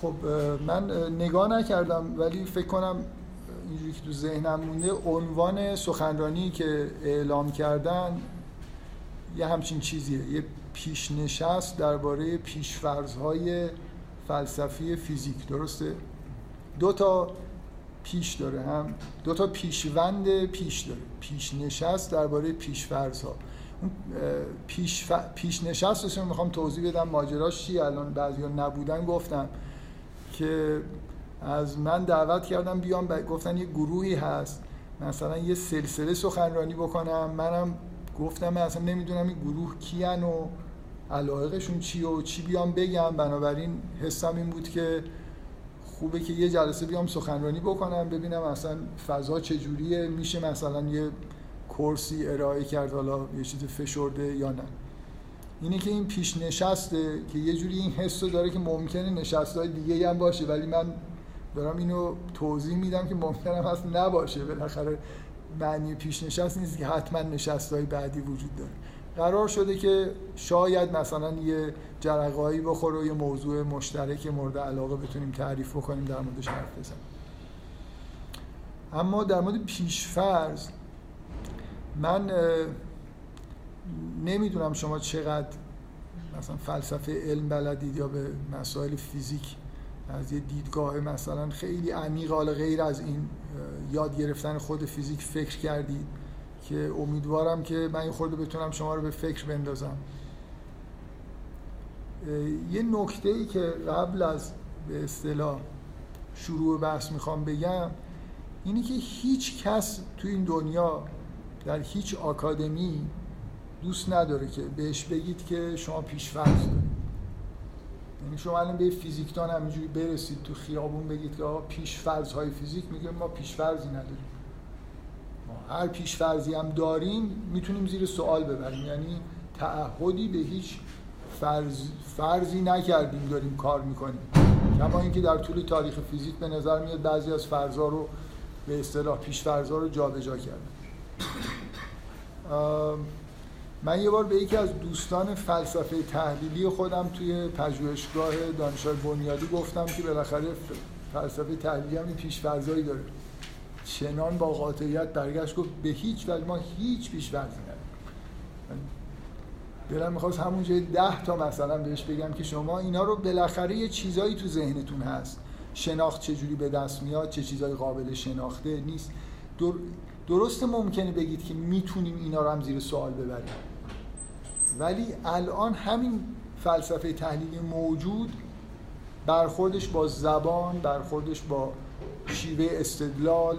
خب من نگاه نکردم ولی فکر کنم اینجوری که تو ذهنم مونده عنوان سخنرانی که اعلام کردن یه همچین چیزیه. یه پیشنشست درباره پیشفرزهای فلسفی فیزیک درسته؟ دو تا پیش داره هم. دو تا پیشوند پیش داره. پیشنشست درباره پیشفرزها پیش, ف... پیش نشست رو می‌خوام توضیح بدم ماجراش چی الان بعضیا نبودن گفتم که از من دعوت کردم بیام گفتن یه گروهی هست. مثلا یه سلسله سخنرانی بکنم. منم گفتم من اصلا نمی‌دونم این گروه کیان و علایقشون چی و چی بیام بگم. بنابراین حسم این بود که خوبه که یه جلسه بیام سخنرانی بکنم ببینم اصلا فضا چجوریه. میشه مثلا یه کورسی ارائه کرد حالا یه چیز فشرده یا نه. اینه که این پیش نشسته که یه جوری این حس رو داره که ممکنه نشست های دیگه هم باشه ولی من دارم اینو توضیح میدم که ممکنه هست نباشه. بالاخره معنی پیش نشست نیست که حتما نشست های بعدی وجود داره. قرار شده که شاید مثلا یه جرقایی بخوره و یه موضوع مشترک مورد علاقه بتونیم تعریف بکنیم در موردش حرف بزنیم. اما در مورد پیشفرض من نمی‌دونم شما چقدر مثلا فلسفه علم بلدید یا به مسائل فیزیک از یه دیدگاه مثلا خیلی عمیق حالا غیر از این یاد گرفتن خود فیزیک فکر کردید که امیدوارم که من این خورده بتونم شما رو به فکر بندازم. یه نکته ای که قبل از به اصطلاح شروع بحث می‌خوام بگم اینی که هیچ کس تو این دنیا در هیچ آکادمی دوست نداره که بهش بگید که شما پیشفرض دارید. یعنی شما الان به فیزیکدان همینجوری برسید تو خیابون بگید که پیشفرض های فیزیک میگه ما پیشفرضی نداریم. ما هر پیشفرضی هم داریم می‌تونیم زیر سوال ببریم. یعنی تعهدی به هیچ فرض فرضی نکردیم داریم کار می‌کنیم. کما اینکه در طول تاریخ فیزیک به نظر میاد بعضی از فرضا رو به اصطلاح پیشفرضا رو جابجا کردن. من یه بار به یکی از دوستان فلسفه تحلیلی خودم توی پژوهشگاه دانشگاه بنیادی گفتم که بالاخره فلسفه تحلیلی هم پیشفرضایی داره. چنان با قاطعیت برگشت گفت به هیچ وجه ما هیچ پیشفرضی نداریم. دلم می‌خواست همونجا ده تا مثلا بهش بگم که شما اینا رو بالاخره یه چیزایی تو ذهنتون هست. شناخت چجوری به دست میاد چه چیزایی قابل شناخته نیست. درست ممکنه بگید که می‌تونیم اینا رو هم زیر سوال ببریم. ولی الان همین فلسفه تحلیلی موجود برخوردش با زبان برخوردش با شیوه استدلال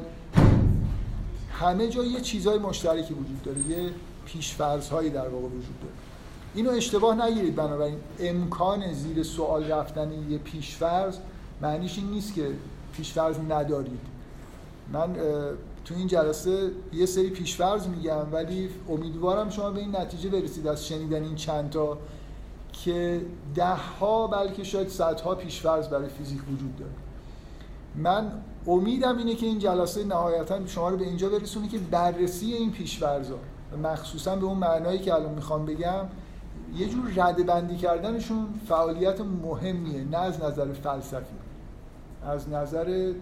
همه جا یه چیزای مشترکی وجود داره یه پیشفرض هایی در واقع وجود داره. اینو اشتباه نگیرید بنابراین امکان زیر سوال رفتن یه پیشفرض معنیش این نیست که پیشفرض ندارید. من تو این جلسه یه سری پیشفرض میگم ولی امیدوارم شما به این نتیجه برسید از شنیدن این چند تا که ده ها بلکه شاید صدها پیشفرض برای فیزیک وجود داره. من امیدم اینه که این جلسه نهایتا شما رو به اینجا برسونه که بررسی این پیشفرضا مخصوصا به اون معنایی که الان می‌خوام بگم یه جور رده بندی کردنشون فعالیت مهمیه نه از نظر فلسفی از نظر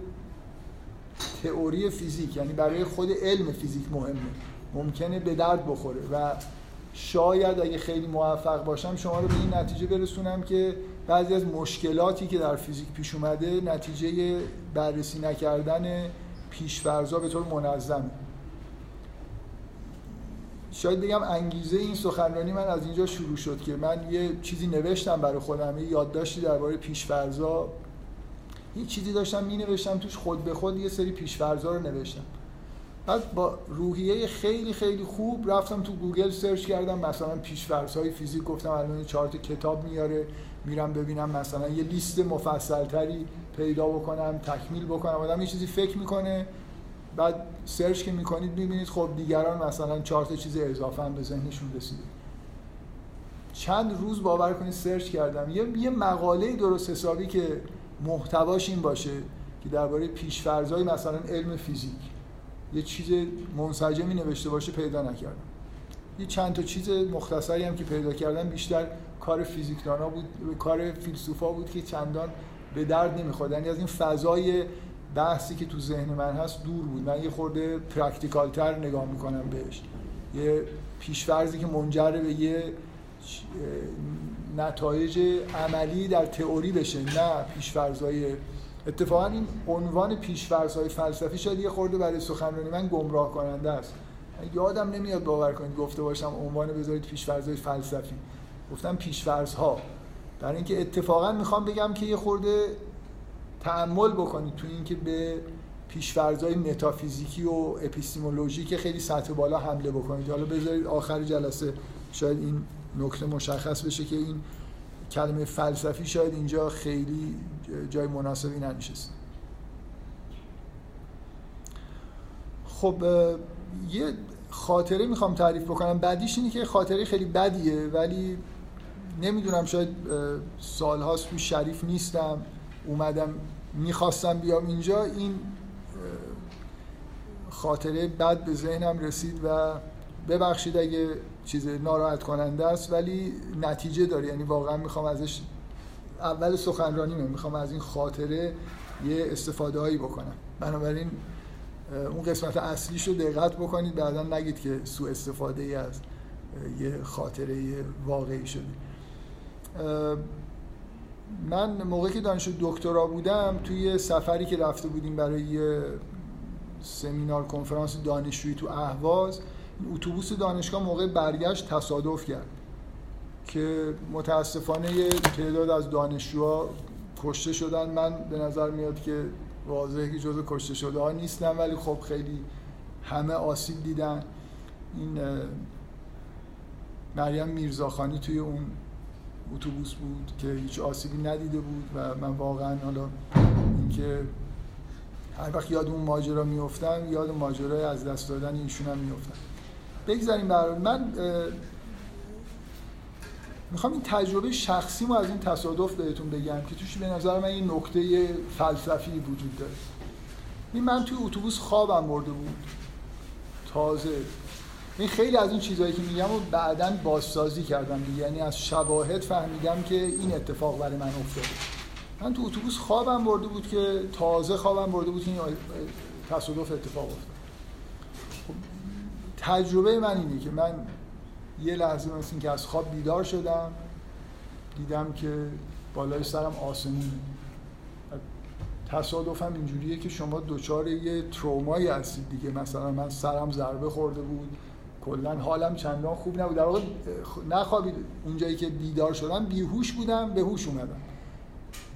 تئوری فیزیک یعنی برای خود علم فیزیک مهمه. ممکنه به درد بخوره. و شاید اگه خیلی موفق باشم شما رو به این نتیجه برسونم که بعضی از مشکلاتی که در فیزیک پیش اومده نتیجه بررسی نکردن پیشفرزا به طور منظمه شاید بگم انگیزه این سخنرانی من از اینجا شروع شد که من یه چیزی نوشتم برای خودم یه یادداشتی درباره پیشفرزا یه چیزی داشتم می نوشتم توش خود به خود یه سری پیشفرزا رو نوشتم. بعد با روحیه خیلی خیلی خوب رفتم تو گوگل search کردم مثلا پیشفرزهای فیزیک گفتم الان چهار کتاب میاره میرم ببینم مثلا یه لیست مفصل تری پیدا بکنم تکمیل بکنم. آدم یه چیزی فکر می‌کنه بعد سرچ که می‌کنید می‌بینید خب دیگران مثلا چهار تا چیز اضافه هم به ذهنشون رسیده. چند روز باور کنید سرچ کردم. یه, یه مقاله درست حسابی که محتواش این باشه که درباره پیشفرضای مثلا علم فیزیک یه چیز منسجمی نوشته باشه پیدا نکردم. یه چند تا چیز مختصری هم که پیدا کردم بیشتر کار فیزیکدانا بود کار فیلسوفا بود که چندان به درد نمی‌خورد. یعنی از این فضای بحثی که تو ذهن من هست دور بود. من یه خورده پرکتیکالتر نگاه می‌کنم بهش. یه پیشفرزی که منجر به یه نتایج عملی در تئوری بشه نه پیشفرزهای اتفاقا این عنوان پیشفرزهای فلسفی شاید یه خورده برای سخنرانی من گمراه کننده است. یادم نمیاد باور کنید گفته باشم عنوان بذارید پیشفرزهای فلسفی. گفتم پیشفرزها در اینکه اتفاقا می‌خوام بگم که یه خورده تعمل بکنید تو اینکه به پیشفرزهای متافیزیکی و اپیستیمولوژی که خیلی سطح بالا حمله بکنید. حالا بذارید آخر جلسه شاید این نکته مشخص بشه که این کلمه فلسفی شاید اینجا خیلی جای مناسبی ننشسته خب یه خاطره می‌خوام تعریف بکنم. بعدیش اینه که خاطره خیلی بدیه ولی نمی‌دونم شاید سالهاست تو شریف نیستم. اومدم می‌خواستم بیام اینجا. این خاطره بد به ذهنم رسید و ببخشید اگه چیز ناراحت کننده است ولی نتیجه داره. یعنی واقعا می‌خوام ازش اول سخنرانی می‌خوام از این خاطره یه استفاده هایی بکنم. بنابراین اون قسمت اصلیش رو دقت بکنید بعدا نگید که سوء استفاده ای از یه خاطره واقعی شده. من موقعی که دانشجو دکترا بودم توی سفری که رفته بودیم برای سمینار کنفرانس دانشجویی تو اهواز اتوبوس دانشگاه موقع برگشت تصادف کرد که متاسفانه تعداد از دانشجوها کشته شدن. من به نظر میاد که واضحه که جزو کشته شده ها نیستم ولی خب خیلی همه آسیب دیدن. این مریم میرزاخانی توی اون اتوبوس بود که هیچ آسیبی ندیده بود و من واقعا حالا اینکه هر وقت یاد اون ماجرا میفتم یاد ماجرای از دست دادن ایشون هم میفتم بگذاریم برای من می‌خوام این تجربه شخصی از این تصادف بهتون بگم که توش به نظر من این نکته فلسفی وجود داره. این من توی اتوبوس خوابم برده بود. تازه. این خیلی از این چیزهایی که میگم و بعدا بازسازی کردم دیگه. یعنی از شواهد فهمیدم که این اتفاق برای من افتاده. من تو اتوبوس خوابم برده بود که تازه خوابم برده بود که این تصادف اتفاق افتاد. تجربه من اینه که من یه لحظه مثل که از خواب بیدار شدم دیدم که بالای سرم آسمونه. تصادفم اینجوریه که شما دچار یه ترومایی هستید دیگه. مثلا من سرم ضربه خورده بود کلا حالم چندان خوب نبود. در واقع نخوابید. اونجایی که بیدار شدم بیهوش بودم به هوش اومدم.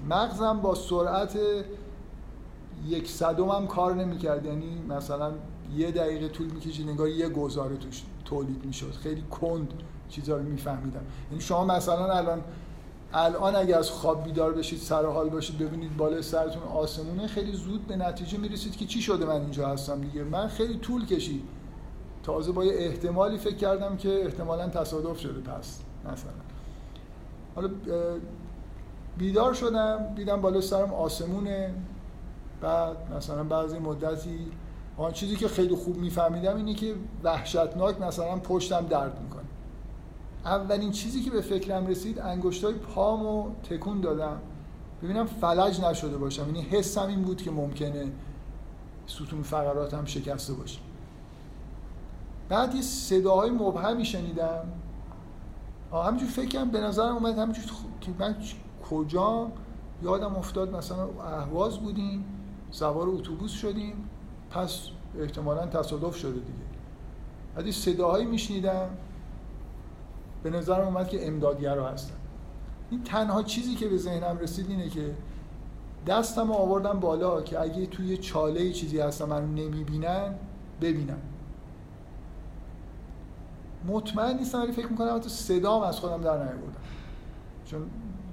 مغزم با سرعت یک صدم هم کار نمی‌کرد. یعنی مثلا یه دقیقه طول می‌کشید نگاه یه گزاره توش تولید می‌شد. خیلی کند چیزا رو میفهمیدم. یعنی شما مثلا الان الان اگه از خواب بیدار بشید سر حال باشید ببینید بالای سرتون آسمونه خیلی زود به نتیجه می‌رسید که چی شده من اینجا هستم دیگه. من خیلی طول کشید. تازه با یه احتمالی فکر کردم که احتمالا تصادف شده پس مثلا. حالا بیدار شدم دیدم بالای سرم آسمونه بعد مثلا بعضی مدتی آن چیزی که خیلی خوب میفهمیدم اینه که وحشتناک مثلا پشتم درد می‌کنه. اولین چیزی که به فکرم رسید انگشتای پامو تکون دادم. ببینم فلج نشده باشم. یعنی حسم این بود که ممکنه ستون فقراتم شکسته باشه. بعد یه صداهای مبهمی شنیدم. همینجور فکرم به نظرم اومد همینجور که من کجا یادم افتاد مثلا اهواز بودیم سوار اتوبوس شدیم. پس احتمالا تصادف شده دیگه. بعد صداهایی میشنیدم. به نظرم اومد که امدادگرا هستن. این تنها چیزی که به ذهنم رسید اینه که دستم آوردم بالا که اگه توی چاله چیزی هستم من نمی‌بینن ببینم مطمئن نیستم ولی فکر می‌کنم حتی صدام از خودم در نیاوردم. چون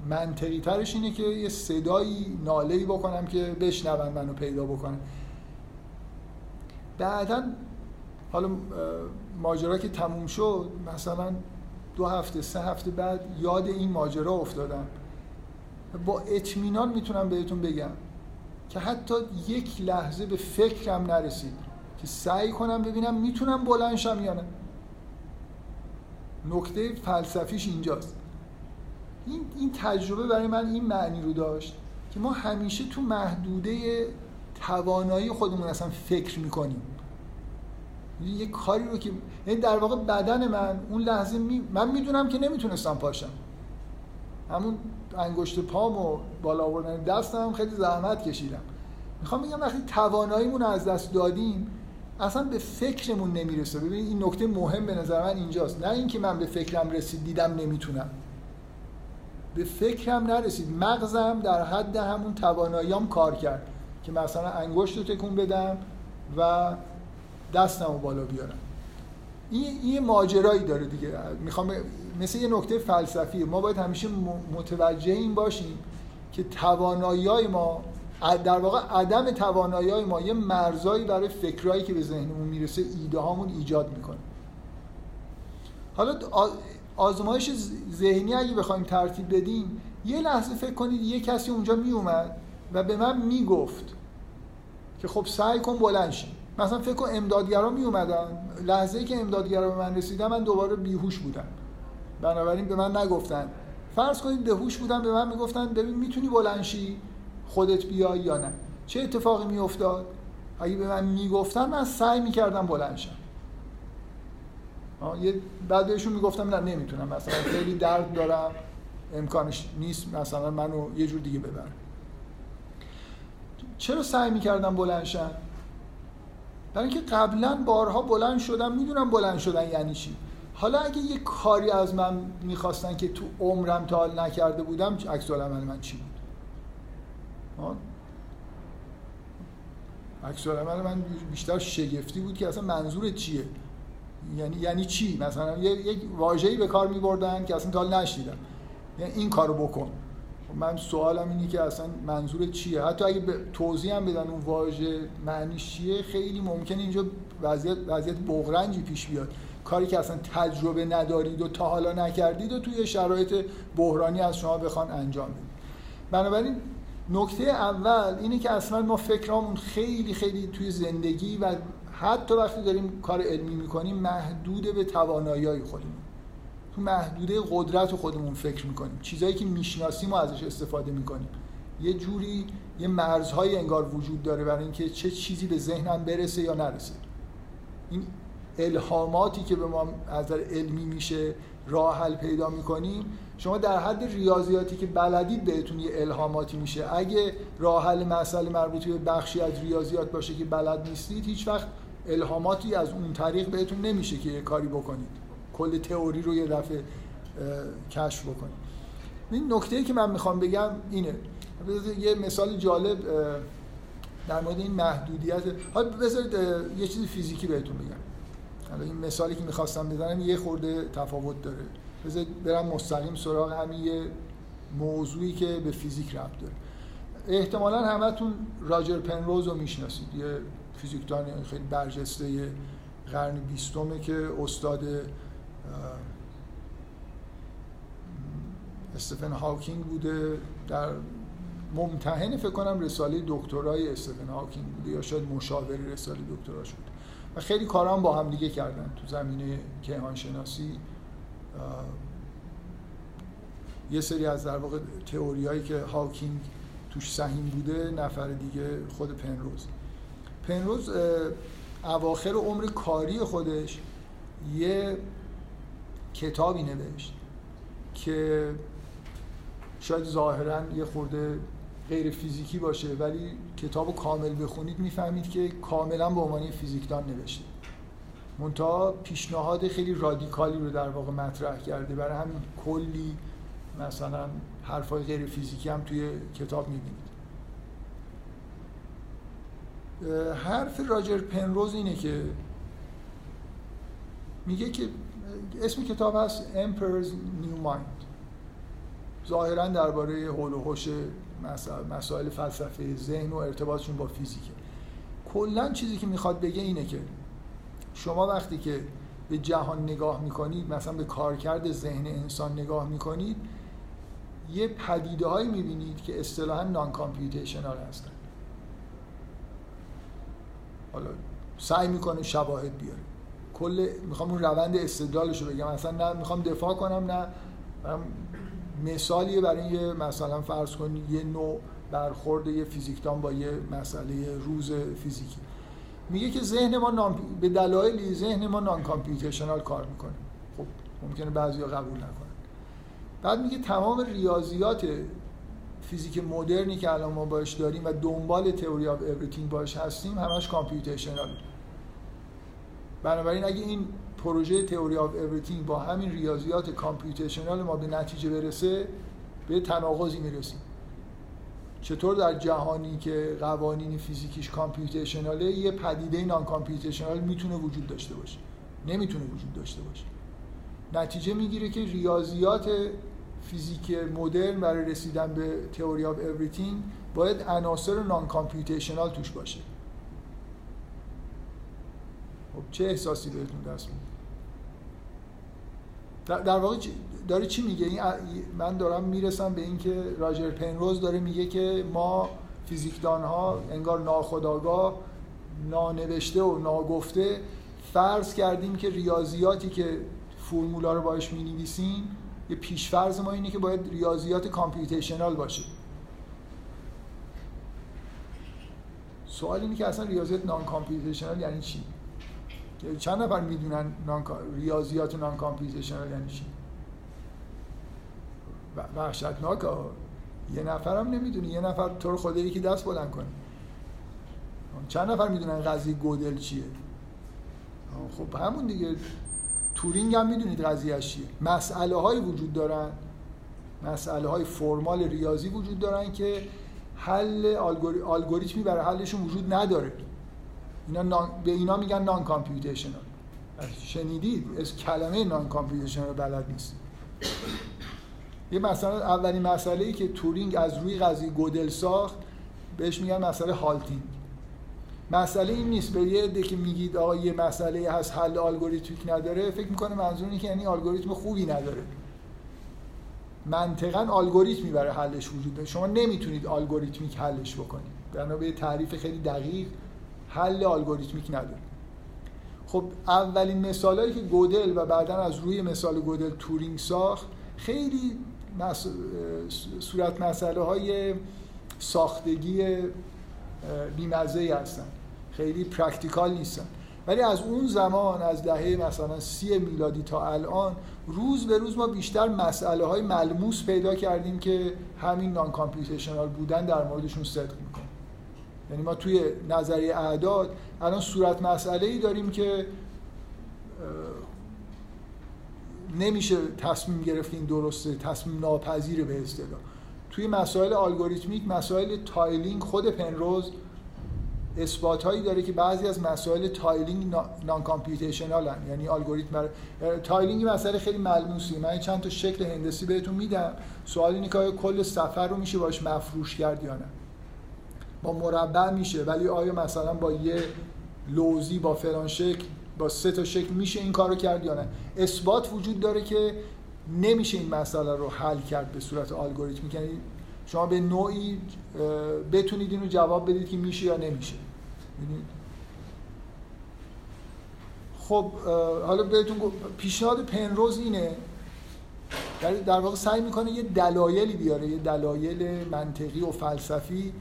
منطقی ترش اینه که یه صدایی نالهی بکنم که بشنون منو پیدا بکنم بعدا حالا ماجرا که تموم شد مثلا دو هفته سه هفته بعد یاد این ماجرا افتادم. با اطمینان می‌تونم بهتون بگم که حتی یک لحظه به فکرم نرسید که سعی کنم ببینم می‌تونم بلنشم یا نه. نکته فلسفیش اینجاست. این, این تجربه برای من این معنی رو داشت که ما همیشه تو محدوده توانایی خودمون اصلا فکر می‌کنیم. یه کاری رو که یعنی در واقع بدن من اون لحظه می... من می‌دونم که نمی‌تونستم پاشم. همون انگشت پام و بالا آوردن دستم خیلی زحمت کشیدم. می‌خوام بگم وقتی تواناییمون از دست دادیم اصلا به فکرمون نمی‌رسه. ببینید این نکته مهم به نظر من اینجاست. نه اینکه من به فکرم رسید دیدم نمی‌تونم. به فکرم نرسید. مغزم در حد همون تواناییام کار کرد. که مثلا انگشت رو تکون بدم و دستم رو بالا بیارم. این یه ماجرایی داره دیگه. می‌خوام مثل یه نکته فلسفی. ما باید همیشه متوجه این باشیم که توانایی ما در واقع عدم توانایی ما یه مرزایی برای فکرایی که به ذهنمون می‌رسه ایده هامون ایجاد می‌کنه. حالا آزمایش ذهنی اگه بخوایم ترتیب بدیم یه لحظه فکر کنید یه کسی اونجا میومد و به من می‌گفت که خب سعی کن بلند شی. مثلا فکر کن امدادگرا می اومدن لحظه ای که امدادگرا به من رسیدن من دوباره بیهوش بودم. بنابراین به من نگفتن. فرض کنید بهوش بودن به من می‌گفتن ببین می‌تونی بلنشی خودت بیای یا نه. چه اتفاقی میافتاد؟ اگه به من می‌گفتن من سعی می‌کردم بلند شم. یه بعد بهشون می‌گفتم نه نمی‌تونم. مثلا خیلی درد دارم. امکانش نیست مثلا منو یه جور دیگه ببر چرا سعی می‌کردم بلند شم؟ برای اینکه قبلا بارها بلند شدم می‌دونم بلند شدن یعنی چی. حالا اگه یه کاری از من می‌خواستن که تو عمرم تا حال نکرده بودم عکس عمل من چی بود؟ عکس عمل من بیشتر شگفتی بود که اصلا منظور چیه؟ یعنی یعنی چی؟ مثلا یک واژه‌ای به کار می‌بردن که اصلا تا حال نشیدم یعنی این کارو بکن. من سوالم اینه که اصلا منظور چیه؟ حتی اگه توضیح هم بدن اون واژه معنیش چیه خیلی ممکنه اینجا وضعیت وضعیت بغرنجی پیش بیاد. کاری که اصلا تجربه ندارید و تا حالا نکردید و توی شرایط بحرانی از شما بخوان انجام بدید. بنابراین نکته اول اینه که اصلا ما فکرامون خیلی خیلی توی زندگی و حتی وقتی داریم کار علمی می‌کنیم محدود به توانایی خودمون. تو محدوده قدرت خودمون فکر می‌کنیم. چیزایی که می‌شناسیم و ازش استفاده می‌کنیم. یه جوری یه مرزهای انگار وجود داره برای اینکه چه چیزی به ذهنم برسه یا نرسه. این الهاماتی که به ما از علمی میشه راه حل پیدا می‌کنیم شما در حد ریاضیاتی که بلدید بهتون یه الهاماتی میشه. اگه راه حل مسئله مربوط به بخشی از ریاضیات باشه که بلد نیستید هیچ وقت الهاماتی از اون طریق بهتون نمیشه که یه کاری بکنید. کل تئوری رو یه دفعه کشف بکنیم. این نکته که من می‌خوام بگم اینه. یه مثال جالب در مورد این محدودیت. حالا بذارید یه چیز فیزیکی بهتون بگم. حالا این مثالی که می‌خواستم بزنم یه خورده تفاوت داره. بذارید برم مستقیم سراغ همین یه موضوعی که به فیزیک ربط داره. احتمالا همتون راجر پنروز رو می‌شناسید. یه فیزیکدان خیلی برجسته قرن بیستمه که استاد استفن هاکینگ بوده. در ممتحن فکر کنم رساله دکترای استفن هاکینگ بوده یا شاید مشاور رساله دکترا شده و خیلی کارام با هم دیگه کردن تو زمینه کیهان شناسی یه سری از در واقع تئوریایی که هاکینگ توش سهیم بوده نفر دیگه خود پنروز. پنروز اواخر عمر کاری خودش یه کتابی نوشت که شاید ظاهرا یه خورده غیر فیزیکی باشه ولی کتاب کامل بخونید می‌فهمید که کاملا به عنوان فیزیکدان نوشته. منتها پیشنهاد خیلی رادیکالی رو در واقع مطرح کرده. برای همین کلی مثلا حرفای غیر فیزیکی هم توی کتاب می‌بینید. حرف راجر پنروز اینه که میگه که اسم کتاب هست Emperor's New Mind. ظاهرا درباره هول و هوش مسائل فلسفه ذهن و ارتباطشون با فیزیکه. کلا چیزی که می‌خواد بگه اینه که شما وقتی که به جهان نگاه می‌کنید مثلا به کارکرد ذهن انسان نگاه می‌کنید یه پدیده هایی می‌بینید که اصطلاحا نان کامپیوتیشنال هستن. حالا سعی می‌کنه شواهد بیاره. کل می‌خوام اون روند استدلالش بگم. اصلا نه می‌خوام دفاع کنم نه. مثالیه برای یه مثلا فرض کنید یه نوع برخورد یه فیزیکدان با یه مسئله روز فیزیکی. میگه که ذهن ما نام... به دلایلی ذهن ما نان کامپیوتیشنال کار می‌کنه. خب ممکنه بعضیا قبول نکنن. بعد میگه تمام ریاضیات فیزیک مدرنی که الان ما باش داریم و دنبال theory of everything باش هستیم همش computational بنابراین اگه این پروژه theory of everything با همین ریاضیات computational ما به نتیجه برسه به تناقضی می‌رسیم. چطور در جهانی که قوانین فیزیکیش computational ه یه پدیده non-computational می‌تونه وجود داشته باشه؟ نمی‌تونه وجود داشته باشه. نتیجه می‌گیره که ریاضیات فیزیک مدرن برای رسیدن به theory of everything باید عناصر non-computational توش باشه. خب چه احساسی بهتون دست میده؟ در واقع داره چی میگه؟ من دارم می‌رسم به اینکه راجر پنروز داره میگه که ما فیزیکدان ها انگار ناخداگاه نانوشته و ناگفته فرض کردیم که ریاضیاتی که فرمولا رو باش می نویسیم یه پیشفرض ما اینه که باید ریاضیات کامپیوتیشنال باشه. سوال اینه که اصلا ریاضیات نان کامپیوتیشنال یعنی چی؟ چند نفر می‌دونن ریاضیات نان کامپیوتیشنال یعنی چی؟ وحشتناک یه نفرم نمی‌دونی. یه نفر تو رو خدا یکی دست بلند کنه. چند نفر می‌دونن قضیه گودل چیه؟ خب همون دیگه. تورینگ هم می‌دونید قضیهش چیه. مسئله های وجود دارن. مسئله های formal ریاضی وجود دارن که حل الگوریتمی برای حلشون وجود نداره. اینا به اینا میگن non-computational شنیدید؟ از کلمه non-computational بلد نیست. یه مثلا اولین مسئله ای که تورینگ از روی قضیه گودل ساخت بهش میگن مسئله halting مسئله این نیست. به یه عده که میگید آقا یه مسئله هست حل algorithmic نداره فکر می‌کنه منظور اینه که یعنی الگوریتم خوبی نداره. منطقا الگوریتمی برای حلش وجود داره. شما نمی‌تونید algorithmic حلش بکنید. بنا به تعریف خیلی دقیق. حل algorithmic نداره. خب اولین مثالهایی که گودل و بعدا از روی مثال گودل تورینگ ساخت خیلی صورت مسئله های ساختگی بیمزه هستن. خیلی practical نیستن. ولی از اون زمان از دهه مثلا سی میلادی تا الان روز به روز ما بیشتر مسئله های ملموس پیدا کردیم که همین non-computational بودن در موردشون صدق می‌کنه یعنی ما توی نظریه اعداد الان صورت مسئله ای داریم که نمیشه تصمیم گرفت این درسته تصمیم ناپذیر به اصطلاح. توی مسائل algorithmic مسائل tiling خود پنروز اثبات هایی داره که بعضی از مسائل tiling non-computational. یعنی الگوریتم tiling مسئله خیلی ملموسی من چند تا شکل هندسی بهتون میدم. سوال اینه که آیا کل صفحه رو میشه باش مفروش کرد یا نه؟ با مربع میشه ولی آیا مثلا با یه لوزی با فلان شکل با سه تا شکل میشه این کارو کرد یا نه؟ اثبات وجود داره که نمیشه این مسئله رو حل کرد به صورت الگوریتمی یعنی شما به نوعی بتونید اینو جواب بدید که میشه یا نمیشه. خب حالا بهتون پیشنهاد پنروز اینه. در واقع سعی می‌کنه یه دلایلی بیاره یه دلایل منطقی و فلسفی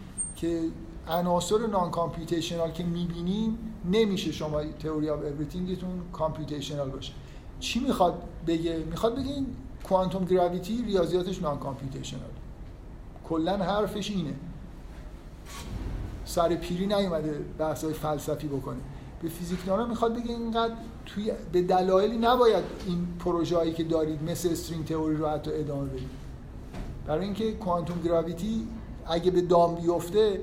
که عناصر non-computational که می‌بینیم نمیشه شما theory of everything تون computational باشه. چی می‌خواد بگه؟ می‌خواد بگه این quantum gravity ریاضیاتش non-computational کلا حرفش اینه. سر پیری نیومده بحث های فلسفی بکنه. به فیزیکدانا می‌خواد بگه اینقدر توی به دلایلی نباید این پروژه هایی که دارید مثل string theory رو حتی ادامه بدید. برای اینکه کوانتوم گراویتی اگه به دام بیفته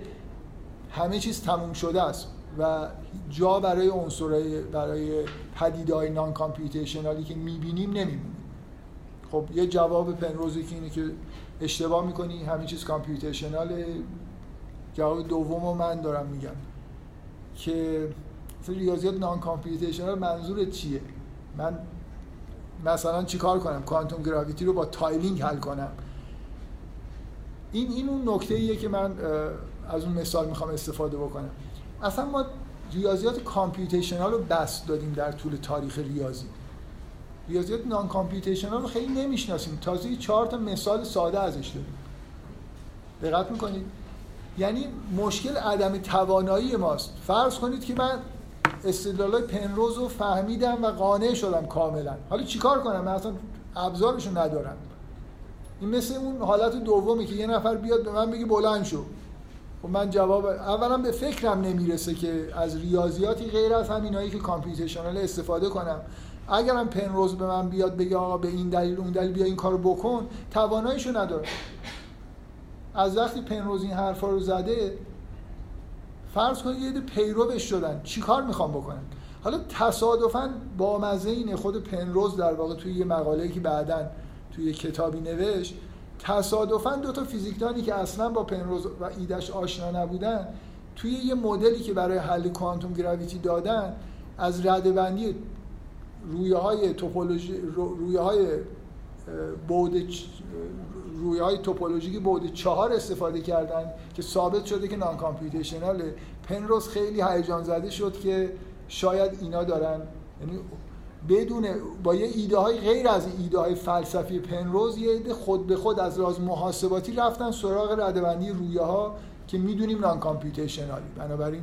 همه چیز تموم شده است و جا برای عنصرهای برای پدیدهای نان کامپیوتیشنالی که می‌بینیم نمیمونه. خب یه جواب پنروزی که اینه که اشتباه می‌کنی همه چیز کامپیوتیشنال جواب دوم من دارم میگم که ریاضیات نان کامپیوتیشنال منظور چیه؟ من مثلا چیکار کنم؟ quantum gravity رو با tiling حل کنم. این این اون نکته ایه که من از اون مثال می‌خوام استفاده بکنم. اصلا ما ریاضیات computational رو بسط دادیم در طول تاریخ ریاضی. ریاضیات non-computational رو خیلی نمی‌شناسیم. تازه چهار تا مثال ساده ازش داریم. دقت می‌کنید؟ یعنی مشکل عدم توانایی ماست. فرض کنید که من استدلال پنروز رو فهمیدم و قانع شدم کاملا. حالا چیکار کنم؟ من اصلا ابزارشو ندارم. این مثل اون حالت دومی که یه نفر بیاد به من بگه بلند شو. خب من جواب اولا به فکرم نمی‌رسه که از ریاضیاتی غیر از همینایی که کامپیوتیشنال استفاده کنم. اگرم پنروز به من بیاد بگه آقا به این دلیل اون دلیل بیا این کارو بکن تواناییشو نداره. از وقتی پنروز این حرفا رو زده فرض کنید یه پیروش شدن. چیکار می‌خوام بکنن حالا تصادفا با مزه اینه خود پنروز در واقع توی یه مقاله که بعدا توی کتابی نوشت تصادفا دو تا فیزیکدانی که اصلا با پنروز و ایدش آشنا نبودن توی یه مدلی که برای حل کوانتوم گراویتی دادن از ردبندی رویه های توپولوژی رویه های بعد رویه های توپولوژیک بعد چهار استفاده کردن که ثابت شده که نان کامپیوتیشناله پنروز خیلی هیجان زده شد که شاید اینا دارن یعنی بدون با یه ایده های غیر از ایده های فلسفی پنروز یه ایده خود به خود از راز محاسباتی رفتن سراغ ردبندی رویه ها که می‌دونیم نان کامپیوتیشنالی. بنابراین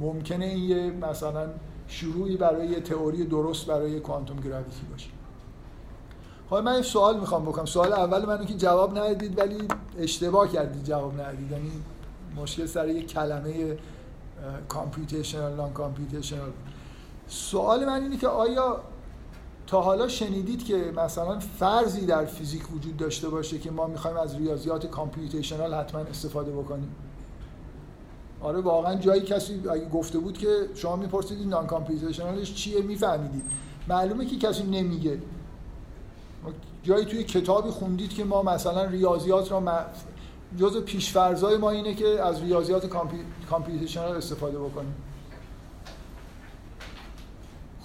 ممکنه این یه مثلا شروعی برای یه تئوری درست برای کوانتوم گراویتی باشه. حالا من یه سوال می‌خوام بکنم. سوال اول منو که جواب ندید ولی اشتباه کردید جواب ندید. یعنی مشکل سر یه کلمه کامپیوتیشنال نان کامپیوتیشنال. سوال من اینه که آیا تا حالا شنیدید که مثلا فرضی در فیزیک وجود داشته باشه که ما می‌خوایم از ریاضیات کامپیوتیشنال حتما استفاده بکنیم؟ آره واقعا جایی کسی اگه گفته بود که شما می‌پرسید این نان کامپیوتیشنالش چیه میفهمیدید. معلومه که کسی نمیگه. جایی توی کتابی خوندید که ما مثلا ریاضیات را جز پیشفرزای ما اینه که از ریاضیات کامپیوتیشنال استفاده بکنیم.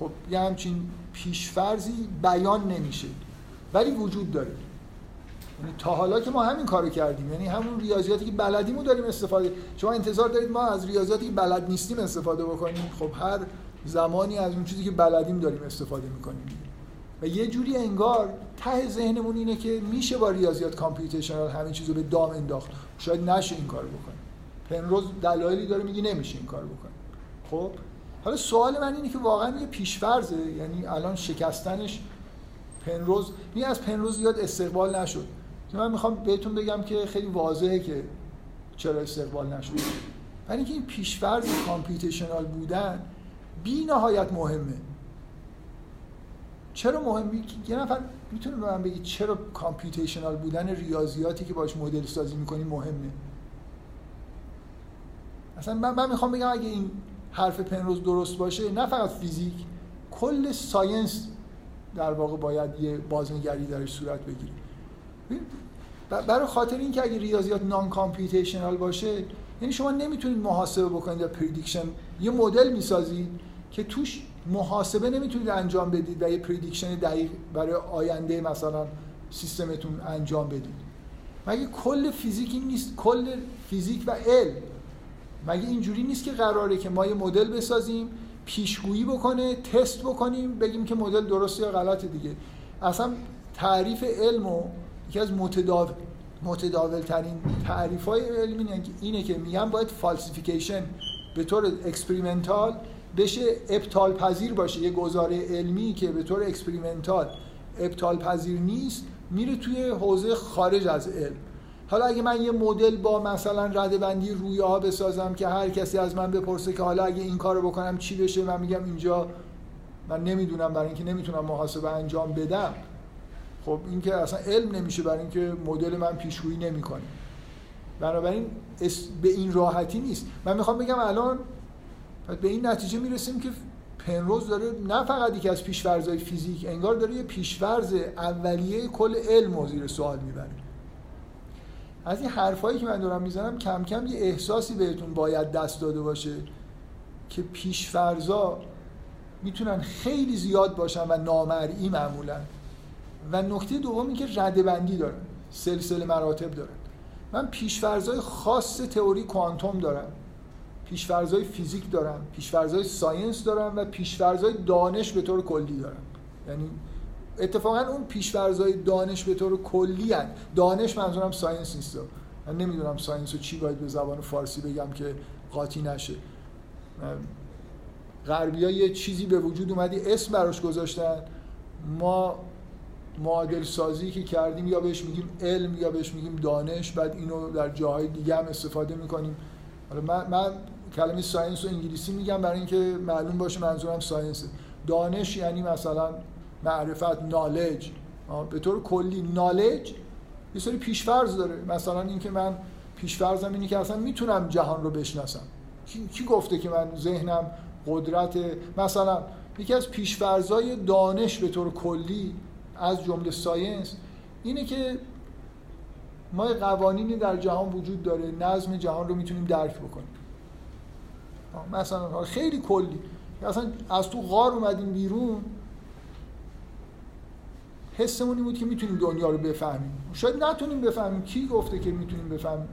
خب یه همچین پیشفرزی بیان نمیشه ولی وجود داره. یعنی تا حالا که ما همین کارو کردیم یعنی همون ریاضیاتی که بلدیمو داریم استفاده. شما انتظار دارید ما از ریاضیاتی که بلد نیستیم استفاده بکنیم. خب هر زمانی از اون چیزی که بلدیم داریم استفاده می‌کنیم. و یه جوری انگار ته ذهنمون اینه که میشه با ریاضیات کامپیوتیشنال همین چیزو به دام انداخت. شاید نشه این کارو بکنه. پنروز دلایلی داره میگه نمیشه این کارو بکنه. خب؟ حالا سوال من اینه که واقعا یه پیشفرزه یعنی الان شکستنش پنروز می از پنروز زیاد استقبال نشد. من می‌خوام بهتون بگم که خیلی واضحه که چرا استقبال نشد. ولی اینکه این پیشفرز کامپیوتیشنال بودن بی نهایت مهمه. چرا مهمی یه نفر می‌تونه به من بگی چرا computational بودن ریاضیاتی که باش مدل سازی می‌کنی مهمه؟ اصلا من, من می‌خوام بگم اگه این حرف پنروز درست باشه نه فقط فیزیک کل science در واقع باید یه بازنگری درش صورت بگیره. برای خاطر اینکه اگه ریاضیات non-computational باشه یعنی شما نمی‌تونید محاسبه بکنید یا prediction یه مدل می‌سازید که توش محاسبه نمی‌تونید انجام بدید و یه prediction دقیق برای آینده مثلا سیستمتون انجام بدید. مگه کل فیزیک این نیست؟ کل فیزیک و علم مگه اینجوری نیست که قراره که ما یه مدل بسازیم پیشگویی بکنه تست بکنیم بگیم که مدل درسته یا غلطه دیگه. اصلا تعریف علم و یکی از متداول متداول ترین تعریف های علمی اینه که میگن باید falsification به طور experimental بشه ابطال پذیر باشه. یه گزاره علمی که به طور experimental ابطال پذیر نیست میره توی حوزه خارج از علم. حالا اگه من یه مدل با مثلا رده‌بندی رویه ها بسازم که هر کسی از من بپرسه که حالا اگه این کارو بکنم چی بشه من میگم اینجا من نمی‌دونم برای اینکه نمی‌تونم محاسبه انجام بدم. خب این که اصلا علم نمیشه برای اینکه مدل من پیشگویی نمی‌کنه. بنابراین به این راحتی نیست. من می‌خوام بگم الان به این نتیجه می‌رسیم که پنروز داره نه فقط یکی از پیشورزهای فیزیک انگار داره یه پیشورز اولیه کل علم و زیر سوال می‌بره. از این حرفایی که من دارم می‌زنم کم کم یه احساسی بهتون باید دست داده باشه که پیشفرزا می‌تونن خیلی زیاد باشن و نامرئی معمولا. و نکته دوم این که رده‌بندی دارن سلسله مراتب دارن. من پیشفرضای خاص تئوری کوانتوم دارم. پیشفرضهای فیزیک دارن پیشفرضهای science دارن و پیشفرضهای دانش به طور کلی دارن یعنی اتفاقا اون پیشفرضهای دانش به طور کلی هن. دانش منظورم science نیست. من نمی‌دونم science رو چی باید به زبان فارسی بگم که قاطی نشه. غربی یه چیزی به وجود اومدی اسم براش گذاشتن. ما معادل سازی که کردیم یا بهش میگیم علم یا بهش میگیم دانش بعد اینو در جاهای دیگه هم استفاده می‌کنیم. حالا من, من کلمه ساینس و انگلیسی میگم برای اینکه معلوم باشه منظورم ساینسه. دانش یعنی مثلا معرفت نالج به طور کلی نالج یه سری پیشفرض داره. مثلا اینکه من پیشفرضم اینه که اصلا می‌تونم جهان رو بشناسم. کی, کی گفته که من ذهنم قدرت مثلا یکی از پیشفرزای دانش به طور کلی از جمله ساینس اینه که ما قوانینی در جهان وجود داره نظم جهان رو می‌تونیم درک بکنیم. مثلا خیلی کلی. اصلا از تو غار اومدیم بیرون حسمون این بود که می‌تونیم دنیا رو بفهمیم. شاید نتونیم بفهمیم کی گفته که می‌تونیم بفهمیم.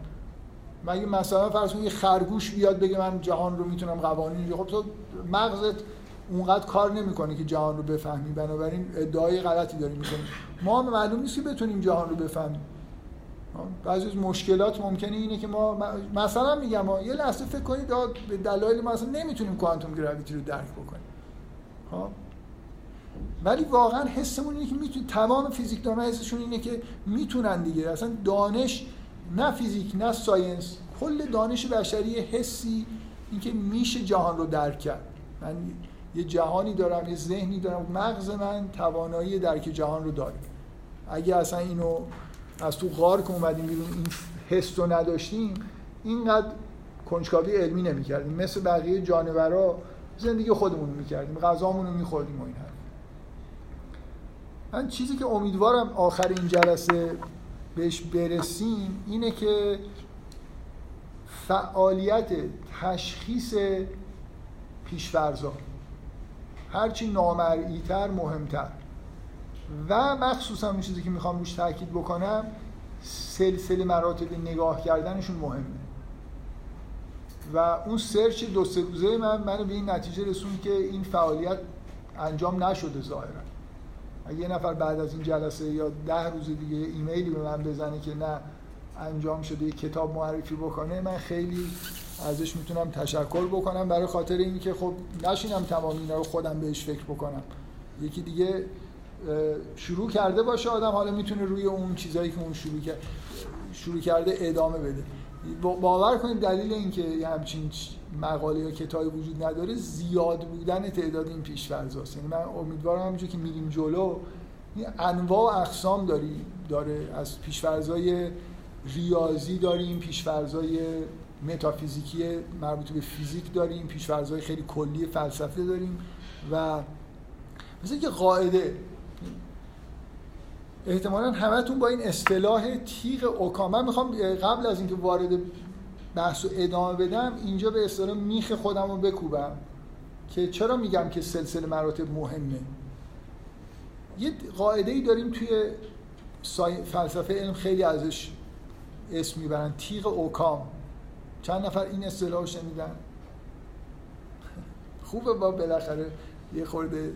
مگه مثلا فرض یه خرگوش بیاد بگه من جهان رو می‌تونم قوانین خب تو مغزت اونقدر کار نمی‌کنه که جهان رو بفهمی. بنابراین ادعای غلطی داری می‌کنی. ما معلوم نیست که بتونیم جهان رو بفهمیم. بعضی از مشکلات ممکنه اینه که ما مثلا میگم ما یه لحظه فکر کنید به دلایل ما اصلا نمی‌تونیم کوانتوم گراویتی رو درک بکنیم. ها ولی واقعا حسمون اینه که می‌تونی تمام فیزیکدان‌ها حسشون اینه که می‌تونن دیگه. اصلا دانش نه فیزیک نه ساینس کل دانش بشری حسی اینکه میشه جهان رو درک کرد. من یه جهانی دارم یه ذهنی دارم. مغز من توانایی درک جهان رو داره. اگه اصلا اینو از تو غار که اومدیم بیرون این حس رو نداشتیم اینقدر کنجکاوی علمی نمی‌کردیم. مثل بقیه جانورا زندگی خودمون می‌کردیم. غذامون رو میخوردیم و این من چیزی که امیدوارم آخر این جلسه بهش برسیم اینه که فعالیت تشخیص پیشفرزا هرچی نامرئیتر مهمتر. و مخصوصا اون چیزی که می‌خوام روش تاکید بکنم سلسله مراتب نگاه کردنشون مهمه. و اون سرچ دو سه روزه من منو به این نتیجه رسون که این فعالیت انجام نشده ظاهرا. اگه یه نفر بعد از این جلسه یا ده روز دیگه ایمیلی به من بزنه که نه انجام شده یه کتاب معرفی بکنه من خیلی ازش می‌تونم تشکر بکنم. برای خاطر اینکه خب نشینم تمام اینا رو خودم بهش فکر بکنم. یکی دیگه شروع کرده باشه آدم حالا می‌تونه روی اون چیزایی که اون شروع, شروع کرده ادامه بده. باور کنید دلیل اینکه یه همچین مقاله یا کتابی وجود نداره زیاد بودن تعداد این پیش‌فرضاست یعنی من امیدوارم همونجوری که میریم جلو انواع و اقسام داری داره. از پیش‌فرضای ریاضی داریم پیش‌فرضای متافیزیکی مربوط به فیزیک داریم پیش‌فرضای خیلی کلی فلسفه داریم و مثل که قاعده احتمالا همتون با این اصطلاح تیغ اوکام. من می‌خوام قبل از اینکه وارد بحث و ادامه بدم اینجا به اصطلاح میخ خودم رو بکوبم که چرا میگم که سلسله مراتب مهمه؟ یه قاعده ای داریم توی فلسفه علم خیلی ازش اسم می‌برن تیغ اوکام. چند نفر این اصطلاح شنیدن؟ خوبه با بالاخره یه خورده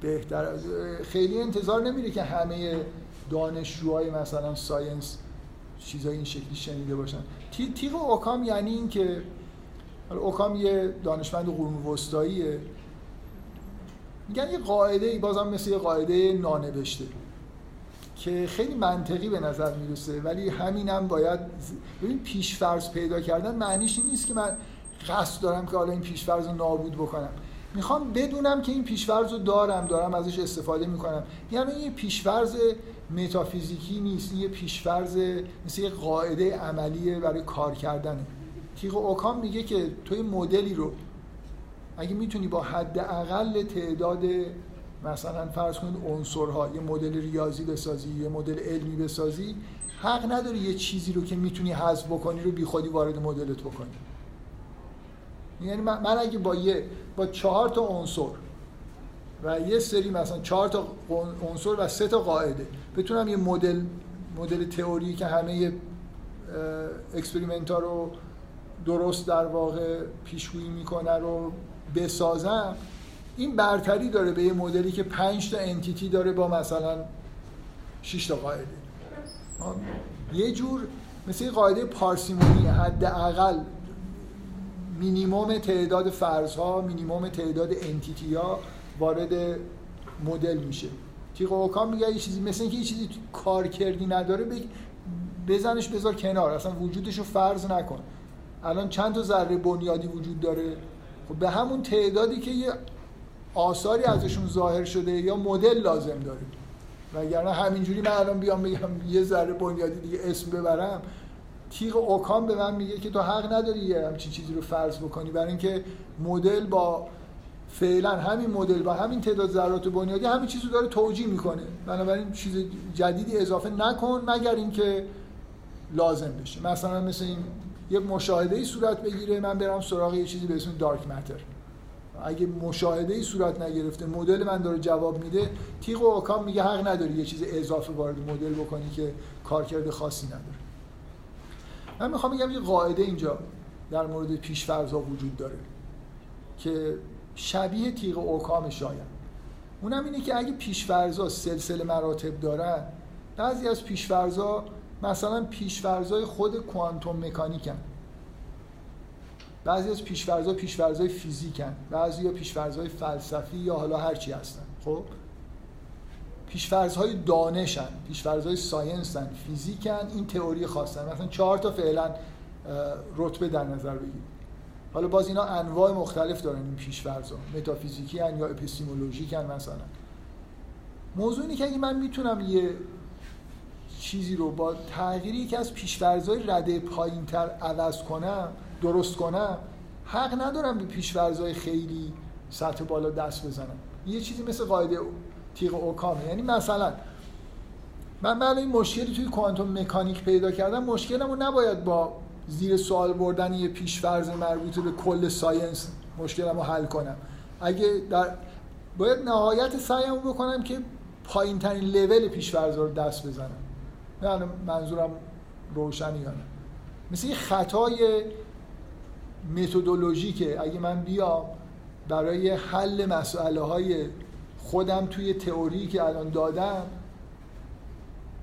بهتر. خیلی انتظار نمیره که همه دانشجوهای مثلا science چیزای این شکلی شنیده باشن. تیغ اوکام یعنی این که اوکام یه دانشمند قرون وسطاییه میگن یه قاعده ای بازم مثل یه قاعده نانوشته که خیلی منطقی به نظر می‌رسه ولی همینم باید ببین پیشفرض پیدا کردن معنیش این نیست که من قصد دارم که حالا این پیشفرض رو نابود بکنم. می‌خوام بدونم که این پیشفرض رو دارم دارم ازش استفاده می‌کنم. یعنی یه پیشفرض متافیزیکی نیست یه پیشفرض مثل یه قاعده عملیه برای کار کردنه تیغ اوکام میگه که توی مدلی رو اگه می‌تونی با حد اقل تعداد مثلا فرض کنید عنصرها یه مدل ریاضی بسازی یه مدل علمی بسازی حق نداری یه چیزی رو که می‌تونی حذف بکنی رو بیخودی وارد مدلت بکنی. یعنی من اگه با یه با چهار تا عنصر و یه سری مثلا چهار تا عنصر و سه تا قاعده. بتونم یه مدل مدل تئوری که همه experiment ها رو درست در واقع پیشگویی می‌کنه رو بسازم این برتری داره به یه مدلی که 5 تا entity داره با مثلا 6 تا قاعده. یه جور مثل قاعده پارسیمونی حداقل. مینیموم تعداد فرضها مینیموم تعداد انتیتی ها وارد مدل میشه. تیغ اوکام میگه یه چیزی مثل اینکه یه چیزی کار کردی نداره بزنش بذار کنار اصلا وجودش رو فرض نکن. الان چند تا ذره بنیادی وجود داره؟ خب به همون تعدادی که یه آثاری ازشون ظاهر شده یا مدل لازم داره. وگرنه همینجوری من الان بیام بگم یه ذره بنیادی دیگه اسم ببرم تیغ اوکام به من میگه که تو حق نداری یه همچین چیزی رو فرض بکنی. برای اینکه مدل با فعلا همین مدل با همین تعداد ذرات بنیادی همین چیزو داره توجیه می‌کنه. بنابراین چیز جدیدی اضافه نکن مگر اینکه لازم بشه. مثلا مثل این یه مشاهده ای صورت بگیره من برم سراغ یه چیزی به اسم دارک متر اگه مشاهده ای صورت نگرفته مدل من داره جواب میده تیغ و اوکام میگه حق نداری یه چیز اضافه وارد مدل بکنی که کارکرد خاصی نداره. من می‌خوام بگم یه قاعده اینجا در مورد پیشفرض وجود داره که شبیه تیغ اوکام شاید. اونم اینه که اگه پیشفرزا سلسله مراتب دارن بعضی از پیشفرزا مثلا پیشفرزای خود کوانتوم مکانیکن. بعضی از پیشفرضا پیشفرضای فیزیکن. بعضی یا پیشفرضای فلسفی یا حالا هرچی هستن. خب؟ پیشفرضهای دانشن پیشفرضهای science ن فیزیکن این تئوری خاصن مثلا چهار تا فعلا رتبه در نظر بگیرید. حالا باز اینا انواع مختلف دارن این پیشفرضا متافیزیکی هن یا epistemologic هن مثلا. موضوع اینه که اگه من می‌تونم یه چیزی رو با تغییری که از پیشفرضای رده پایینتر عوض کنم درست کنم حق ندارم به پیشفرزای خیلی سطح بالا دست بزنم. یه چیزی مثل قاعده تیغ اوکامه. یعنی مثلا من بعد این مشکلی توی کوانتوم مکانیک پیدا کردم مشکلمو نباید با زیر سوال بردن یه پیشفرض مربوط به کل ساینس مشکلمو حل کنم. اگه در باید نهایت سعیمو بکنم که پایین ترین لول پیشفرض رو دست بزنم. نه منظورم روشنی یا نه. مثل یه خطای متدولوژیکه. اگه من بیام برای حل مسئله های خودم توی تئوری که الان دادم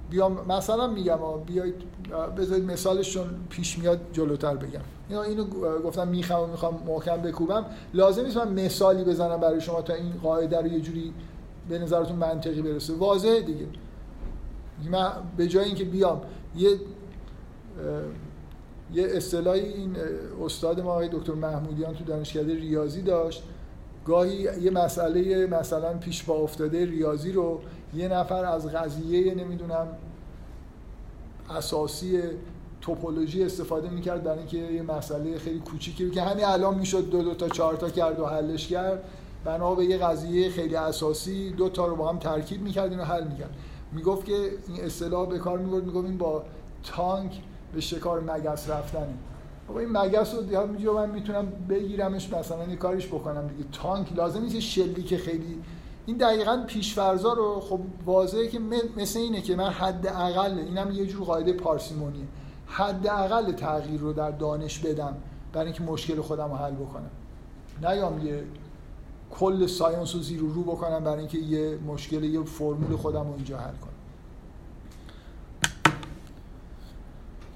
بیام مثلا میگم بیایید بذارید مثالش چون پیش میاد جلوتر بگم. اینا اینو گفتم می‌خوام می‌خوام محکم بکوبم. لازم نیست من مثالی بزنم برای شما تا این قاعده رو یه جوری به نظرتون منطقی برسه. واضحه دیگه. من به جای اینکه بیام یه یه اصطلاحی این استاد ما آقای دکتر محمودیان تو دانشکده ریاضی داشت. گاهی یه مسئله مثلا پیش با افتاده ریاضی رو یه نفر از قضیه نمی‌دونم اساسی توپولوژی استفاده می‌کرد برای اینکه یه مسئله خیلی کوچیکی که همین الان می‌شد دو دو تا چهار تا کرد و حلش کرد. بنا به یه قضیه خیلی اساسی دو تا رو با هم ترکیب می‌کرد اینو حل می‌کرد می‌گفت که این اصطلاح به کار می‌برد می‌گفت این با تانک به شکار مگس رفتنه. بابا این مگس رو دیگه من می‌تونم بگیرمش مثلا یه کاریش بکنم دیگه. تانک لازم نیست که خیلی این دقیقا پیشفرزا رو خب واضحه که مثل اینه که من حد اقل اینم یه جور قاعده پارسیمونیه. حد اقل تغییر رو در دانش بدم برای اینکه مشکل خودم رو حل بکنم. نیام یه کل ساینس رو زیر رو بکنم برای اینکه یه مشکل یه فرمول خودم رو اینجا حل کنم.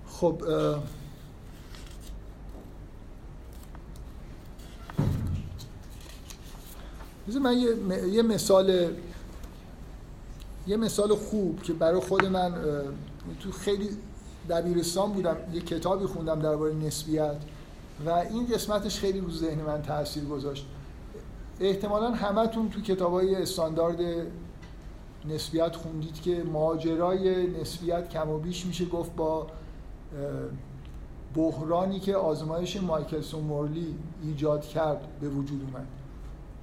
خب من یه, یه مثال یه مثال خوب که برای خود من تو خیلی دبیرستان بودم یه کتابی خوندم درباره نسبیت و این قسمتش خیلی رو ذهن من تاثیر گذاشت. احتمالا همتون تو کتاب های استاندارد نسبیت خوندید که ماجرای نسبیت کم و بیش میشه گفت با بحرانی که آزمایش مایکلسون مورلی ایجاد کرد به وجود اومد.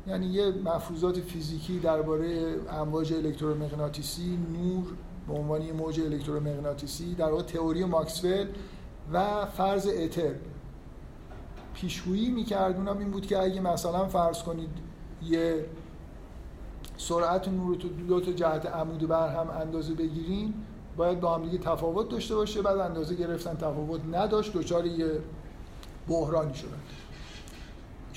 یعنی یه مفروضات فیزیکی درباره امواج الکترومغناطیسی نور به عنوان یه موج الکترومغناطیسی در واقع تئوری ماکسول و فرض اتر. پیشگویی می‌کرد اونم این بود که اگه مثلا فرض کنید یه سرعت نور تو دو تا جهت عمود بر هم اندازه بگیرین باید با هم دیگه تفاوت داشته باشه بعد اندازه گرفتن تفاوت نداشت دچار یه بحرانی شدن.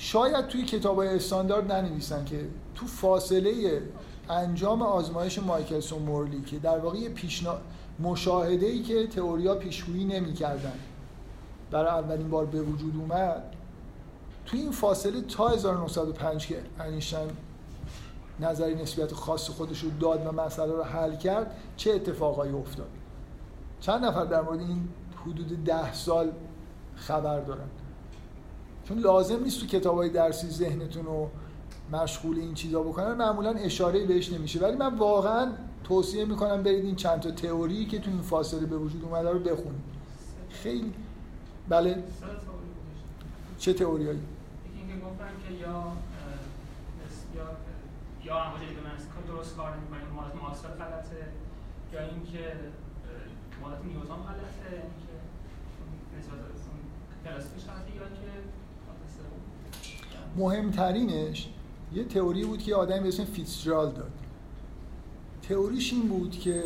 شاید توی کتاب استاندارد ننویسن که تو فاصله انجام آزمایش مایکلسون مورلی که در واقع پیشنا... مشاهده ای که تئوریا پیشگویی نمی‌کردن برای اولین بار به وجود اومد توی این فاصله تا 1905 که انیشتین نظری نسبیت خاص خودش رو داد و مسئله رو حل کرد چه اتفاقایی افتاد؟ چند نفر در مورد این حدود ده سال خبر دارن. چون لازم نیست تو کتاب های درسی ذهنتون رو مشغول این چیزا بکنن معمولا اشاره بهش نمیشه. ولی من واقعا توصیه می‌کنم برید این چند تا تئوری که تو این فاصله به وجود اومده رو بخونید. خیلی بله. چه تئوریایی؟ اینکه گفتن که یا یا امواج که درست کار نمی‌کنه مالت ماکسول غلطه یا اینکه مالت نیوتن غلطه اینکه نسبت کلاسیکش غلطه یا که مهمترینش یه تئوری بود که آدمی به اسم فیتزجرالد داد. تئوریش این بود که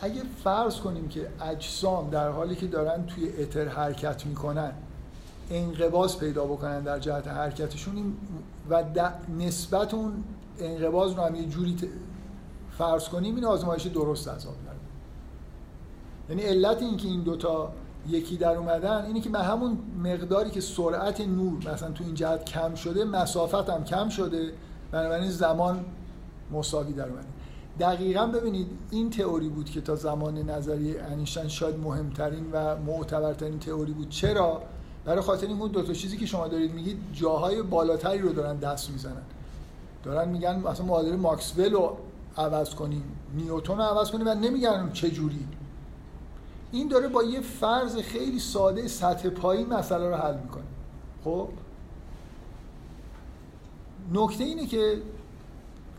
اگه فرض کنیم که اجسام در حالی که دارن توی اتر حرکت می‌کنن انقباض پیدا بکنن در جهت حرکتشون و نسبت اون انقباض رو هم یه جوری فرض کنیم این آزمایش درست از آب یعنی علت این که این دوتا یکی در اومدن اینه که به همون مقداری که سرعت نور مثلا تو این جهت کم شده مسافت هم کم شده بنابراین زمان مساوی در اومده. دقیقا ببینید این تئوری بود که تا زمان نظری انیشتین شاید مهمترین و معتبرترین تئوری بود. چرا؟ برای خاطر این دو تا چیزی که شما دارید میگید جاهای بالاتری رو دارن دست می‌زنن. دارن میگن مثلا معادله ماکسول رو عوض کنیم نیوتن رو عوض کنیم و نمیگن چه جوری این داره با یه فرض خیلی ساده سطح پایین مسئله رو حل می‌کنه. خب؟ نکته اینه که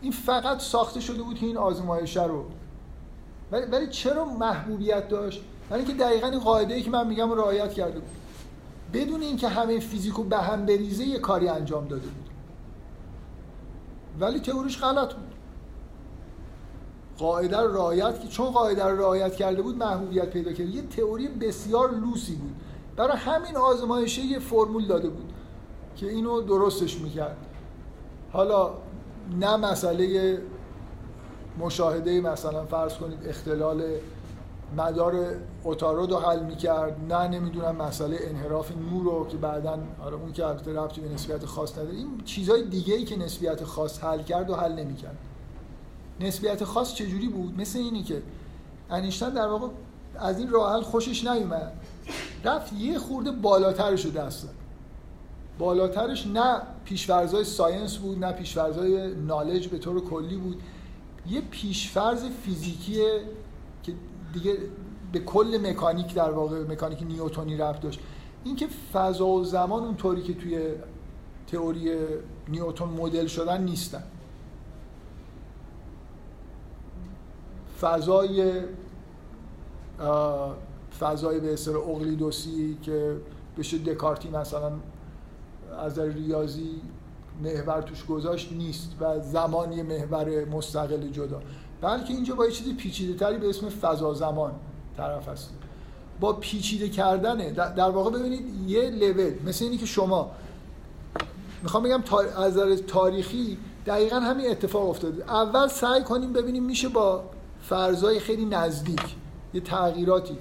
این فقط ساخته شده بود که این آزمایشه رو. ولی, ولی چرا محبوبیت داشت؟ برای اینکه دقیقا این قاعده ای که من میگم رو رعایت کرده بود. بدون اینکه همه فیزیکو به هم بریزه یه کاری انجام داده بود. ولی تئوریش غلط بود. قاعده رو رعایت چون قاعده رو رعایت کرده بود محبوبیت پیدا کرد. یه تئوری بسیار لوسی بود. برای همین آزمایشه یه فرمول داده بود که اینو درستش می‌کرد. حالا نه مسئله مشاهده مثلا فرض کنید اختلال مدار اتارو رو حل می‌کرد. نه نمی‌دونم مسئله انحراف نور رو که بعدا آره اون که البته ربطی به نسبیت خاص نداره. این چیزهای دیگه ای که نسبیت خاص حل کرد و حل نمی‌کرد. نسبیت خاص چجوری بود؟ مثل اینی که انیشتن در واقع از این راه خوشش نیومد. رفت یه خورده بالاترش رو دست داد. بالاترش نه پیشفرزای ساینس بود نه پیشفرزای نالج به طور کلی بود. یه پیشفرز فیزیکیه که دیگه به کل مکانیک در واقع مکانیک نیوتونی رفت داشت. اینکه فضا و زمان اونطوری که توی تئوری نیوتون مدل شدن نیستن. فضای فضای به اصطلاح اقلیدوسی که بشه دکارتی مثلا از ریاضی محور توش گذاشت نیست و زمان یه محور مستقل جدا. بلکه اینجا با یه چیزی پیچیده تری به اسم فضا زمان طرف هست. با پیچیده کردنه در واقع ببینید یه لول مثل اینی که شما می‌خوام بگم از تاریخی دقیقا همین اتفاق افتاده. اول سعی کنیم ببینیم میشه با فرضای خیلی نزدیک یه تغییراتی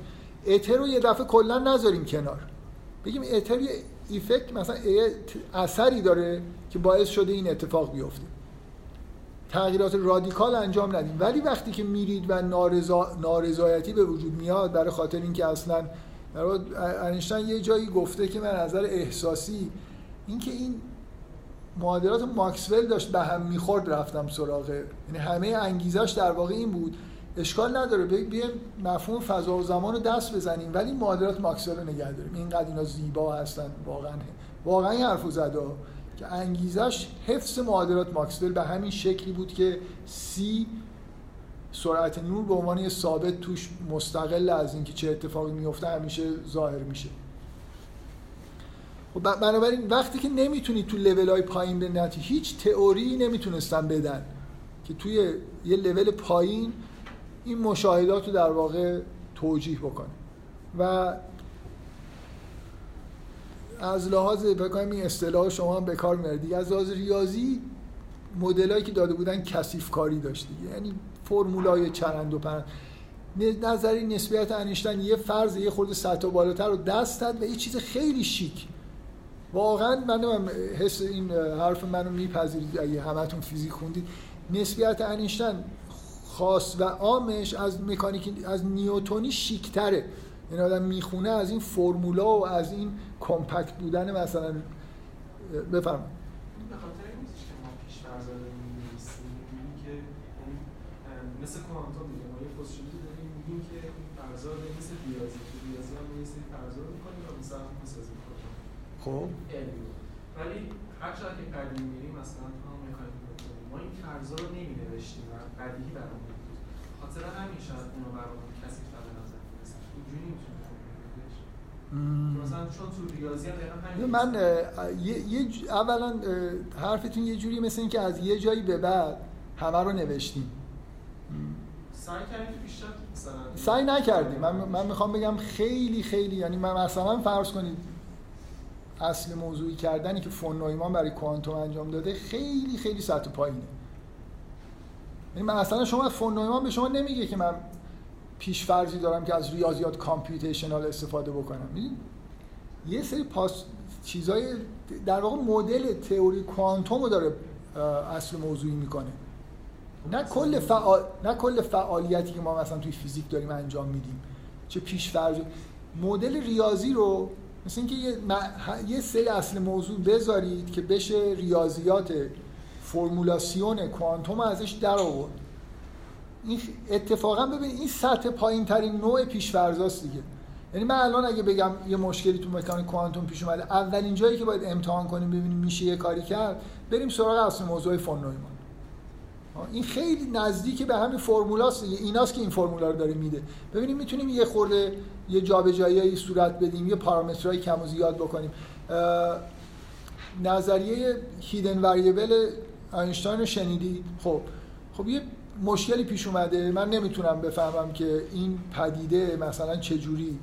اتر رو یه دفعه کلا نذاریم کنار بگیم اتر یه ایفکت مثلا اثری داره که باعث شده این اتفاق بیفته تغییرات رادیکال انجام ندیم ولی وقتی که میرید و نارضا... نارضایتی به وجود میاد برای خاطر اینکه اصلا انیشتین یه جایی گفته که من نظر احساسی اینکه این معادلات ماکسول داشت به هم می‌خورد رفتم سراغه یعنی همه انگیزش در واقع این بود اشکال نداره. بیایم مفهوم فضا و زمان رو دست بزنیم. ولی معادلات ماکسول رو نگه داریم. اینقدر اینا زیبا هستن. واقعا واقعا این حرفو زده که انگیزش حفظ معادلات ماکسول به همین شکلی بود که سی سرعت نور به عنوان یه ثابت توش مستقل از اینکه چه اتفاقی میفته همیشه ظاهر میشه. خب بنابراین وقتی که نمی‌تونید تو لول های پایین به هیچ تئوری نمی‌تونستن بدن که توی یه لول پایین این مشاهدات رو در واقع توجیه بکنه. و از لحاظ بکنم این اصطلاح شما هم به کار میارید از لحاظ ریاضی مدلایی که داده بودن کثیف کاری داشت یعنی فرمولای چرند و پرند. نظری نسبیت انیشتن یه فرض یه خورده سطح بالاتر رو دست داد و یه چیز خیلی شیک. واقعا من حس این حرف منو میپذیرید اگه همتون فیزیک خوندید. نسبیت انیشتن خاص و عامش از مکانیک از نیوتونی شیکتره. این آدم می‌خونه از این فرمولا و از این کمپکت بودن مثلا. بفرمایید. مثل کوانتوم دیگه ما یه پوزیشنی داریم میگیم که این فرضا مثل ریاضی. تو ریاضی هم یه سری فرضا رو می‌کنیم و مثلا می‌سازیم. خب. ولی هر چقدر که قدیم میریم مثلا ما این فرضا رو نمی‌نوشتیم و بدیهی برامون بود. خاطر همین شاید اونو برامون کسی به نظر می‌رسه. اینجوری نمی‌تونه مثلا چون تو ریاضی هم همین من یه, یه اولا حرفتون یه جوری مثل اینکه از یه جایی به بعد همه رو نوشتیم. سعی نکردیم. من, من می‌خوام بگم خیلی خیلی یعنی من مثلا فرض کنید اصل موضوعی کردنی که فون نویمان برای کوانتوم انجام داده خیلی خیلی سطح پایینه. یعنی مثلا شما فون نویمان به شما نمیگه که من پیش فرضی دارم که از ریاضیات computational استفاده بکنم. یه سری پاس چیزای در واقع مدل تئوری کوانتوم رو داره اصل موضوعی می‌کنه. نه کل فعال... نه کل فعالیتی که ما مثلا توی فیزیک داریم انجام میدیم چه پیش فرض مدل ریاضی رو مثل اینکه یه, یه سری اصل موضوع بذارید که بشه ریاضیات فرمولاسیون کوانتوم ازش در آورد. این اتفاقا ببین این سطح پایین ترین نوع پیشفرضاست دیگه. یعنی من الان اگه بگم یه مشکلی تو مکانیک کوانتوم پیش اومده اولین جایی که باید امتحان کنیم ببینیم میشه یه کاری کرد بریم سراغ اصل موضوع فون نویمان این خیلی نزدیک به همین فرمولاست. ایناست که این فرمولا رو داره میده. ببینیم می‌تونیم یه خورده یه جابجاییایی صورت بدیم یه پارامترهای کم و زیاد بکنیم. نظریه هیدن وریبل اینشتاین رو شنیدی؟ خب. خب یه مشکلی پیش اومده. من نمی‌تونم بفهمم که این پدیده مثلا چه جوری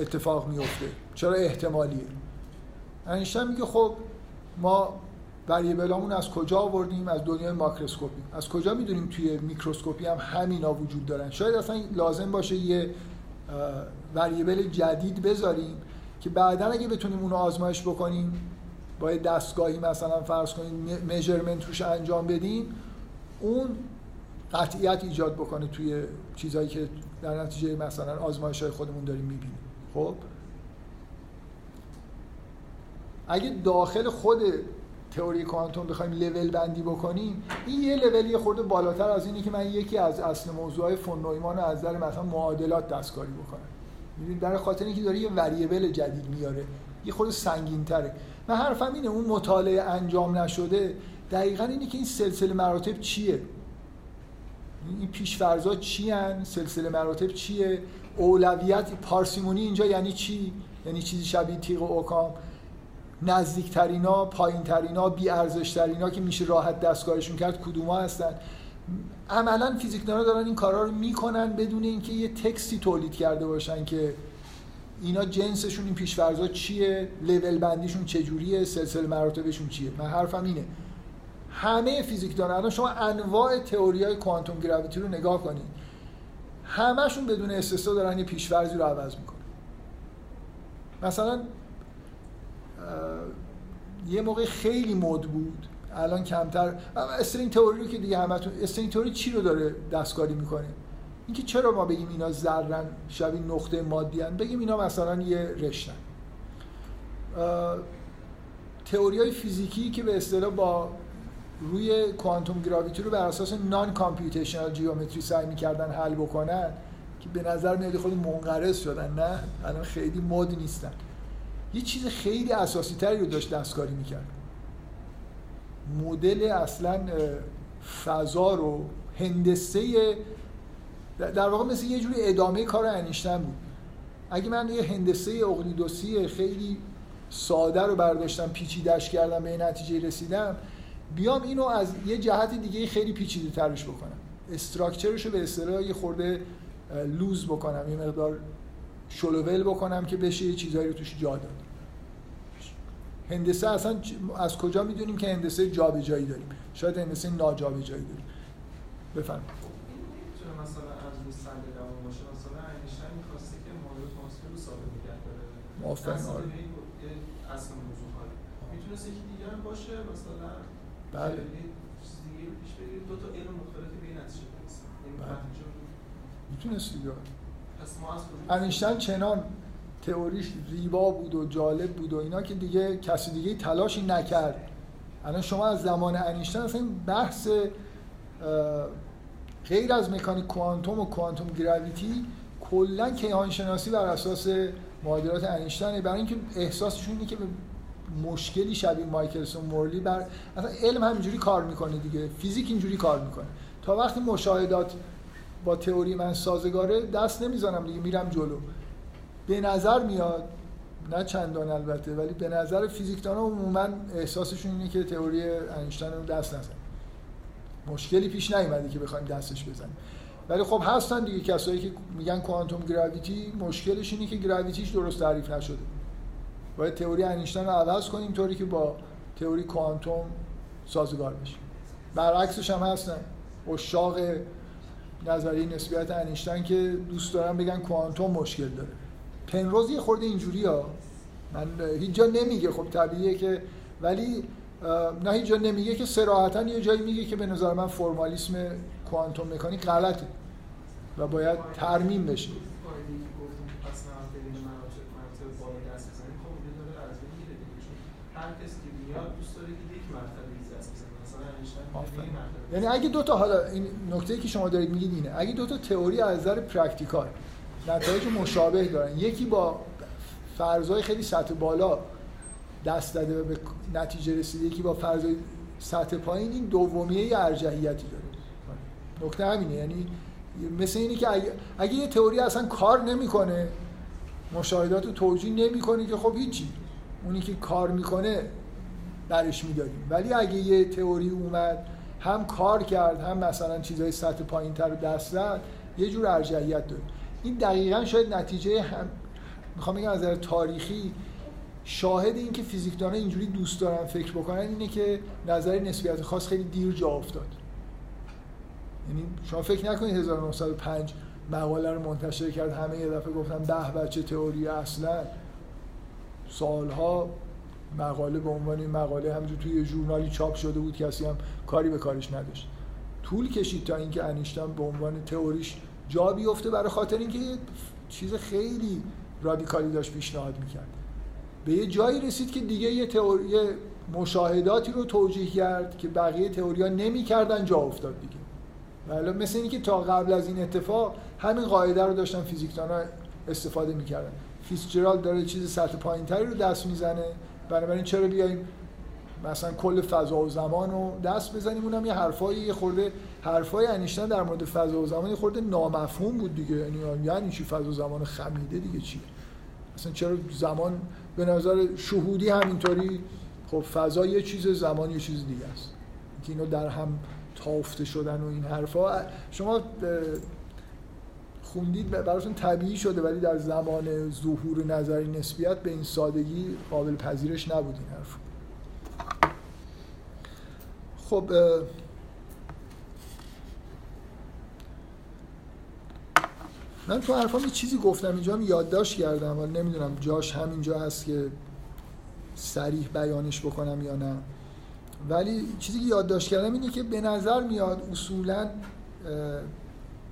اتفاق میفته چرا احتمالیه؟ اینشتاین میگه خب ما وریبلامون از کجا آوردیم؟ از دنیای ماکروسکوپی. از کجا می‌دونیم توی میکروسکوپی هم همینا وجود دارن؟ شاید اصلا لازم باشه یه وریبل جدید بذاریم که بعدا اگه بتونیم اونو آزمایش بکنیم با دستگاهی مثلا فرض کنیم میجرمنت روش انجام بدیم اون قطعیت ایجاد بکنه توی چیزهایی که در نتیجه مثلا آزمایش های خودمون داریم می‌بینیم. خب؟ اگه داخل خود تئوری کوانتوم بخوایم لول بندی بکنیم این یه لولی خورده بالاتر از اینی که من یکی از اصل موضوعهای فون نویمان از نظر مثلا معادلات دستکاری بکنم. می‌دونید در خاطر اینکه داره یه وریبل جدید میاره یه خورده سنگین تره من حرفم اینه اون مطالعه انجام نشده دقیقا اینه که این سلسله مراتب چیه؟ این پیشفرزا چی؟ سلسله مراتب چیه؟ اولویت پارسیمونی اینجا یعنی چی؟ یعنی چیزی شبیه تیغ اوکام؟ نزدیکترینا پایینترینا بی ارزشترینا که میشه راحت دستکارشون کرد کدوما هستن؟ عملا فیزیکدانا دارن این کارا رو می‌کنن بدون اینکه یه تکستی تولید کرده باشن که اینا جنسشون این پیشفرزا چیه؟ لول بندیشون چجوریه؟ سلسله مراتبشون چیه؟ من حرفم اینه. همه فیزیکدانا الان شما انواع تئوری های کوانتوم گراویتی رو نگاه کنید همشون بدون استثنا دارن یه پیشفرزی رو عوض می‌کنن. مثلا یه موقع خیلی مد بود. الان کمتر. استرینگ تئوری رو که دیگه همتون استرینگ تئوری چی رو داره دستکاری می‌کنه؟ اینکه چرا ما بگیم اینا ذرن شبیه نقطه مادی هن؟ بگیم اینا مثلا یه رشتن. تئوری های فیزیکی که به اصطلاح با روی کوانتوم گراویتی رو بر اساس نان کامپیوتیشنال جیومتری سعی می‌کردن حل بکنن که به نظر میاد خود منقرض شدن نه؟ الان خیلی مد نیستن. یه چیز خیلی اساسی تری رو داشت دستکاری می‌کرد. مدل اصلا فضا رو هندسه در واقع مثل یه جوری ادامه کار انیشتن بود. اگه من یه هندسه اقلیدوسی خیلی ساده رو برداشتم پیچیدش کردم به نتیجه رسیدم بیام اینو از یه جهت دیگه خیلی پیچیده ترش بکنم. استراکچرش رو به اصطلاح یه خورده لوز بکنم. یه مقدار شلوول بکنم که بشه یه چیزایی رو توش جا داد هندسه اصلا از کجا می‌دونیم که هندسه جابجایی داریم؟ شاید هندسه ناجابجایی داریم. بفرمایید. مثلا باشه؟ مثلا آره. می‌تونست یکی دیگه هم باشه؟ مثلا بله. دو تا علم مختلفی به این نتیجه رو- می‌تونست دیگه انیشتین چنان تئوریش ریوا بود و جالب بود و اینا که دیگه کسی دیگه تلاشی نکرد. الان شما از زمان انیشتین اصلا بحث غیر از مکانیک کوانتوم و کوانتوم گراویتی کلا کیهان شناسی بر اساس معادلات انیشتینه. برای اینکه احساسشون اینه که به مشکلی شبیه مایکلسون مورلی بر اصلا علم همینجوری کار می‌کنه دیگه. فیزیک اینجوری کار می‌کنه. تا وقتی مشاهدات با تئوری من سازگاره دست نمی‌زنم دیگه میرم جلو. به نظر میاد نه چندان البته ولی به نظر فیزیکدانا عموما احساسشون اینه که تئوری انیشتین رو دست نزن. مشکلی پیش نیومده که بخوایم دستش بزنیم. ولی خب هستن دیگه کسایی که میگن کوانتوم گراویتی مشکلش اینه که گراویتیش درست تعریف نشده. باید تئوری انیشتین رو عوض کنیم طوری که با تئوری کوانتوم سازگار بشه. برعکسش هم هستن. اشاق نظریه نسبیت انیشتین که دوست دارن بگن کوانتوم مشکل داره. پنروز یه خورده اینجوری ها. من هیچ جا نمیگه. خب طبیعیه که ولی نه هیچ جا نمیگه که صراحتا یه جایی میگه که به نظر من فرمالیسم quantum mechanics غلطه و باید ترمیم بشه. خب چون هر کسی که میاد دوست داره که یک مرتبه دست بزنه مثلا انیشتین میگه آفرین. یعنی اگه دو تا حالا این نکته که شما دارید میگید اینه. اگه دو تا تئوری از نظر practical نتایج مشابه دارن یکی با فرضای خیلی سطح بالا دست داده به نتیجه رسیده یکی با فرضای سطح پایین این دومیه یه ارجحیتی داره. نکته همینه. یعنی مثل اینی که اگه, اگه یه تئوری اصلا کار نمی‌کنه مشاهدات رو توجیه نمی‌کنه که خب هیچی. اونی که کار می‌کنه برش میداریم ولی اگه یه تئوری اومد هم کار کرد هم مثلا چیزهای سطح پایین تر دست زد یه جور ارجحیت داره این دقیقا شاید نتیجه هم می‌خوام بگم از نظر تاریخی شاهد این که فیزیکدانها اینجوری دوست دارن فکر بکنن اینه که نظر نسبیت خاص خیلی دیر جا افتاد. یعنی شما فکر نکنید 1905 مقاله رو منتشر کرد همه یه دفعه گفتن به بچه تئوری اصلا؟ سالها مقاله به عنوان این مقاله همینجور توی ژورنالی چاپ شده بود کسی هم کاری به کارش نداشت. طول کشید تا اینکه انیشتین به عنوان تئوریش جا بیفته برای خاطر اینکه چیز خیلی رادیکالی داشت پیشنهاد می‌کرد. به یه جایی رسید که دیگه یه تئوری مشاهداتی رو توجیه کرد که بقیه تئوریا نمی‌کردن جا افتاد دیگه. ولی مثل اینکه تا قبل از این اتفاق همین قاعده رو داشتن فیزیکدان‌ها استفاده می‌کردن. فیتزجرالد داره چیز سطح پایینتری رو دست می‌زنه. بنابراین چرا بیایم مثلا کل فضا و زمان رو دست بزنیم؟ اونم یه حرفایی یه خورده حرفای انیشتین در مورد فضا و زمان یه خورده نامفهوم بود دیگه. یعنی یعنی چی فضا و زمان خمیده دیگه چیه مثلا چرا زمان به نظر شهودی همینطوری؟ خب فضا یه چیز زمان یه چیز دیگه است. که اینو در هم تافته شدن و این حرفا. شما خوندید براتون طبیعی شده ولی در زمان ظهور نظری نسبیت به این سادگی قابل پذیرش نبود این حرف. خب من تو حرفام یه چیزی گفتم اینجا هم یادداشت کردم ولی نمی‌دونم جاش همینجا هست که سریح بیانش بکنم یا نه. ولی چیزی که یادداشت کردم اینه که به نظر میاد اصولا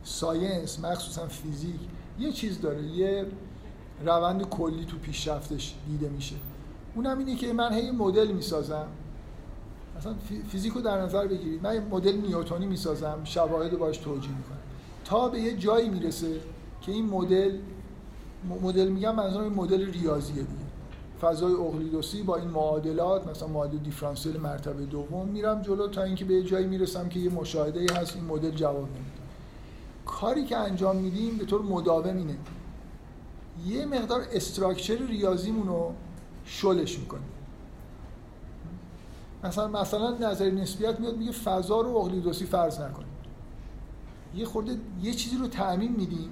ساینس مخصوصا فیزیک یه چیز داره یه روند کلی تو پیشرفتش دیده میشه. اونم اینه که من هی مدل می‌سازم. مثلا فیزیک رو در نظر بگیرید. من مدل نیوتونی می‌سازم شواهد باش توجیه می‌کنم. تا به یه جایی می‌رسه که این مدل مدل میگم منظورم این مدل ریاضیه دیگه. فضای اقلیدوسی با این معادلات مثلا معادل دیفرانسیل مرتبه دوم میرم جلو تا اینکه به یه جایی می‌رسم که یه مشاهده هست این مدل جواب نمیده. کاری که انجام میدیم به طور مداوم اینه. یه مقدار استراکچر ریاضیمون رو شلش می‌کنیم. مثلا مثلا نظر نسبیت میاد میگه فضا رو اقلیدوسی فرض نکنیم. یه خورده یه چیزی رو تعمین میدیم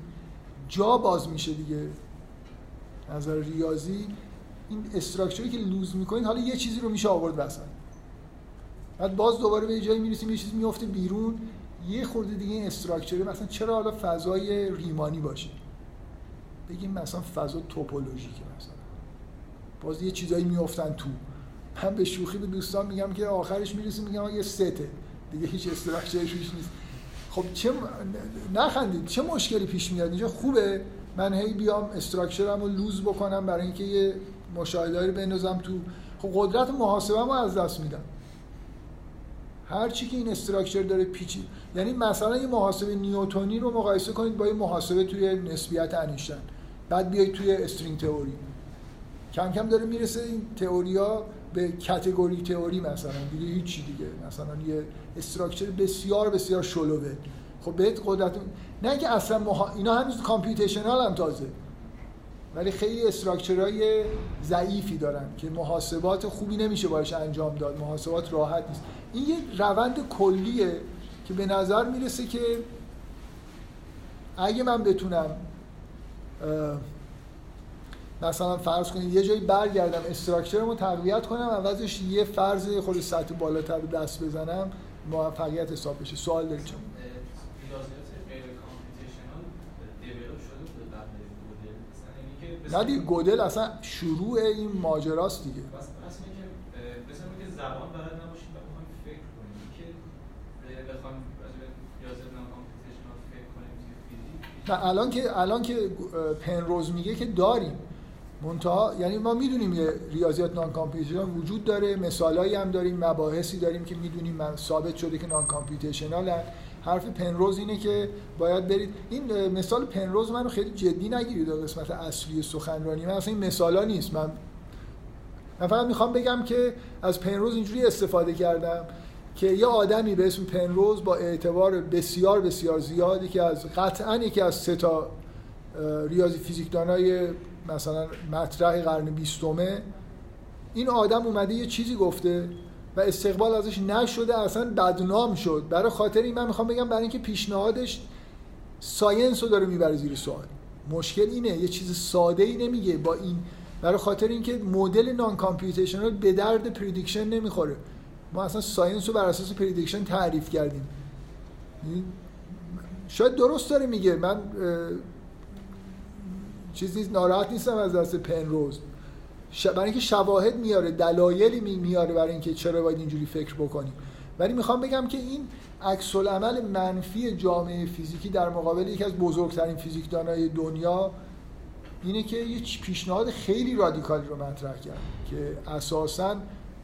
جا باز میشه دیگه. نظر ریاضی این استراکچری که لوز می‌کنید حالا یه چیزی رو میشه آورد وسط. بعد باز دوباره به جایی می‌رسیم یه چیزی میفته بیرون. یه خورده دیگه این استراکچره مثلا چرا حالا فضای ریمانی باشه؟ بگیم مثلا فضا توپولوژیکه مثلا. باز یه چیزایی میافتن تو. من به شوخی به دوستان میگم که آخرش می‌رسیم میگم یه سته. دیگه هیچ استراکچرش نیست. خب چه نخندید. چه مشکلی پیش میاد؟ اینجا خوبه. من هی بیام استراکچرم رو لوز بکنم برای اینکه یه مشاهده رو بندازم تو. خب قدرت محاسبه رو از دست میدم. هر چی که این استراکچر داره پیچی یعنی مثلا یه محاسبه نیوتونی رو مقایسه کنید با یه محاسبه توی نسبیت انیشتین بعد بیایید توی استرینگ تئوری. کم کم داره می‌رسه این تئوریا به کاتگوری تئوری مثلا. دیگه هیچی دیگه. مثلا یه استراکچر بسیار بسیار شلوه. خب بهت قدرت نه که اصلا مح... اینا هنوز کامپیوتیشنال هم تازه. ولی خیلی استراکچرهای ضعیفی دارن که محاسبات خوبی نمیشه باش انجام داد. محاسبات راحت نیست. این یه روند کلیه که به نظر می‌رسه که اگه من بتونم مثلا فرض کنید یه جایی برگردم استراکچرمو تقویت کنم عوضش یه فرض خود سطح بالاتر دست بزنم موفقیت حساب بشه. سوال دارید چون؟ نه دیگه گودل اصلا شروع این ماجراست دیگه. زبان بلد نباشیم و بخوایم فکر کنیم که بخوایم الان که الان که پنروز میگه که داریم. منتها یعنی ما می‌دونیم یه ریاضیات نان کامپیوتیشنال وجود داره مثالایی هم داریم مباحثی داریم که می‌دونیم من ثابت شده که نان کامپیوتیشنال حرف پنروز اینه که باید برید این مثال پنروز منو خیلی جدی نگیرید قسمت اصلی سخنرانی. من اصلا این مثالا نیست. من من فقط می‌خوام بگم که از پنروز اینجوری استفاده کردم. که یه آدمی به اسم پنروز با اعتبار بسیار بسیار زیادی که از قطعا یکی از سه تا ریاضی فیزیکدانای مثلا مطرح قرن بیستمه این آدم اومده یه چیزی گفته و استقبال ازش نشده اصلا بدنام شد. برای خاطر این من می‌خوام بگم برای اینکه پیشنهادش ساینس رو داره می‌بره زیر سوال. مشکل اینه یه چیز ساده ای نمیگه با این. برای خاطر اینکه مدل non-computational به درد prediction نمی‌خوره. ما اصلا science رو بر اساس prediction تعریف کردیم. یعنی شاید درست داره میگه. من چیزی ناراحت نیستم از دست پنروز. برای اینکه شواهد میاره دلایلی میاره برای اینکه چرا باید اینجوری فکر بکنیم. ولی می‌خوام بگم که این عکس‌العمل منفی جامعه فیزیکی در مقابل یکی از بزرگترین فیزیکدانای دنیا اینه که یه پیشنهاد خیلی رادیکالی رو مطرح کرد که اساسا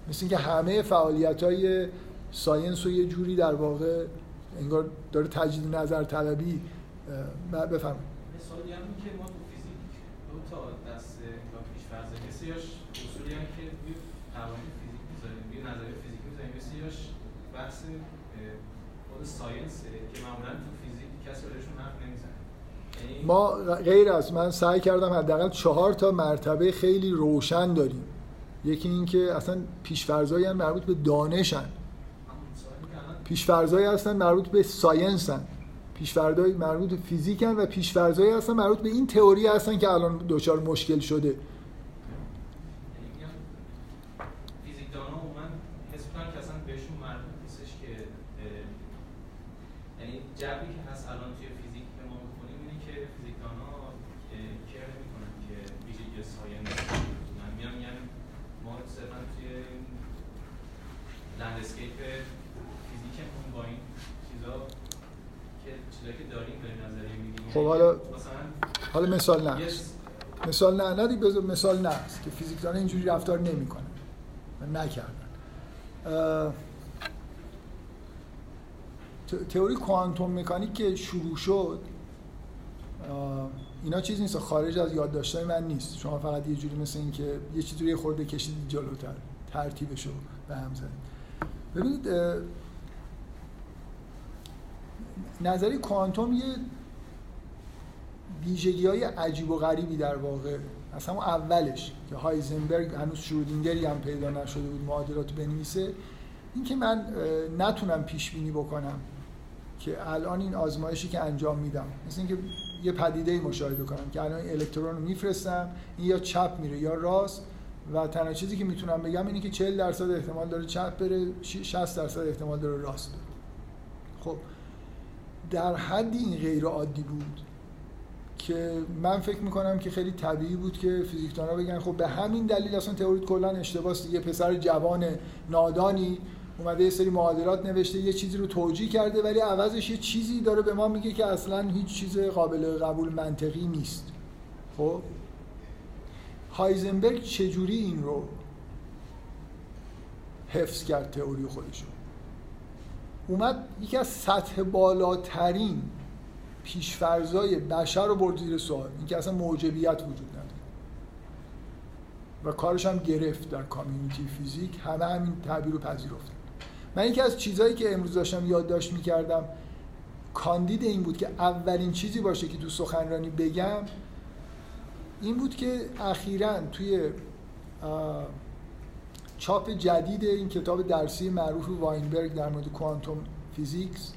مثل اینکه همه فعالیت های science رو یه جوری در واقع انگار داره تجدید نظر طلبی بفرمایید. مثالی هم که ما تو فیزیک دو تا دست انگار پیش فرضه بسیارش اصولی هم که قوانین فیزیک می‌ذاریم توی نظریه فیزیک می‌ذاریم. بسیارش بحث خود science ه که معمولا تو فیزیک کسی بهشون حرف نمی‌زنه. یعنی ما غیر از من سعی کردم حداقل چهار تا مرتبه خیلی روشن داریم. یکی این که اصلا پیشفرزایی هم مربوط به دانشن پیشفرزایی هستن مربوط به ساینسن پیشفرزایی مربوط به فیزیکن و پیشفرزایی هستن مربوط به این تئوری هستن که الان دچار مشکل شده. خب حالا حالا مثال نه. مثال نه. ندی بذار مثال نه که فیزیکدان اینجوری رفتار نمی‌کنه. من نکردن تئوری کوانتوم مکانیک که شروع شد اینا چیز نیست. خارج از یادداشت‌های من نیست. شما فقط یه جوری مثل این که یه چیزی روی خورده کشیدید جلوتر. ترتیبشو به هم زدید. ببینید نظری کوانتوم یه ویژگی های عجیب و غریبی در واقع. از همون اولش که هایزنبرگ هنوز شرودینگری هم پیدا نشده بود معادلات بنویسه اینکه من نتونم پیش بینی بکنم که الان این آزمایشی که انجام میدم. مثل اینکه یه پدیده ای مشاهده کنم که الان الکترون رو میفرستم این یا چپ میره یا راست. و تنها چیزی که می‌تونم بگم اینه که 40 درصد احتمال داره چپ بره 60 درصد احتمال داره راست بره. خب در حدی این غیر عادی بود. که من فکر می‌کنم که خیلی طبیعی بود که فیزیکدانا بگن خب به همین دلیل اصلا تئوری کلا اشتباهه دیگه. پسر جوان نادانی اومده یه سری معادلات نوشته یه چیزی رو توجیه کرده ولی عوضش یه چیزی داره به ما میگه که اصلا هیچ چیز قابل قبول منطقی نیست. خب؟ هایزنبرگ چجوری این رو حفظ کرد تئوری خودشو اومد یکی از سطح بالاترین پیشفرزای بشر رو برد زیر سوال. این که اصلا موجبیت وجود نداره. و کارش هم گرفت در کامیونیتی فیزیک. همه همین تعبیر رو پذیرفتن. من یکی از چیزهایی که امروز داشتم یادداشت می‌کردم کاندید این بود که اولین چیزی باشه که تو سخنرانی بگم این بود که اخیرا توی چاپ جدید این کتاب درسی معروف واینبرگ در مورد quantum physics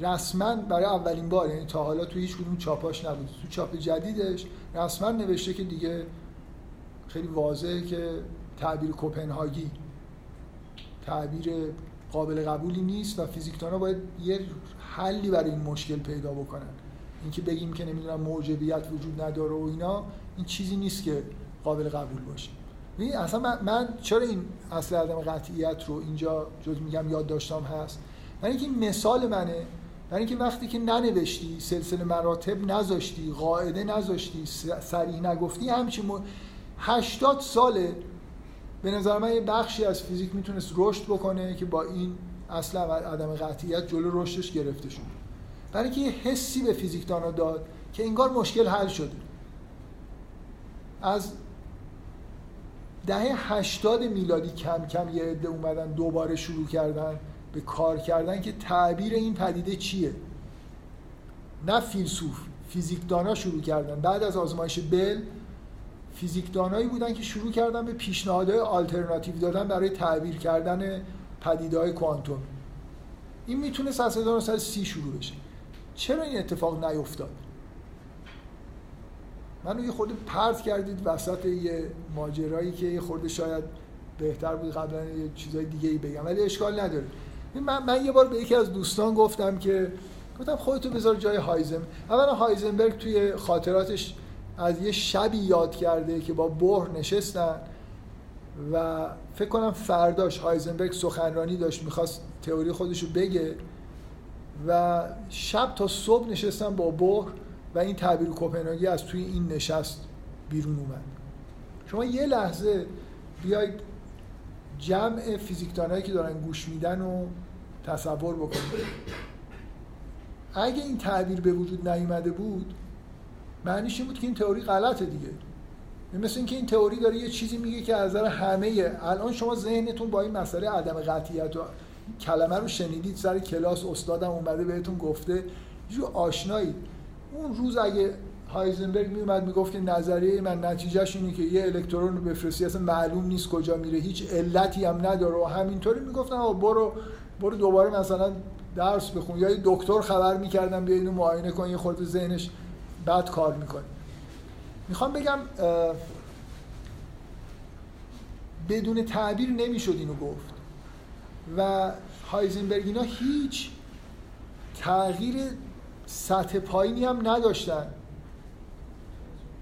رسما برای اولین بار یعنی تا حالا تو هیچ کدوم چاپاش نبود. تو چاپ جدیدش رسما نوشته که دیگه خیلی واضحه که تعبیر کپنهاگی تعبیر قابل قبولی نیست و فیزیکدانا باید یه حلی برای این مشکل پیدا بکنن. اینکه بگیم که نمی‌دونم موجبیت وجود نداره و اینا این چیزی نیست که قابل قبول باشه. اصلا من, من چرا این اصل عدم قطعیت رو اینجا جز میگم یاد داشتم هست اینکه این مثال منه برای اینکه وقتی که ننوشتی سلسله مراتب نذاشتی قاعده نذاشتی سریع نگفتی همچین م... 80 ساله به نظر من یه بخشی از فیزیک می‌تونست رشد بکنه که با این اصل عدم قطعیت جلو رشدش گرفته شد. برای اینکه یه حسی به فیزیکدانا داد که انگار مشکل حل شده. از دهه 80 میلادی کم کم یه عده اومدن دوباره شروع کردن. به کار کردن که تعبیر این پدیده چیه؟ نه فیلسوف فیزیکدانا شروع کردن. بعد از آزمایش بل فیزیکدانایی بودن که شروع کردن به پیشنهادهای آلترناتیو دادن برای تعبیر کردن پدیده های کوانتوم. این می‌تونه از 1930 شروع بشه. چرا این اتفاق نیفتاد؟ منو یه خورده پرت کردید وسط یه ماجرایی که یه خورده شاید بهتر بود قبلا یه چیزای دیگه ای بگم ولی اشکال نداره. من, من یه بار به یکی از دوستان گفتم که گفتم خودتو بذار جای هایزن اولا هایزنبرگ توی خاطراتش از یه شبی یاد کرده که با بحر نشستن و فکر کنم فرداش هایزنبرگ سخنرانی داشت می‌خواست تئوری خودشو بگه و شب تا صبح نشستن با بحر و این تعبیر کوپنهاگی از توی این نشست بیرون اومد. شما یه لحظه بیاید جمع فیزیکدانایی که دارن گوش میدن و تصور بکنید اگه این تعبیر به وجود نیومده بود معنیش این بود که این تئوری غلطه دیگه. مثل اینکه این تئوری داره یه چیزی میگه که از نظر همه الان شما ذهنتون با این مسئله عدم قطعیت و کلمه رو شنیدید سر کلاس استادم اومده بهتون گفته. جو آشنایی اون روز اگه هایزنبرگ میومد می‌گفت که نظریه من نتیجهش اینه که یه الکترون رو بفرستی اصلا معلوم نیست کجا میره هیچ علتی هم نداره و همینطوری می‌گفتن برو برو دوباره مثلا درس بخون. یا یه دکتر خبر می‌کردن بیا اینو معاینه کن یه خورده ذهنش بد کار می‌کنه. می‌خوام بگم بدون تعبیر نمی‌شد اینو گفت. و هایزنبرگ اینا هیچ تغییر سطح پایینی هم نداشتن.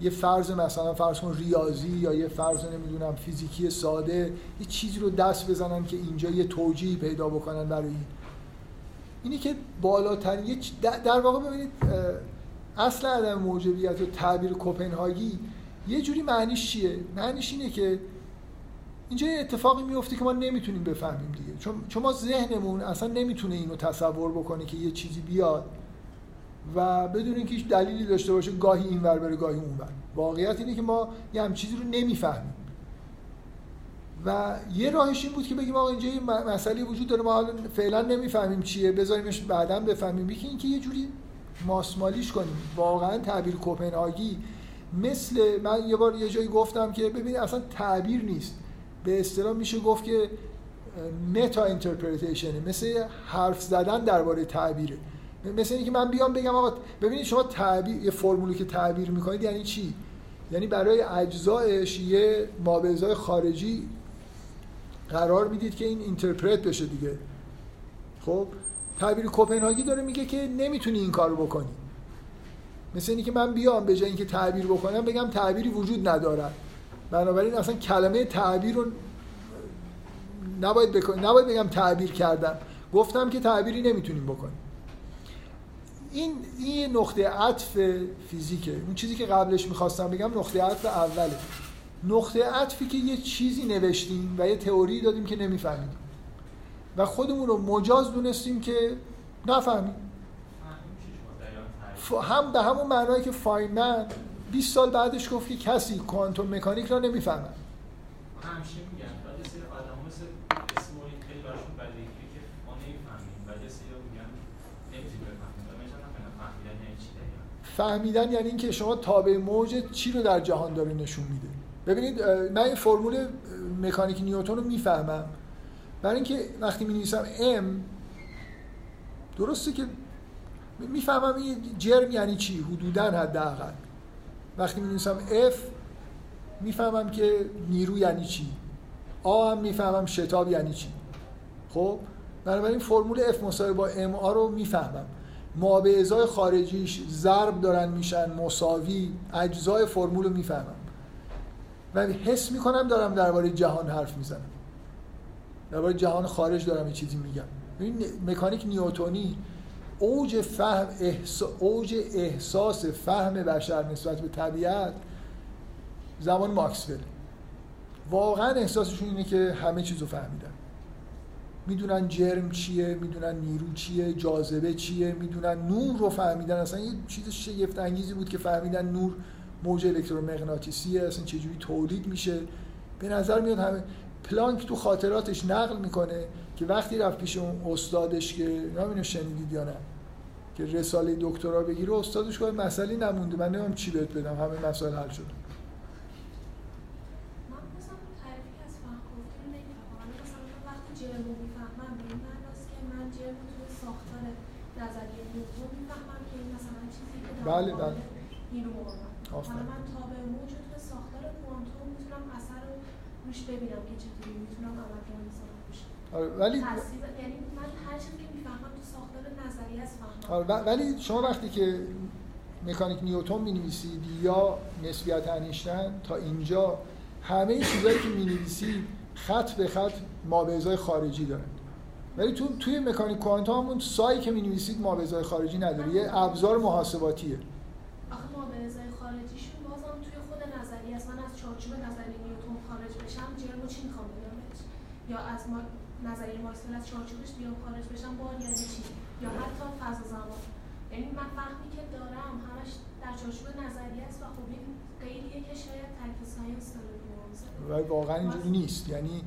یه فرض مثلا فرض کن ریاضی یا یه فرض نمی‌دونم فیزیکی ساده یه چیزی رو دست بزنن که اینجا یه توجیهی پیدا بکنن برای این. اینی که بالاتر یه در واقع ببینید اصل عدم موجبیت و تعبیر کوپنهاگی یه جوری معنیش چیه؟ معنیش اینه که اینجا یه اتفاقی میفته که ما نمی‌تونیم بفهمیم دیگه. چون چون ما ذهنمون اصلا نمی‌تونه اینو تصور بکنه که یه چیزی بیاد. و بدون اینکه هیچ دلیلی داشته باشه گاهی اینور بره گاهی اونور واقعیت اینه که ما یه هم چیزی رو نمی‌فهمیم. و یه راهش این بود که بگیم آقا اینجا یه مسئله وجود داره ما حالا فعلا نمی‌فهمیم چیه بذاریمش بعدا بفهمیم. یکی اینکه یه جوری ماسمالیش کنیم. واقعا تعبیر کپنهاگی مثل من یه بار یه جایی گفتم که ببینید اصلا تعبیر نیست. به اصطلاح میشه گفت که meta interpretation مثل حرف زدن درباره تعبیره. مثل اینکه من بیام بگم آقا ببینید شما تعبیر یه فرمولی که تعبیر می‌کنید یعنی چی؟ یعنی برای اجزایش یه مابعضای خارجی قرار می‌دید که این اینترپرت بشه دیگه. خب تعبیر کوپنهاگی داره میگه که نمی‌تونی این کارو بکنی. مثل اینی که من بیام به جای اینکه تعبیر بکنم بگم تعبیری وجود ندارد بنابراین اصلا کلمه تعبیر رو نباید, بکن... نباید بگم تعبیر کردم. گفتم که تعبیری نمی‌تونیم بکنیم. این این نقطه عطف فیزیکه. اون چیزی که قبلش می‌خواستم بگم نقطه عطف اوله. نقطه عطفی که یه چیزی نوشتیم و یه تئوری دادیم که نمی‌فهمیم. و خودمون رو مجاز دونستیم که نفهمیم. هم به همون معنایی که فاینمن 20 سال بعدش گفت که کسی کوانتوم مکانیک را نمی‌فهمن همیشه میگن بعد سری آدم مثل اسم خیلی براشون بدیهی که ما نمی‌فهمیم بعد سری میگن نمی‌تونیم بفهمیم یعنی فهمیدن یعنی اینکه شما تابع موج چی رو در جهان داره نشون میده. ببینید من این فرمول مکانیک نیوتن رو می‌فهمم. برای اینکه وقتی می نویسم M درسته که می‌فهمم این جرم یعنی چی؟ حدودا حداقل. وقتی می نویسم F می‌فهمم که نیرو یعنی چی. آ هم می‌فهمم شتاب یعنی چی. خب؟ بنابراین فرمول F مساوی با MA رو می‌فهمم. ما به ازای خارجیش ضرب دارن میشن مساوی اجزای فرمول رو می‌فهمم. و حس می‌کنم دارم درباره جهان حرف می‌زنم. درباره جهان خارج دارم یه چیزی میگم. این مکانیک نیوتونی اوج فهم اوج احساس فهم بشر نسبت به طبیعت زمان ماکسول واقعا احساسشون اینه که همه چیزو فهمیدن. می‌دونن جرم چیه می‌دونن نیرو چیه جاذبه چیه می‌دونن نور رو فهمیدن. اصلا یه چیز شگفت انگیزی بود که فهمیدن نور موج الکترومغناطیسیه اصلا چجوری تولید میشه. به نظر میاد همه پلانک تو خاطراتش نقل می‌کنه که وقتی رفت پیش اون استادش که نمی‌دونم شنیدید یا نه که رساله دکترا بگیره استادش گفت مسئله نمونده من نمی‌دونم چی بهت بدم همه مسائل حل شد بله بله. حالا من تا به موجود به ساختار کوانتوم می‌تونم اثر رو روش ببینم که چطوری می‌تونم عمل کنم آره ولی یعنی من هر چیزی که می‌فهمم تو ساختار نظریه است فهمم آره ولی شما وقتی که مکانیک نیوتن می نویسید یا نسبیت انیشتن تا اینجا همه چیزهایی که می نویسید خط به خط مابعضای خارجی دارن. ولی تو توی مکانیک کوانتوم همون سایی که می نویسید مابعضای خارجی نداره یه ابزار محاسباتیه. آخه مابعضای خارجیشون بازم توی خود نظریه است. من از چارچوب نظریه نیوتن خارج بشم جرمو چی می‌خوام یا از ما نظریه ماکسول از چارچوبش بیام خارج بشم بار یعنی چی؟ یا حتی فضا زمان. یعنی من فهمی که دارم همش در چارچوب نظریه است و خب این غیریه که شاید ترک ساینس داره واقعا اینجوری نیست. یعنی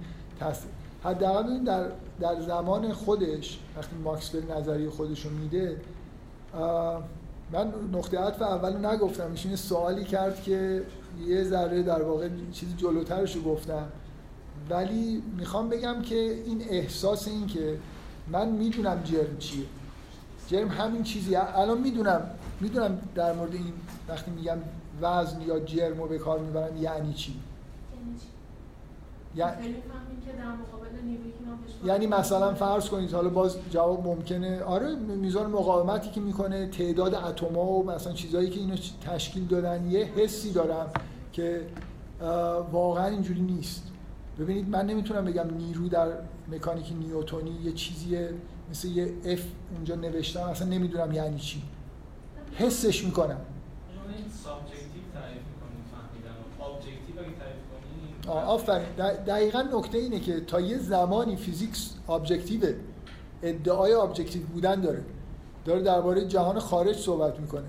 حداقل در در زمان خودش وقتی ماکسول نظریه خودش رو میده من نقطه عطف اول نگفتم ایشون سوالی کرد که یه ذره در واقع چیزی جلوترش رو گفتم. ولی می‌خوام بگم که این احساس این که من می‌دونم جرم چیه. جرم همین چیزی الان می‌دونم می‌دونم در مورد این وقتی میگم وزن یا جرم رو به کار می‌برم یعنی چی؟ یعنی یعنی مثلا فرض کنید حالا باز جواب ممکنه. آره میزان مقاومتی که می‌کنه تعداد اتم‌ها و مثلا چیزهایی که اینو تشکیل دادن یه حسی دارم که واقعا اینجوری نیست. ببینید من نمی‌تونم بگم نیرو در مکانیک نیوتونی یه چیزیه مثل یه F اونجا نوشتم اصلا نمی‌دونم یعنی چی. حسش می‌کنم. آفرین. دقیقا نکته اینه که تا یه زمانی physics objective ه ادعای objective بودن داره. داره درباره جهان خارج صحبت می‌کنه.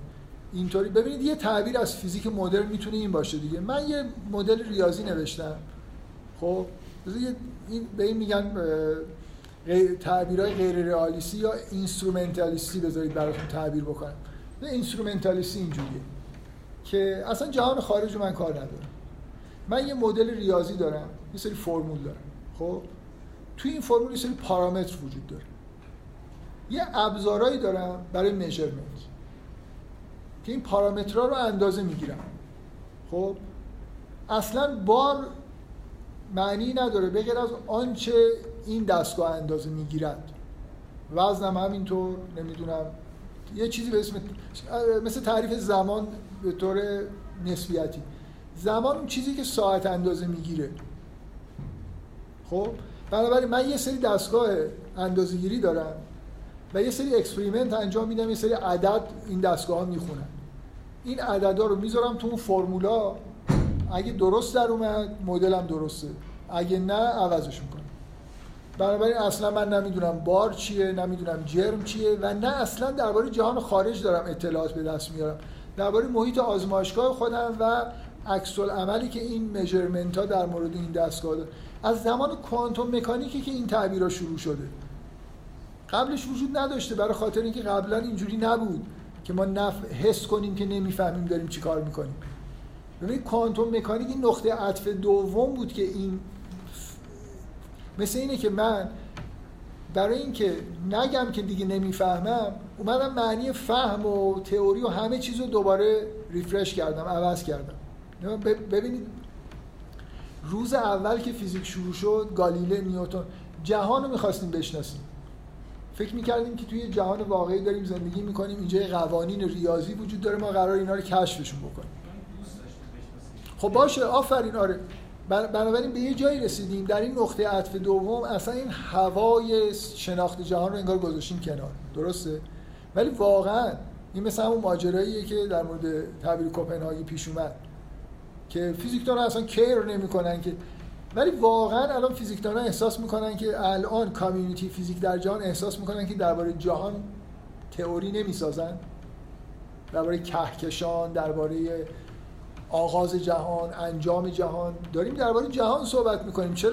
اینطوری. ببینید یه تعبیر از فیزیک مدرن می‌تونه این باشه دیگه. من یه مدل ریاضی نوشتم. خب این به این میگن تعبیرهای غیر رئالیستی یا اینسترومنتالیستی بذارید براتون تعبیر بکنم. اینسترومنتالیستی اینجوریه که اصلا جهان خارج من کار ندارم. من یه مدل ریاضی دارم یه سری فرمول دارم. خب؟ توی این فرمول یه سری پارامتر وجود داره. یه ابزارهایی دارم برای میجرمنت که این پارامترها رو اندازه می‌گیرم. خب؟ اصلا بار معنی نداره بغیر از آنچه این دستگاه اندازه می‌گیرد. وزنم همینطور نمی‌دونم. یه چیزی به اسم مثل تعریف زمان به طور نسبیتی. زمان اون چیزی که ساعت اندازه می‌گیره. خب؟ بنابراین من یه سری دستگاه اندازه گیری دارم و یه سری experiment انجام میدم یه سری عدد این دستگاه ها می‌خونن این عددا رو می‌ذارم تو اون فرمولا. اگه درست در اومد مدلم درسته. اگه نه عوضش می‌کنم. بنابراین اصلا من نمی‌دونم بار چیه نمی‌دونم جرم چیه و نه اصلا درباره جهان خارج دارم اطلاعات به دست میارم. درباره محیط آزمایشگاه خودم و عکس عملی که این مژرمنت ها در مورد این دستگاه داره. از زمان کوانتوم مکانیکی که این تعبیرها شروع شده. قبلش وجود نداشته برای خاطر اینکه قبلا اینجوری نبود که ما نف... حس کنیم که نمی‌فهمیم داریم چی کار می‌کنیم. ببینید کوانتوم مکانیک نقطه عطف دوم بود که این مثل اینه که من برای اینکه نگم که دیگه نمی‌فهمم اومدم معنی فهم و تئوری و همه چیز رو دوباره ریفرش کردم عوض کردم. ببینید. روز اول که فیزیک شروع شد گالیله نیوتن جهان رو می‌خواستیم بشناسیم. فکر می‌کردیم که توی جهان واقعی داریم زندگی می‌کنیم اینجا قوانین ریاضی وجود داره ما قرار اینا رو کشفشون بکنیم. خب باشه آفرین آره. بنابراین به یه جایی رسیدیم. در این نقطه عطف دوم اصلا این هوای شناخت جهان رو انگار گذاشتیم کنار. درسته؟ ولی واقعا این مثل همون ماجراییه که در مورد تعبیر کوپنهاگی پیش اومد. که فیزیکدان اصلا کیر نمی‌کنن که ولی واقعا الان فیزیکدان احساس می‌کنن که الان کامیونیتی فیزیک در جهان احساس می‌کنن که درباره جهان تئوری نمی‌سازن. درباره کهکشان درباره آغاز جهان انجام جهان. داریم درباره جهان صحبت می‌کنیم. چرا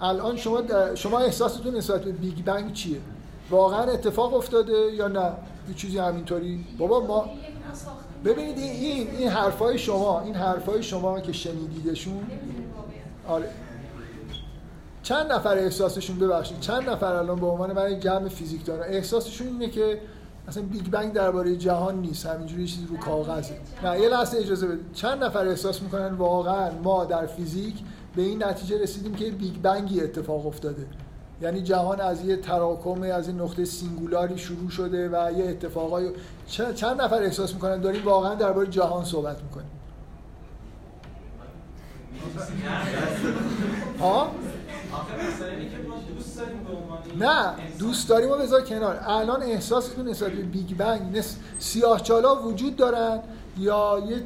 الان شما شما احساستون نسبت به Big Bang چیه؟ واقعا اتفاق افتاده یا نه؟ یه چیزی همینطوری. بابا ما ببینید این این حرفای شما این حرفای شما که شنیدیدشون آره. چند نفر احساسشون ببخشید چند نفر الان به عنوان من جمع فیزیک دارن؟ احساسشون اینه که اصلا Big Bang درباره جهان نیست همینجوری چیزی رو کاغذه نه یه لحظه اجازه بدید. چند نفر احساس می‌کنن واقعا ما در فیزیک به این نتیجه رسیدیم که Big Bang ی اتفاق افتاده؟ یعنی جهان از یه تراکم از این نقطه singular ی شروع شده و یه اتفاقای چند نفر احساس می‌کنن؟ داریم واقعا درباره جهان صحبت می‌کنیم. ها نه دوست داریم و بذار کنار. الان احساستون نسبت به Big Bang نس... سیاه چالا وجود دارن یا یه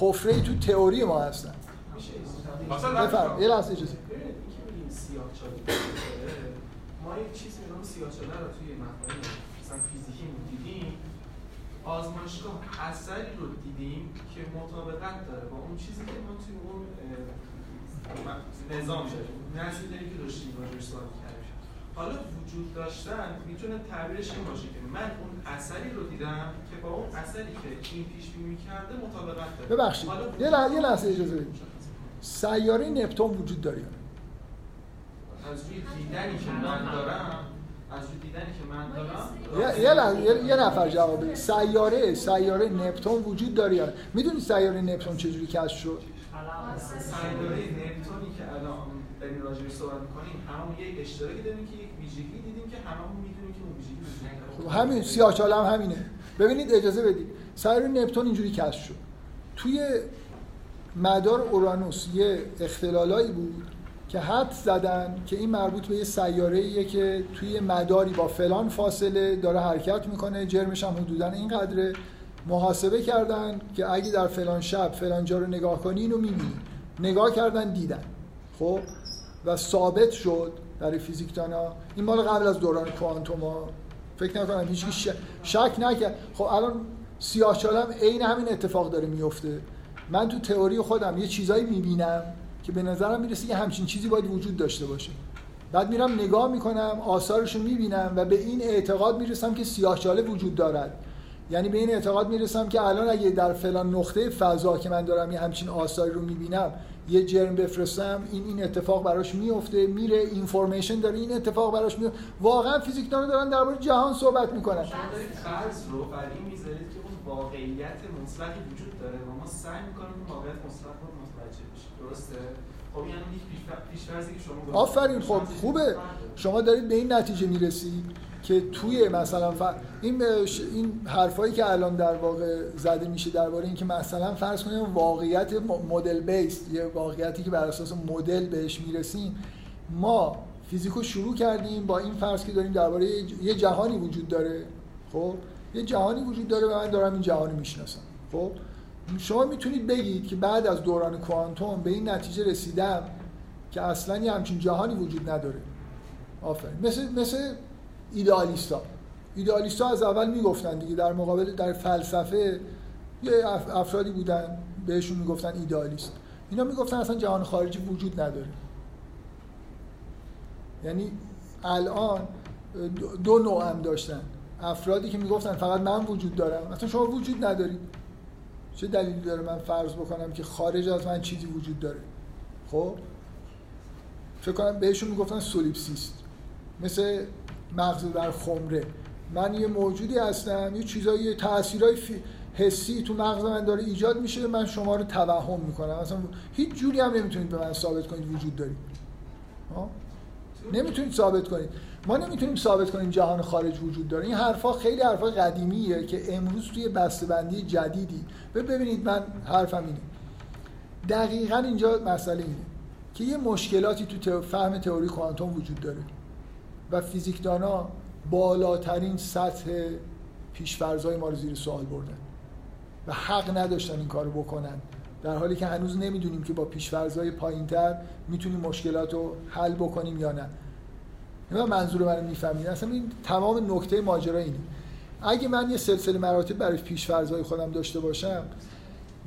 حفره تو تئوری ما هستن؟ بفرم یه لحظه اجازه. ما یک چیز به سیاه چاله رو توی مفاهیم مثلا فیزیکی دیدیم آزمایشگاه اثری رو دیدیم که مطابقت داره با اون چیزی که ما توی اون نظام داریم نزدیکی که داشتیم راجعش صحبت کردیم حالا وجود داشتن می‌تونه تعبیرش این باشه که من اون اثری رو دیدم که با اون اثری که این پیش بینی کرده مطابقت داره. ببخشید. یه لحظه اجازه بدید. سیاره نپتون وجود داره از روی دیدنی که من دارم از روی دیدنی که من دارم یه, یه, یه نفر جواب بده. سیاره سیاره نپتون وجود داره یا می‌دونی سیاره نپتون چجوری کشف شد؟ سیاره نپتونی که الان داریم راجع صحبت می‌کنیم همون یک اشتراکی داریم که یک ویژگی دیدیم که هممون می‌دونیم که اون ویژگی خب همین سیاه‌چاله هم همینه. ببینید اجازه بدید. سیاره نپتون اینجوری کشف شد. توی مدار اورانوس یه اختلالایی بود. که حد زدن که این مربوط به یه سیاره که توی مداری با فلان فاصله داره حرکت می‌کنه جرمش هم حدودا اینقدره. محاسبه کردن که اگه در فلان شب فلان جا رو نگاه کنی اینو می‌بینی. نگاه کردن دیدن. خب؟ و ثابت شد برای فیزیکدانا. این مال قبل از دوران کوانتوما فکر نکنم هیچ شک نکرد. خب الان سیاه چالم عین همین اتفاق داره میفته من تو تئوری خودم یه چیزایی می‌بینم. که به نظرم می‌رسه که همچین چیزی باید وجود داشته باشه. بعد میرم نگاه می‌کنم آثارش رو می‌بینم و به این اعتقاد می‌رسم که سیاهچاله وجود دارد. یعنی به این اعتقاد می‌رسم که الان اگه در فلان نقطه فضا که من دارم یه همچین آثاری رو می‌بینم یه جرم بفرستم این این اتفاق براش میفته میره اینفورمیشن داره این اتفاق براش میفته واقعا فیزیکدانا دارن درباره جهان صحبت می‌کنن. فرض رو بر این می‌ذارید که اون واقعیت مطلقی وجود داره و ما سعی می‌کنیم واقعیت مطلق رو درسته؟ خب یعنی که شما آفرین خب خوبه. شما دارید به این نتیجه می‌رسید که توی مثلا ف... این این حرفایی که الان در واقع زده میشه درباره اینکه مثلا فرض کنیم واقعیت مدل بیس یه واقعیتی که بر اساس مدل بهش می‌رسیم ما فیزیکو شروع کردیم با این فرض که داریم درباره یه جهانی وجود داره. خب؟ یه جهانی وجود داره و من دارم این جهانی می‌شناسم. خب؟ شما می‌تونید بگید که بعد از دوران کوانتوم به این نتیجه رسیدم که اصلا یه همچین جهانی وجود نداره. آفرین. مثل مثل ایدئالیستا. ایدئالیستا از اول می‌گفتن دیگه در مقابل در فلسفه یه افرادی بودن بهشون می‌گفتن ایدئالیست. اینا می‌گفتن اصلا جهان خارجی وجود نداره. یعنی الان دو نوع هم داشتن. افرادی که می‌گفتن فقط من وجود دارم. اصلا شما وجود ندارید. چه دلیلی داره من فرض بکنم که خارج از من چیزی وجود داره؟ خب؟ فکر کنم بهشون می‌گفتن سولیپسیست. مثل مغز در خمره. من یه موجودی هستم یه چیزایی تاثیرای حسی تو مغز من داره ایجاد میشه من شما رو توهم می‌کنم. مثلا هیچ جوری هم نمی‌تونید به من ثابت کنید وجود دارید. نمی‌تونید ثابت کنید. ما نمی‌تونیم ثابت کنیم جهان خارج وجود داره. این حرفا خیلی حرفا قدیمیه که امروز توی بسته‌بندی جدیدی. ببینید من حرفم اینه. دقیقا اینجا مسئله اینه که یه مشکلاتی تو فهم تئوری کوانتوم وجود داره و فیزیکدانا بالاترین سطح پیشفرزهای ما رو زیر سوال بردن و حق نداشتن این کارو بکنن. در حالی که هنوز نمی‌دونیم که با پیشفرزهای پایینتر می‌تونیم مشکلات رو حل بکنیم یا نه. نه منظور من می‌فهمید. اصلا این تمام نکته ماجرا اینه. اگه من یه سلسله مراتب برای پیشفرزهای خودم داشته باشم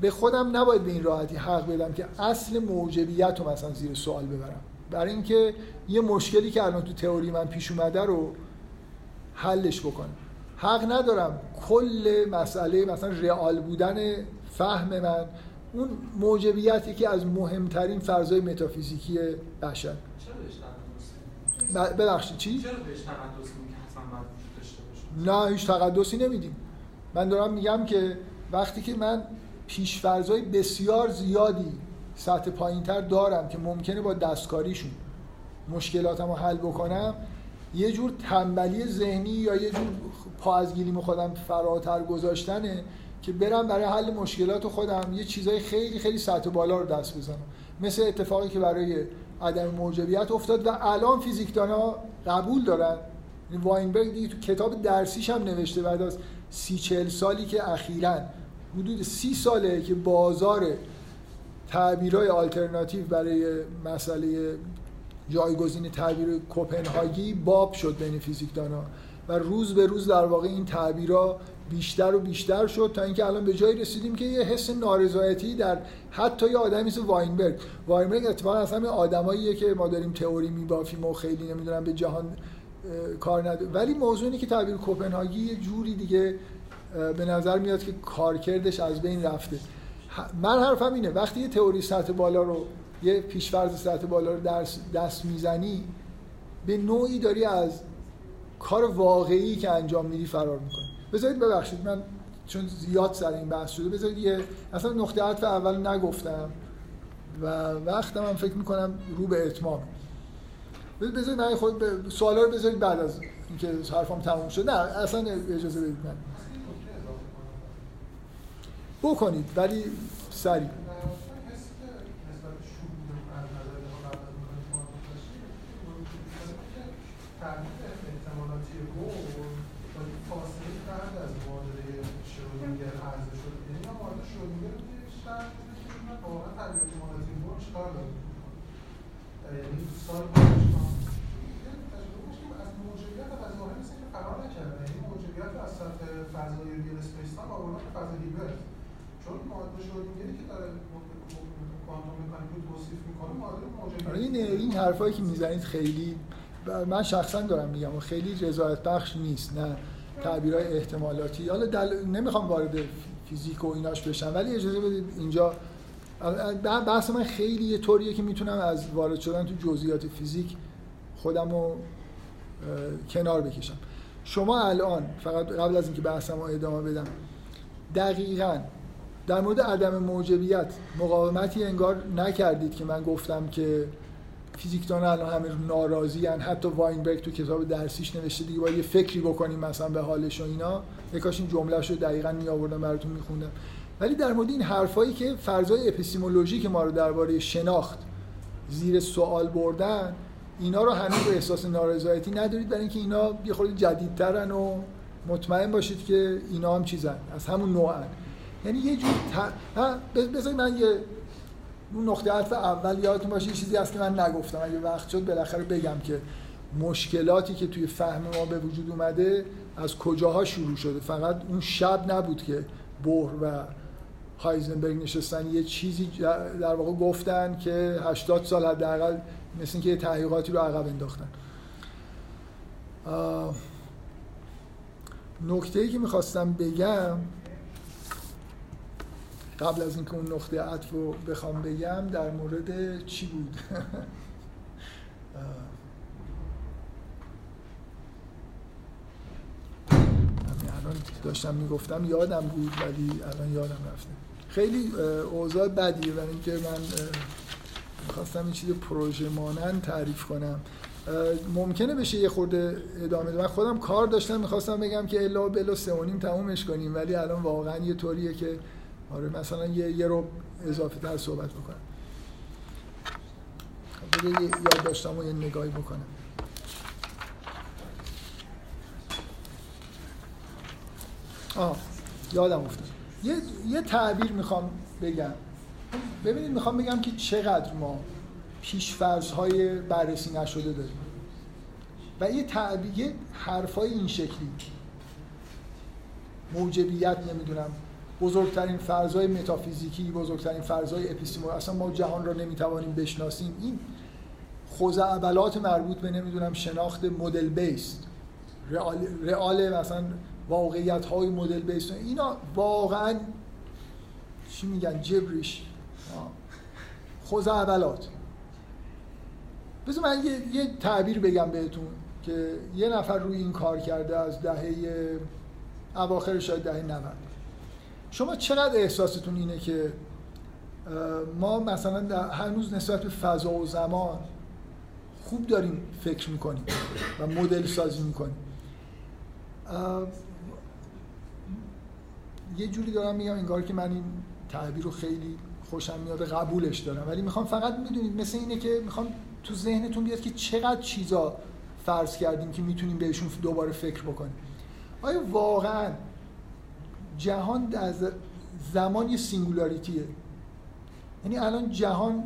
به خودم نباید به این راحتی حق بدم که اصل موجبیت رو مثلا زیر سوال ببرم. برای اینکه یه مشکلی که الان تو تئوری من پیش اومده رو حلش بکنم. حق ندارم کل مسئله مثلا رئال بودن فهم من اون موجبیتی که از مهمترین فرضای متافیزیکی بشر. ببخشید چی؟ چرا بهش تقدس نه هیچ تقدسی نمیدیم من دارم میگم که وقتی که من پیشفرزای بسیار زیادی سطح پایینتر دارم که ممکنه با دستکاریشون مشکلاتم رو حل بکنم یه جور تنبلی ذهنی یا یه جور پا از گیلیم خودم فراتر گذاشتنه که برم برای حل مشکلات خودم یه چیزای خیلی خیلی سطح بالا رو دست بزنم. مثل اتفاقی که برای عدم موجبیت افتاد و الان فیزیکدانا قبول دارن. یعنی واینبرگ دیگه تو کتاب درسیش هم نوشته بعد از سی چل سالی که اخیرا حدود سی ساله که بازار تعبیرهای آلترناتیو برای مسئله جایگزین تعبیر کوپنهاگی باب شد بین فیزیکدانا و روز به روز در واقع این تعبیرها بیشتر و بیشتر شد تا اینکه الان به جایی رسیدیم که یه حس نارضایتی در حتی یه آدمی مثل واینبرگ. واینبرگ اتفاقا اصلا آدماییه که ما داریم تئوری میبافیم و خیلی نمی‌دونم به جهان کار نداره. ولی موضوع که تعبیر کوپنهاگی یه جوری دیگه به نظر میاد که کارکردش از بین رفته. من حرفم اینه وقتی یه تئوری سطح بالا رو یه پیشفرض سطح بالا رو درس دست می‌زنی به نوعی داری از کار واقعی که انجام میدی فرار می‌کنی. بذارید ببخشید من چون زیاد سر این بحث شده بذارید یه اصلا نقطه عطف اول نگفتم و وقتم هم فکر می‌کنم رو به اتمام. بذارید من خود به سوالا رو بذارید بعد از اینکه حرفم تموم شد. نه اصلا اجازه بدید من. بکنید ولی سریع. این این حرفایی که می‌زنید خیلی من شخصا دارم میگم و خیلی رضایت بخش نیست نه تعبیرهای احتمالاتی. حالا دل... نمی‌خوام وارد فیزیک و ایناش بشم ولی اجازه بدید اینجا بحث من خیلی یه طوریه که می‌تونم از وارد شدن تو جزئیات فیزیک خودم رو کنار بکشم. شما الان فقط قبل از اینکه بحثم رو ادامه بدم دقیقا در مورد عدم موجبیت مقاومتی انگار نکردید که من گفتم که فیزیکدان الان همه ناراضی هن. حتی واینبرگ تو کتاب درسیش نوشته دیگه باید یه فکری بکنیم مثلا به حالش و اینا. یکاش این جمله رو دقیقا می آوردم براتون میخوندم. ولی در مورد این حرفایی که فرضای اپیستیمولوژی که ما رو درباره شناخت زیر سوال بردن اینا رو هنوز احساس نارضایتی ندارید. برای اینکه اینا یه خورده جدیدترن و مطمئن باشید که اینا هم چیزن. از همون نوعن. یعنی یه جور ت... من یه اون نقطه عطف اول یادتون باشه چیزی هست که من نگفتم. اگه وقت شد بالاخره بگم که مشکلاتی که توی فهم ما به وجود اومده از کجاها شروع شده. فقط اون شب نبود که بور و هایزنبرگ نشستن یه چیزی در واقع گفتن که 80 سال حداقل مثل اینکه یه تحقیقاتی رو عقب انداختن. نکته ای که می‌خواستم بگم قبل از اینکه اون نقطه عطف رو بخوام بگم در مورد چی بود؟ الان داشتم می‌گفتم یادم بود ولی الان یادم رفته. خیلی اوضاع بدیه. برای اینکه من می‌خواستم این چیز پروژه مانند تعریف کنم. ممکنه بشه یه خورده ادامه من خودم کار داشتم می‌خواستم بگم که الا بلا سه تمومش کنیم ولی الان واقعا یه طوریه که آره مثلا یه, یه رو اضافه تر صحبت بکنم. خب یاد داشتم و یه نگاهی بکنم. آه یادم افتاد. یه, یه تعبیر می‌خوام بگم. ببینید می‌خوام بگم که چقدر ما پیشفرض های بررسی نشده داریم. و یه تعبیر حرفای این شکلی. موجبیت نمی‌دونم بزرگترین فرضای متافیزیکی بزرگترین فرضای اپیستیمول اصلا ما جهان را نمی‌توانیم بشناسیم. این خوزعبلات مربوط به نمی‌دونم شناخت مدل بیست رئال, رئال مثلا واقعیت های مدل بیست اینا واقعا چی میگن؟ جبریش. خوزعبلات بذار من یه،, یه تعبیر بگم بهتون که یه نفر روی این کار کرده از دهه اواخر شاید دهه 90 شما چقدر احساستون اینه که ما مثلا در هنوز نسبت به فضا و زمان خوب داریم فکر می‌کنیم و مدل سازی می‌کنیم؟ یه جوری دارم میگم انگار که من این تعبیر رو خیلی خوشم میاد قبولش دارم. ولی می‌خوام فقط می‌دونید مثل اینه که می‌خوام تو ذهنتون بیاد که چقدر چیزا فرض کردیم که می‌تونیم بهشون دوباره فکر بکنیم. آیا واقعا جهان از زمان یه سینگولاریتیه. یعنی الان جهان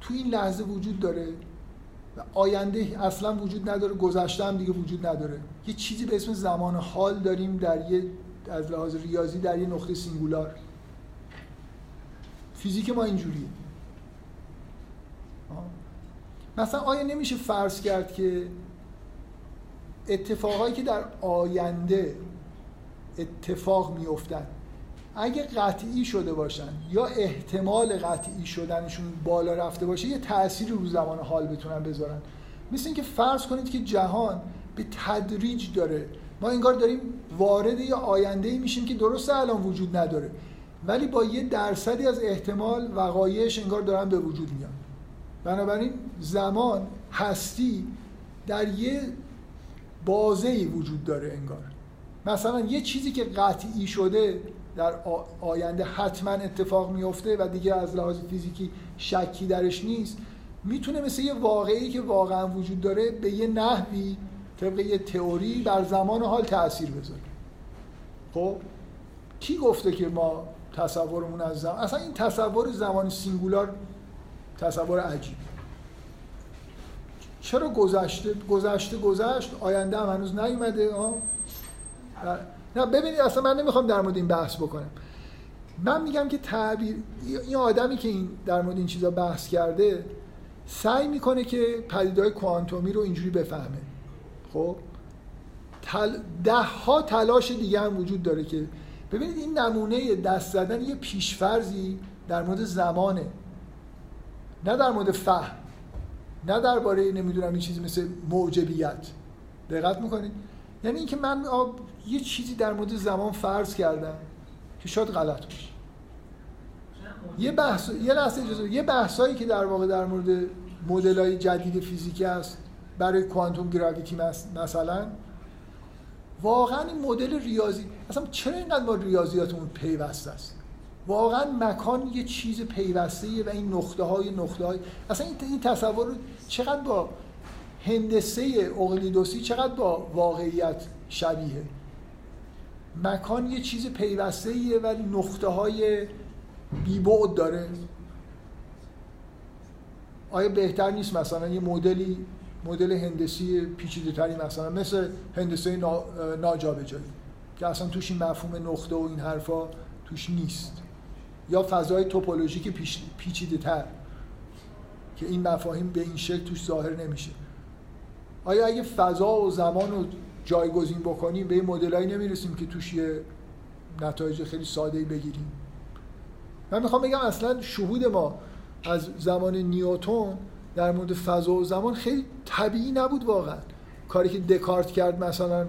تو این لحظه وجود داره و آینده اصلا وجود نداره گذشته هم دیگه وجود نداره. یه چیزی به اسم زمان حال داریم در یه از لحاظ ریاضی در یه نقطه سینگولار. فیزیک ما اینجوریه. مثلا آیا نمیشه فرض کرد که اتفاقایی که در آینده اتفاق میافتن اگه قطعی شده باشن یا احتمال قطعی شدنشون بالا رفته باشه یه تأثیری رو زمان حال بتونن بذارن. مثل اینکه فرض کنید که جهان به تدریج داره. ما انگار داریم وارد یا آینده ای میشیم که درست الان وجود نداره. ولی با یه درصدی از احتمال وقایعش انگار دارن به وجود میان. بنابراین زمان هستی در یه بازه وجود داره انگار. مثلا یه چیزی که قطعی شده در آینده حتما اتفاق میفته و دیگه از لحاظ فیزیکی شکی درش نیست می‌تونه مثل یه واقعی که واقعا وجود داره به یه نحوی طبق یه تئوری بر زمان حال تاثیر بذاره. خب؟ کی گفته که ما تصورمون از زمان اصلا این تصور زمان سینگولار تصور عجیب چرا گذشته گذشته گذشت؟ آینده هم هنوز نیومده نه ببینید اصلا من نمی‌خوام در مورد این بحث بکنم. من میگم که تعبیر این آدمی که این در مورد این چیزا بحث کرده سعی می‌کنه که پدیدهای کوانتومی رو اینجوری بفهمه. خب؟ تل... ده ها تلاش دیگه هم وجود داره که ببینید این نمونه دست زدن یه پیشفرزی در مورد زمانه. نه در مورد فهم. نه درباره نمی‌دونم این چیزی مثل موجبیت. دقت می‌کنید؟ یعنی اینکه من یه چیزی در مورد زمان فرض کردم که شاید غلط باشه. یه بحث یه لحظه اجازه یه بحثایی که در واقع در مورد مدل‌های جدید فیزیکی است برای کوانتوم گراویتی مثلا واقعا این مدل ریاضی اصلا چرا اینقدر با ریاضیاتمون پیوسته است؟ واقعا مکان یه چیز پیوسته و این نقطه های نقطه های اصلا این تصور چقدر با هندسه اقلیدوسی چقدر با واقعیت شبیه؟ مکان یه چیز پیوسته ولی نقطه های بیبعد داره. آیا بهتر نیست مثلا یه مدلی مدل هندسی پیچیده تری مثلا مثل هندسه ناجابجایی که اصلا توش این مفهوم نقطه و این حرفا توش نیست؟ یا فضای توپولوژیک پیچیده تر که این مفاهیم به این شکل توش ظاهر نمیشه. آیا اگه فضا و زمان رو جایگزین بکنیم به این مدلایی نمی‌رسیم که توش یه نتایج خیلی ساده بگیریم؟ من می‌خوام بگم اصلا شهود ما از زمان نیوتون در مورد فضا و زمان خیلی طبیعی نبود واقعا. کاری که دکارت کرد مثلا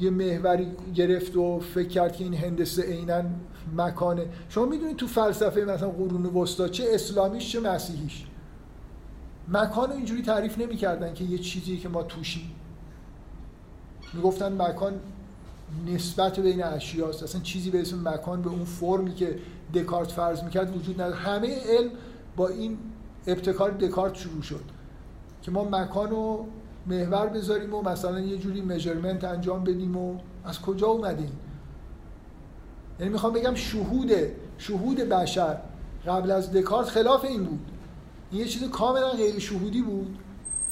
یه محوری گرفت و فکر کرد که این هندسه عینا مکانه. شما می‌دونید تو فلسفه مثلا قرون وسطا چه اسلامیش چه مسیحیش. مکان اینجوری تعریف نمی‌کردن که یه چیزی که ما توشیم. می‌گفتن مکان نسبت بین اشیاست. اصلا چیزی به اسم مکان به اون فرمی که دکارت فرض می‌کرد وجود نداره. همه علم با این ابتکار دکارت شروع شد که ما مکان رو محور بذاریم و مثلا یه جوری میجرمنت انجام بدیم و از کجا اومدیم؟ یعنی می‌خوام بگم شهود شهود بشر قبل از دکارت خلاف این بود. این یه چیز کاملا غیر شهودی بود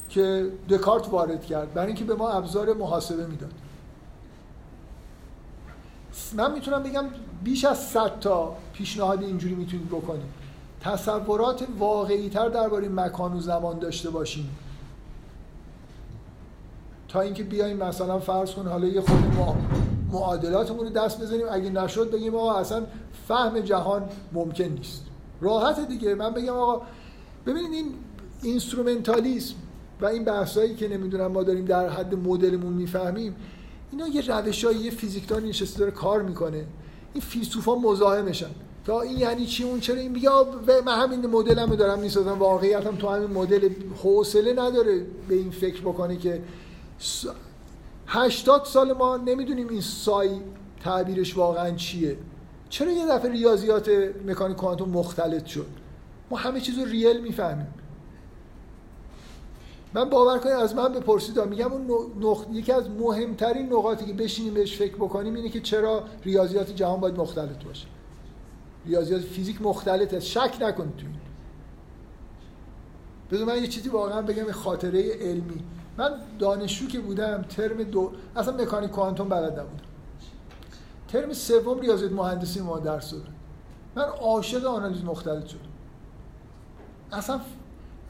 که دکارت وارد کرد برای اینکه به ما ابزار محاسبه می‌داد. من می‌تونم بگم بیش از 100 تا پیشنهاد اینجوری می‌تونید بکنید تصورات واقعی تر درباره مکان و زمان داشته باشیم. تا اینکه بیایم مثلا فرض کن حالا یه خود ما معادلاتمون رو دست بزنیم. اگه نشد بگیم آقا اصلا فهم جهان ممکن نیست. راحت دیگه. من بگم آقا ببینید این اینسترومنتالیسم و این بحثایی که نمی‌دونم ما داریم در حد مدلمون می‌فهمیم اینا یه روشای یه فیزیکدان نشسته داره کار می‌کنه. این فیلسوفا مزاحمشن. تا این یعنی چی؟ اون چرا این بگه من همین مدلمو دارم می‌سازم. واقعیت هم تو همین مدل حوصله نداره به این فکر بکنه که 80 سال ما نمی‌دونیم این سای تعبیرش واقعا چیه. چرا یه دفعه ریاضیات مکانیک کوانتوم مختلط شد؟ ما همه چیز رو ریل می‌فهمیم. من باور کنید از من بپرسید میگم اون نقط... یکی از مهمترین نقاطی که بشینیم بهش فکر بکنیم اینه که چرا ریاضیات جهان باید مختلط باشه. ریاضیات فیزیک مختلط است شک نکنید تو این. بذار من یه چیزی واقعا بگم خاطره علمی. من دانشجو که بودم ترم دو اصلا مکانیک کوانتوم بلد نبودم. ترم سوم ریاضیات مهندسی ما درس دادم. من عاشق آنالیز مختلط شدم. اصلا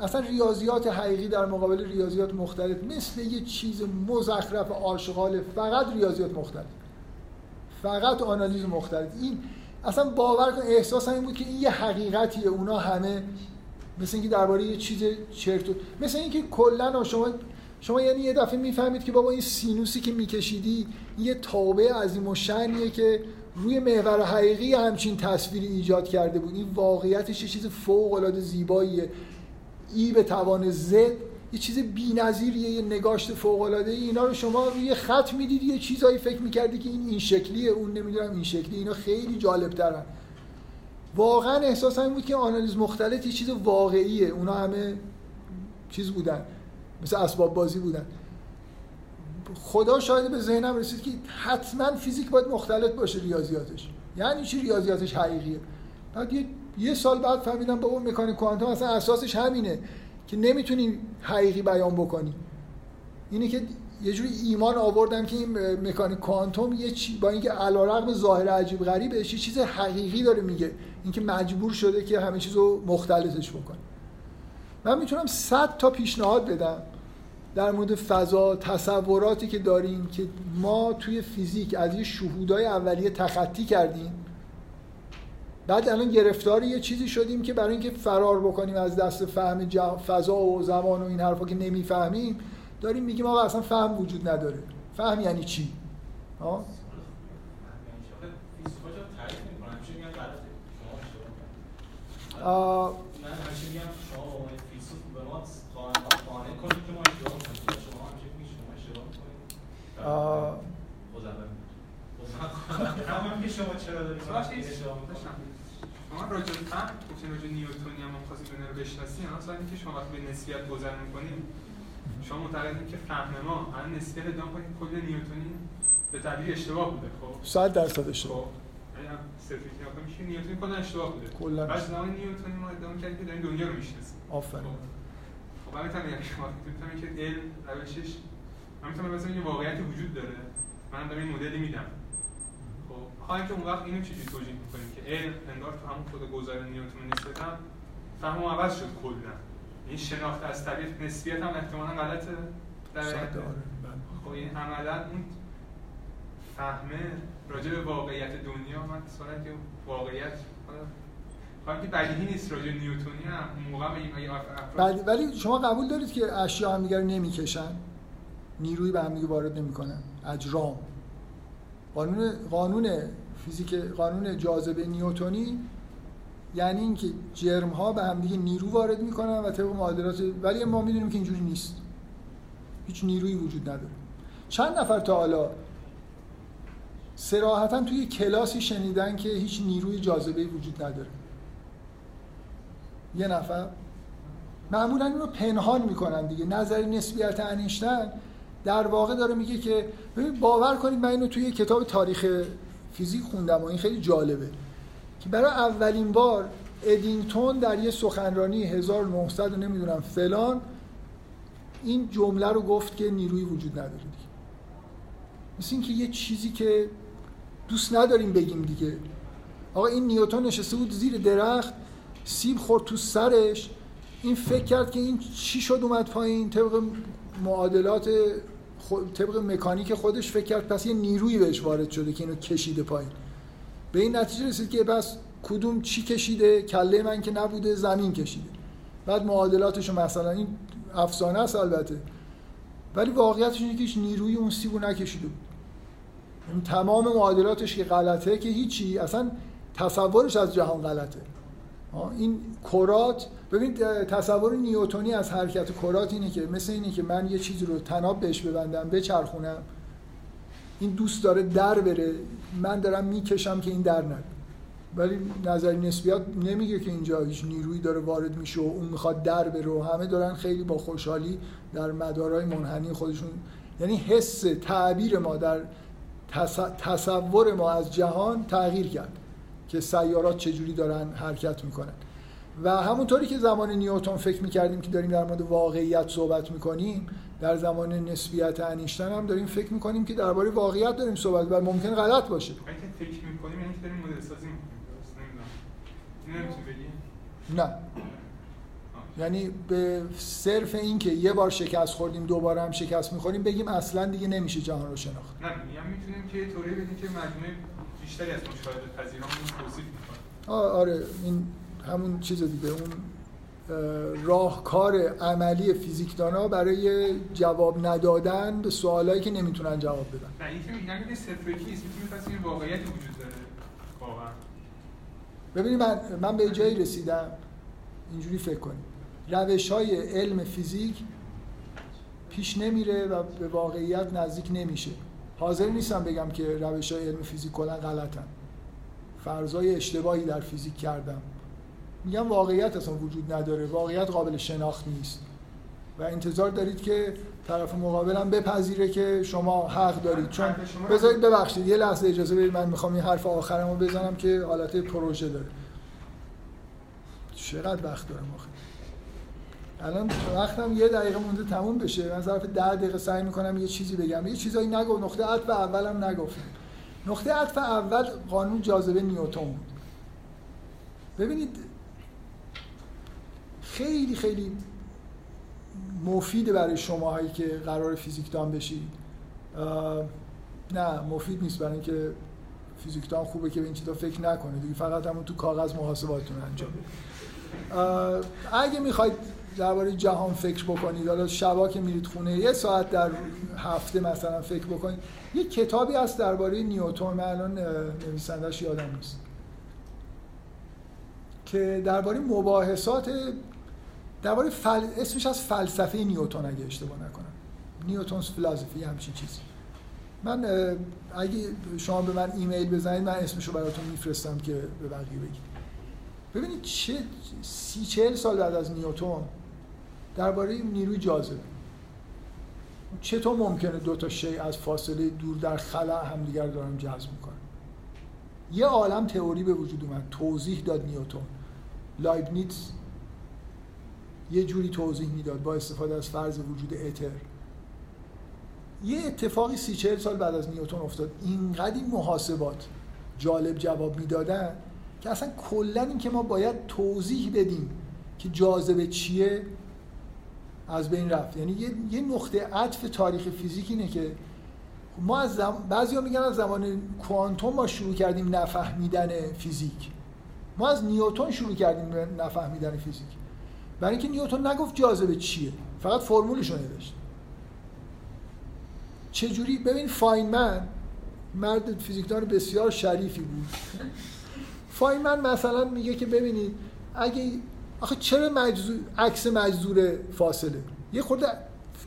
اصلا ریاضیات حقیقی در مقابل ریاضیات مختلف مثل یه چیز مزخرف آشغال فقط ریاضیات مختلف. فقط آنالیز مختلف. این اصلا باور کن احساس این بود که این یه حقیقتیه. اونا همه مثل اینکه درباره یه چیز چرت مثل اینکه کلا شما شما یعنی یه دفعه می‌فهمید که بابا این سینوسی که میکشیدی یه تابع عظیم و شنیه که روی محور حقیقی همچین تصویری ایجاد کرده بود. این واقعیتش یه چیز فوق العاده زیباییه. ای به توان زد یه چیز بی‌نظیریه یه نگاشت فوق العاده اینا رو شما روی خط می‌دید یه چیزایی فکر می‌کردی که این این شکلیه اون نمی‌دونم این شکلی. اینا خیلی جالب ترن واقعا احساس این بود که آنالیز مختلف یه چیز واقعیه. اونا همه چیز بودن. مثل اسباب بازی بودن. خدا شاید به ذهنم رسید که حتما فیزیک باید مختلف باشه ریاضیاتش. یعنی چی ریاضیاتش حقیقیه؟ بعد یه یه سال بعد فهمیدم با اون مکانیک کوانتوم اصلا اساسش همینه که نمی‌تونی حقیقی بیان بکنی اینه که یه جوری ایمان آوردم که این مکانیک کوانتوم یه چی با اینکه علیرغم ظاهر عجیب غریبش یه چیز حقیقی داره میگه. اینکه مجبور شده که همه چیزو مختلطش بکنه. من می‌تونم 100 تا پیشنهاد بدم. در مورد فضا تصوراتی که داریم که ما توی فیزیک از یه شهودای اولیه تخطی کردیم. بعد الان گرفتار یه چیزی شدیم که برای اینکه فرار بکنیم از دست فهم فضا و زمان و این حرفا که نمی‌فهمیم داریم میگیم آقا اصلا فهم وجود نداره. فهم یعنی چی؟ ها من همیشه میگم شما به عنوان فیلسوف به ما قانع کنید که ما اشتباه می‌کنیم شما همیشه میگید شما اشتباه می‌کنید همون که شما چرا دارید شما راجع به فهم گفتین راجع نیوتونی هم خواستید دنیا رو بشناسین اصلا اینکه شما وقتی به نسبیت گذر می‌کنید شما معتقدین که فهم ما الان نسبیت ادعا کنید کل نیوتونی به تعبیر اشتباه بوده خب؟ 100 درصد اشتباه. خب یعنی صرفی که میشه نیوتن کلا اشتباه بوده. کلا. بعد زمان نیوتن ما ادعا کردیم که داریم دنیا رو می‌شناسیم. آفرین. خب همین هم یعنی شما می‌تونم که علم روشش من می‌تونم مثلا یه واقعیتی وجود داره. من دارم این مدلی میدم. خب خواهیم که اون وقت اینو چجوری توجیه می‌کنیم که علم انگار تو همون خود گذار نیوتن نسبتا فهم عوض شد کلا. این شناخت از طریق نسبیت هم احتمالاً غلطه. در خب این عملا اون فهمه راجع به واقعیت دنیا من سوالم که واقعیت که بدیهی نیست راجع نیوتونی هم موقع ولی ولی شما قبول دارید که اشیا هم دیگر نمی‌کشن؟ نیروی به هم دیگه وارد نمی‌کنن اجرام قانون قانون فیزیک قانون جاذبه نیوتونی یعنی اینکه جرم ها به هم دیگه نیرو وارد می‌کنن و طبق معادلات ولی ما می‌دونیم که اینجوری نیست. هیچ نیرویی وجود نداره. چند نفر تا حالا سراحتا توی کلاسی شنیدن که هیچ نیروی جاذبه وجود نداره. یه نفر. معمولا این رو پنهان می‌کنن دیگه. نظر نسبیت انیشتن در واقع داره میگه که ببین باور کنید من اینو توی کتاب تاریخ فیزیک خوندم و این خیلی جالبه. که برای اولین بار ادینگتون در یه سخنرانی 1900 نمی‌دونم فلان این جمله رو گفت که نیروی وجود نداره دیگه. مثل اینکه یه چیزی که دوست نداریم بگیم دیگه. آقا این نیوتون نشسته بود زیر درخت سیب خورد تو سرش. این فکر کرد که این چی شد اومد پایین؟ طبق معادلات طبق مکانیک خودش فکر کرد پس یه نیروی بهش وارد شده که اینو کشیده پایین. به این نتیجه رسید که پس کدوم چی کشیده؟ کله من که نبوده زمین کشیده. بعد معادلاتش مثلا این افسانه است البته. ولی واقعیتش اینه که هیچ نیروی اون سیبو نکشیده بود. این تمام معادلاتش که غلطه که هیچی اصلا تصورش از جهان غلطه. این کرات ببین تصور نیوتونی از حرکت کرات اینه که مثل اینه که من یه چیزی رو تناب بهش ببندم بچرخونم. این دوست داره در بره. من دارم می‌کشم که این در نره. ولی نظری نسبیات نمیگه که اینجا هیچ نیرویی داره وارد میشه و اون می‌خواد در بره و همه دارن خیلی با خوشحالی در مدارهای منحنی خودشون. یعنی حس تعبیر ما در تصور ما از جهان تغییر کرد. که سیارات چجوری دارن حرکت می‌کنن. و همونطوری که زمان نیوتن فکر می‌کردیم که داریم در مورد واقعیت صحبت می‌کنیم در زمان نسبیت انیشتن هم داریم فکر می‌کنیم که درباره واقعیت داریم صحبت و ممکن غلط باشه. فکر می‌کنیم یعنی داریم مدل سازی نه. یعنی به صرف این که یه بار شکست خوردیم دوباره هم شکست می‌خوریم بگیم اصلا دیگه نمیشه جهان رو شناخت. نه یعنی می‌تونیم که طوری بدیم که مجموعه بیشتری از مشاهده پذیرامون توصیف می‌کنه آره این همون چیز دیگه اون راهکار عملی فیزیکدانا برای جواب ندادن به سوالایی که نمی‌تونن جواب بدن. نه این که میگن صفر کیست می‌تونیم پس این واقعیت وجود داره. واقعا. ببینید من من به جایی رسیدم. اینجوری فکر کنید. روش های علم فیزیک پیش نمیره و به واقعیت نزدیک نمیشه. حاضر نیستم بگم که روش های علم فیزیک کلا غلطن. فرضای اشتباهی در فیزیک کردم. میگم واقعیت اصلا وجود نداره. واقعیت قابل شناخت نیست. و انتظار دارید که طرف مقابل هم بپذیره که شما حق دارید. چون بذارید ببخشید یه لحظه اجازه بدید من می‌خوام این حرف آخرمو بزنم که حالت پروژه داره. چقدر وقت دارم آخه؟ الان وقتم یه دقیقه مونده تموم بشه. من ظرف ده دقیقه سعی می‌کنم یه چیزی بگم. یه چیزایی نگو. نقطه عطف اولم نگفتم نقطه عطف اول قانون جاذبه نیوتن. بود ببینید خیلی خیلی مفید برای شماهایی که قرار فیزیکدان بشید. نه مفید نیست برای اینکه فیزیکدان خوبه که به این چیزا فکر نکنه. دیگه فقط همون تو کاغذ محاسباتون انجام اگه می‌خواید درباره جهان فکر بکنید. حالا شبا که میرید خونه یه ساعت در هفته مثلا فکر بکنید. یه کتابی هست درباره نیوتن من الان نویسندش یادم نیست. که درباره مباحثات درباره فل... اسمش از فلسفه نیوتن اگه اشتباه نکنم. Newton's philosophy همچین چیزی. من اگه شما به من ایمیل بزنید من اسمشو براتون میفرستم که به بقیه بگید. ببینید چه سی چهل سال بعد از نیوتن درباره نیروی جاذبه. چطور ممکنه دو تا شی از فاصله دور در خلا همدیگر دارن جذب می‌کنن؟ یه عالم تئوری به وجود اومد. توضیح داد نیوتن. لایبنیتس یه جوری توضیح می‌داد با استفاده از فرض وجود اتر. یه اتفاقی سی چهل سال بعد از نیوتن افتاد. اینقدر این محاسبات جالب جواب می‌دادن که اصلا کلا این که ما باید توضیح بدیم که جاذبه چیه از بین رفت. یعنی یه, یه نقطه عطف تاریخ فیزیک اینه که ما از زم... بعضیا میگن از زمان کوانتوم ما شروع کردیم نفهمیدن فیزیک. ما از نیوتن شروع کردیم نفهمیدن فیزیک. برای اینکه نیوتن نگفت جاذبه چیه. فقط فرمولش رو نوشت. چجوری؟ ببین فاینمن مرد فیزیکدان بسیار شریفی بود. فاینمن مثلا میگه که ببینید اگه آخه چرا مجزور عکس مجزور فاصله؟ یه خورده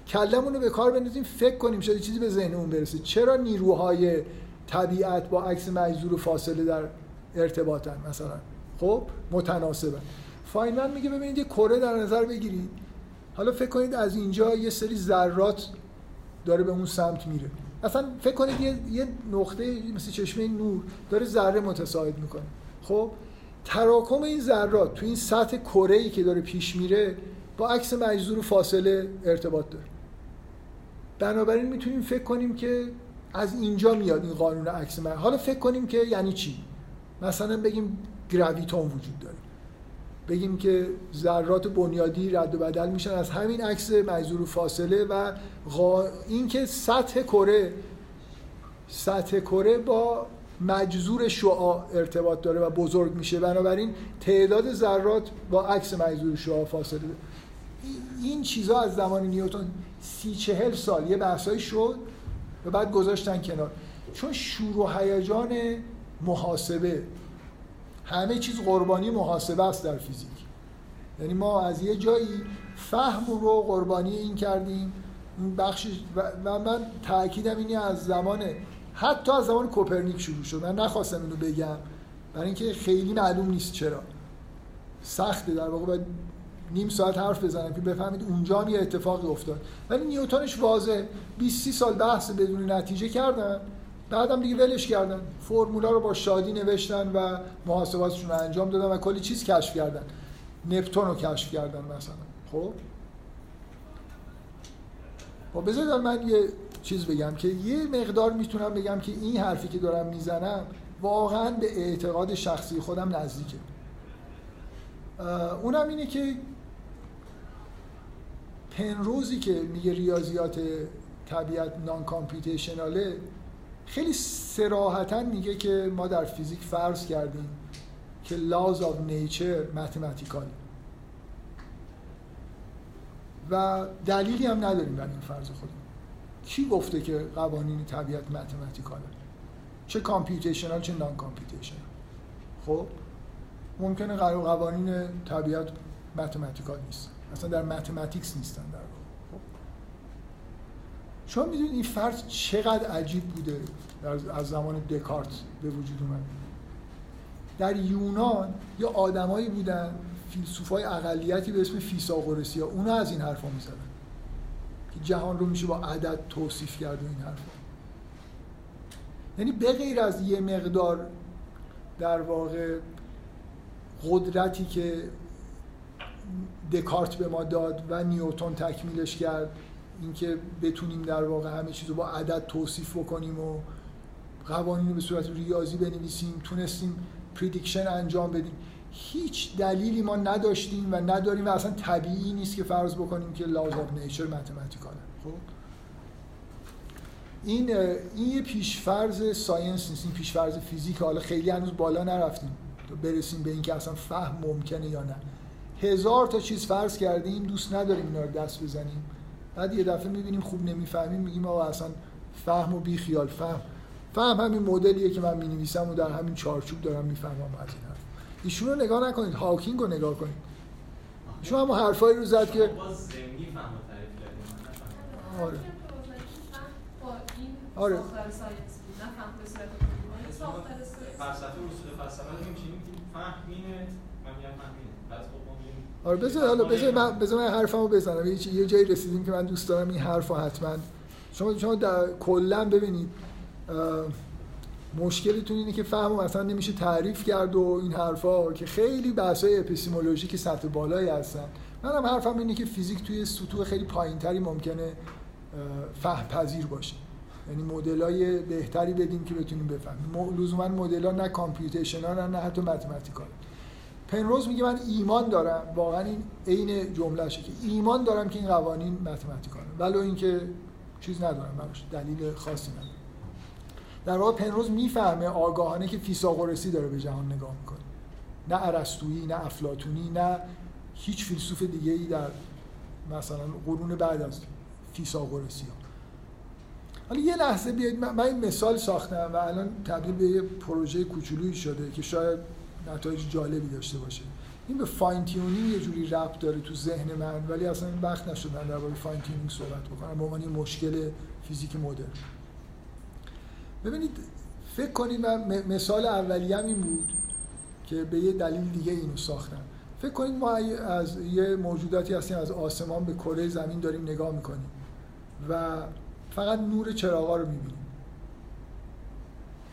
کلمون رو به کار بندازیم فکر کنیم شاید چیزی به ذهنمون برسه. چرا نیروهای طبیعت با عکس مجزور فاصله در ارتباطن مثلا؟ خب متناسبن. فاینمن میگه ببینید یه کره در نظر بگیرید. حالا فکر کنید از اینجا یه سری ذرات داره به اون سمت میره. اصلا فکر کنید یه, یه نقطه مثل چشمه نور داره ذره متساعد می‌کنه. خب؟ تراکم این ذرات تو این سطح کره ای که داره پیش میره با عکس مجذور و فاصله ارتباط داره. بنابراین می‌تونیم فکر کنیم که از اینجا میاد این قانون عکس من حالا فکر کنیم که یعنی چی؟ مثلا بگیم گراویتون وجود داره. بگیم که ذرات بنیادی رد و بدل میشن از همین عکس مجذور فاصله و غا... اینکه سطح کره سطح کره با مجذور شعاع ارتباط داره و بزرگ میشه. بنابراین تعداد ذرات با عکس مجذور شعاع فاصله داره. این چیزها از زمان نیوتن سی چهل سال یه بحثایی شد و بعد گذاشتن کنار. چون شور و هیجان محاسبه همه چیز قربانی محاسبه است در فیزیک. یعنی ما از یه جایی فهم رو قربانی این کردیم. این بخش و من تاکیدم اینی از زمان حتی از زمان کوپرنیک شروع شد. من نخواستم اینو بگم. برای اینکه خیلی معلوم نیست چرا. سخته در واقع. باید نیم ساعت حرف بزنم که بفهمید اونجا هم یه اتفاقی افتاد. ولی نیوتنش واضح 20 سال بحث بدون نتیجه کردن. بعدم دیگه ولش کردن. فرمولا رو با شادی نوشتن و محاسباتشون رو انجام دادن و کلی چیز کشف کردن. نپتون رو کشف کردن مثلا. خب؟ با بذارید من یه چیز بگم که یه مقدار می‌تونم بگم که این حرفی که دارم می‌زنم واقعا به اعتقاد شخصی خودم نزدیکه. اونم اینه که پنروزی که میگه ریاضیات طبیعت نان کامپیوتیشناله خیلی سراحتا میگه که ما در فیزیک فرض کردیم که laws of nature متمتیکال و دلیلی هم نداریم برای این فرض خودم کی گفته که قوانین طبیعت متمتیکاله چه کامپیوتیشنال چه نان کامپیوتیشنال خب ممکنه قوانین طبیعت متمتیکال نیست. اصلا در متمتیکس نیستن در خب شما می‌دونید این فرض چقدر عجیب بوده از زمان دکارت به وجود اومد. در یونان یه آدمایی بودن فیلسوفای اقلیتی به اسم فیثاغورسی ها اونا از این حرفا می‌زدن. که جهان رو میشه با عدد توصیف کرد و این حرفا. یعنی به غیر از یه مقدار در واقع قدرتی که دکارت به ما داد و نیوتن تکمیلش کرد اینکه بتونیم در واقع همه چیز رو با عدد توصیف بکنیم و قوانین رو به صورت ریاضی بنویسیم تونستیم prediction انجام بدیم. هیچ دلیلی ما نداشتیم و نداریم و اصلا طبیعی نیست که فرض بکنیم که laws of nature mathematical ه خب؟ این این یه پیشفرض science نیست این پیشفرض فیزیک حالا خیلی هنوز بالا نرفتیم. تو برسیم به اینکه اصلا فهم ممکنه یا نه. هزار تا چیز فرض کردیم دوست نداریم اینا رو دست بزنیم. بعد یه دفعه می‌بینیم خوب نمی‌فهمیم میگیم آقا اصلا فهم و بی خیال فهم. فهم همین مدلیه که من می‌نویسم و در همین چارچوب دارم می‌فهمم از این ایشون رو نگاه نکنید هاکینگ رو نگاه کنید. ایشون هم حرفایی رو زد که. آره. آره. آره بذار حالا بذار من بذار من حرفمو بزنم. یه یه جایی رسیدیم که من دوست دارم این حرفو حتما شما شما در کلا ببینید مشکلتون اینه که فهم اصلا نمیشه تعریف کرد و این حرفا که خیلی بحث‌های اپیستمولوژیک سطح بالایی هستن. منم حرفم اینه که فیزیک توی سطوح خیلی پایینتری ممکنه اه، فهم پذیر باشه. یعنی مدلای بهتری بدیم که بتونیم بفهمیم. لزوما مدل‌ها نه کامپیوتیشنال نه حتی متمتیکال پنروز میگه من ایمان دارم. واقعا این عین جملهشه که ایمان دارم که این قوانین متمتیکاله ولو اینکه چیز ندارم براش. دلیل خاصی ندارم. در واقع پنروز می‌فهمه آگاهانه که فیثاغورسی داره به جهان نگاه می‌کنه. نه ارسطویی نه افلاطونی نه هیچ فیلسوف دیگه ای در مثلا قرون بعد از فیثاغورسی ها. حالا یه لحظه بیاید من, این مثال ساختم و الان تبدیل به یه پروژه کوچولویی شده که شاید نتایج جالبی داشته باشه. این به fine tuning یه جوری ربط داره تو ذهن من ولی اصلا این وقت نشد من درباره fine tuning صحبت بکنم. به عنوان مشکل فیزیک مدرن. ببینید فکر کنید من مثال اولیه‌م این بود که به یه دلیل دیگه اینو ساختم. فکر کنید ما از یه موجوداتی هستیم از آسمان به کره زمین داریم نگاه می‌کنیم و فقط نور چراغا رو می‌بینیم.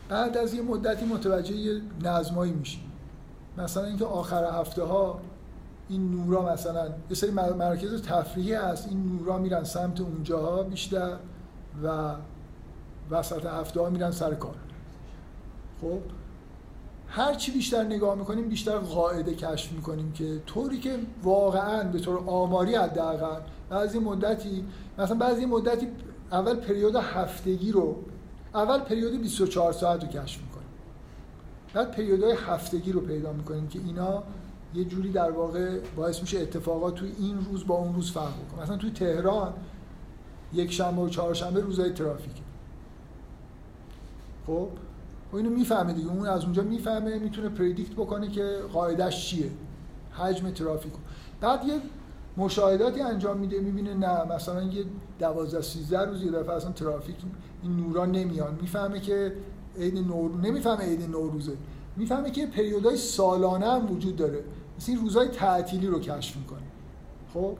بعد از یه مدتی متوجه یه نظمایی میشیم. مثلا اینکه آخر هفته ها این نورا مثلا یه سری مر- مراکز تفریحی هست این نورا میرن سمت اونجاها بیشتر و وسط هفته ها میرن سر کار. خب؟ هر چی بیشتر نگاه می‌کنیم بیشتر قاعده کشف می‌کنیم که طوری که واقعا به طور آماری حداقل بعضی مدتی مثلا بعضی مدتی اول پریود هفتگی رو اول پریود 24 ساعت رو کشف می‌کنیم. بعد پریودهای هفتگی رو پیدا می‌کنیم که اینا یه جوری در واقع باعث میشه اتفاقات توی این روز با اون روز فرق بکنه. مثلا توی تهران یک شنبه و چهارشنبه روزهای ترافیکه. خب و اینو می‌فهمه دیگه. اون از اونجا می‌فهمه می‌تونه پردیکت بکنه که قاعدش چیه. حجم ترافیک. رو. بعد یه مشاهداتی انجام میده می‌بینه نه مثلا یه 12 13 روز یه دفعه اصلا ترافیک این نورا نمیان می‌فهمه که عید نور نمی‌فهمه عید نوروزه می‌فهمه که پریودهای سالانه هم وجود داره. مثل این روزهای تعطیلی رو کشف می‌کنه. خب؟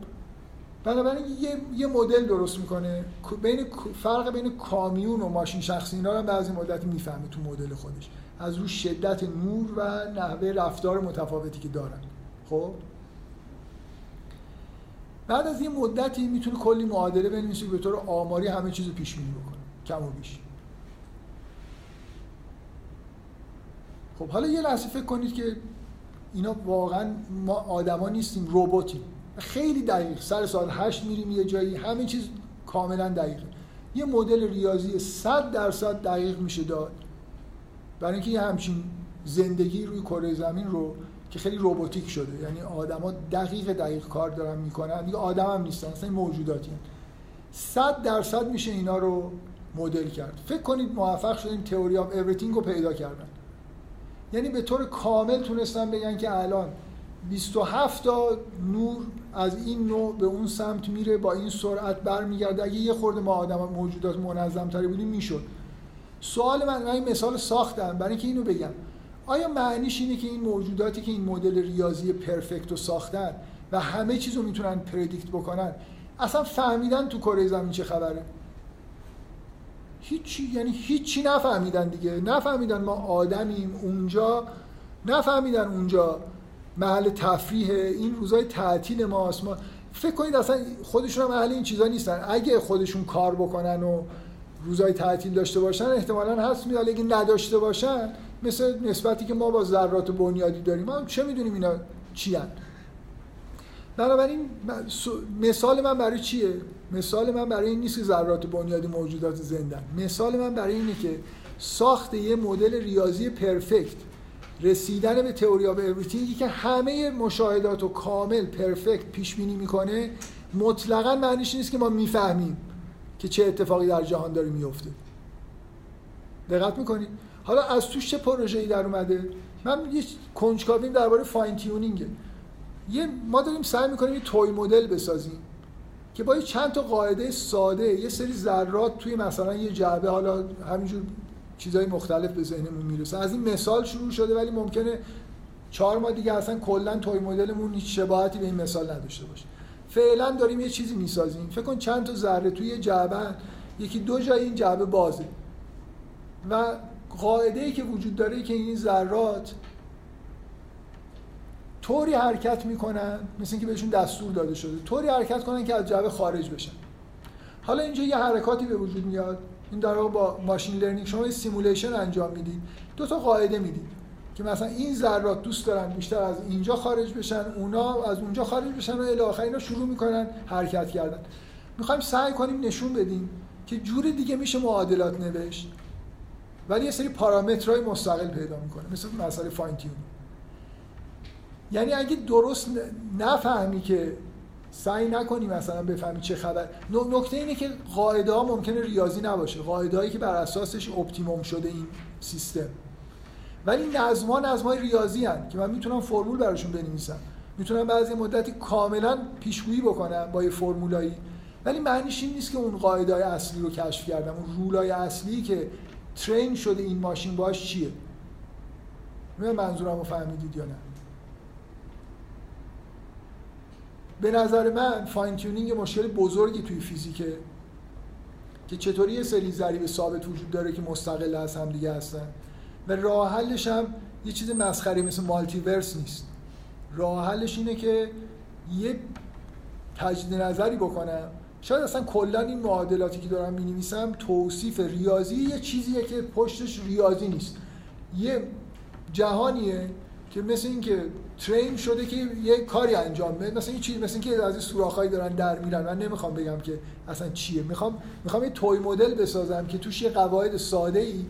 بنابراین یه, یه مدل درست می‌کنه. بین فرق بین کامیون و ماشین شخصی اینا رو بعضی مدتی می‌فهمه تو مدل خودش. از رو شدت نور و نحوه رفتار متفاوتی که دارن. خب؟ بعد از یه مدتی می‌تونه کلی معادله بنویسه به طور آماری همه چیز رو پیش بینی بکنه. کم و بیش. خب حالا یه لحظه فکر کنید که اینا واقعا ما آدما نیستیم رباتیم. خیلی دقیق سر ساعت هشت میریم یه جایی. همه چیز کاملا دقیقه یه مدل ریاضی 100 درصد دقیق میشه داد. برای اینکه یه همچین زندگی روی کره زمین رو که خیلی روباتیک شده. یعنی آدما دقیق دقیق کار دارن می‌کنن. دیگه آدم هم نیستن اصلا موجوداتی هم. 100 درصد میشه اینا رو مدل کرد. فکر کنید موفق شدیم theory of everything رو پیدا کردن. یعنی به طور کامل تونستن بگن که الان 27 تا نور از این نوع به اون سمت میره با این سرعت برمیگرده. اگه یه خورده ما آدم موجودات منظم تری بودیم می‌شد. سوال من این مثال ساختم. برای اینکه اینو بگم. آیا معنیش اینه که این موجوداتی که این مدل ریاضی پرفکت رو ساختن و همه چیز رو می‌تونن پردیکت بکنن اصلا فهمیدن تو کره زمین چه خبره؟ هیچی یعنی هیچی نفهمیدن دیگه. نفهمیدن ما آدمیم اونجا نفهمیدن اونجا محل تفریح این روزای تعطیل ماست ما فکر کنید اصلا خودشون هم اهل این چیزا نیستن. اگه خودشون کار بکنن و روزای تعطیل داشته باشن احتمالا هست میاد. اگه نداشته باشن مثل نسبتی که ما با ذرات بنیادی داریم. ما چه می‌دونیم اینا چی؟ بنابراین مثال من برای چیه؟ مثال من برای این نیست که ذرات بنیادی موجودات زندن. مثال من برای اینه که ساخت یه مدل ریاضی perfect. رسیدن به theory of everything ی که همه مشاهدات رو کامل perfect پیش بینی می‌کنه. مطلقا معنیش نیست که ما می‌فهمیم که چه اتفاقی در جهان داره میفته دقت می‌کنید حالا از توش چه پروژه‌ای در اومده؟ من یه کنجکاویم درباره fine tuning ه یه ما داریم سعی می‌کنیم یه توی مدل بسازیم که با چند تا قاعده ساده یه سری ذرات توی مثلا یه جعبه حالا همینجور چیزهای مختلف به ذهنمون می‌رسه. از این مثال شروع شده ولی ممکنه چهار ماه دیگه اصلا کلا توی مدلمون هیچ شباهتی به این مثال نداشته باشه. فعلا داریم یه چیزی می‌سازیم. فکر کن چند تا ذره توی جعبه یکی دو جای این جعبه بازه. و قاعده ای که وجود داره که این ذرات طوری حرکت می‌کنن مثل اینکه بهشون دستور داده شده طوری حرکت کنن که از جعبه خارج بشن. حالا اینجا یه حرکاتی به وجود میاد. این در با machine learning شما simulation انجام می‌دید. دو تا قاعده می‌دید که مثلا این ذرات دوست دارن بیشتر از اینجا خارج بشن اونا از اونجا خارج بشن و الی آخر اینا شروع می‌کنن حرکت کردن. می‌خوایم سعی کنیم نشون بدیم که جور دیگه میشه معادلات نوشت. ولی یه سری پارامترهای مستقل پیدا می‌کنه مثل مسئله fine یعنی اگه درست نفهمی که سعی نکنی مثلا بفهمی چه خبر. نکته اینه که قاعده ها ممکنه ریاضی نباشه. قاعده که بر اساسش اپتیموم شده این سیستم. ولی نظم ها نظم های ریاضی هن که من می‌تونم فرمول براشون بنویسم. می‌تونم بعضی مدتی کاملا پیشگویی بکنم با یه فرمولایی. ولی معنیش این نیست که اون قاعده های اصلی رو کشف کردم. اون رولای اصلی که ترین شده این ماشین باش چیه؟ منظورم رو فهمیدید یا نه؟ به نظر من فاین تیونینگ مشکل بزرگی توی فیزیکه که چطوری یه سری ضریب ثابت وجود داره که مستقل از هم دیگه هستن. و راه حلش هم یه چیز مسخره مثل مالتیورس نیست. راه حلش اینه که یه تجدید نظری بکنم. شاید اصلا کلا این معادلاتی که دارم می‌نویسم توصیف ریاضی یه چیزیه که پشتش ریاضی نیست. یه جهانیه که مثل اینکه ترین شده که یه کاری انجام بده مثلا این چیز مثل اینکه از این سوراخ‌هایی دارن در میرن. من نمی‌خوام بگم که اصلا چیه. می‌خوام می‌خوام یه توی مدل بسازم که توش یه قواعد ساده ای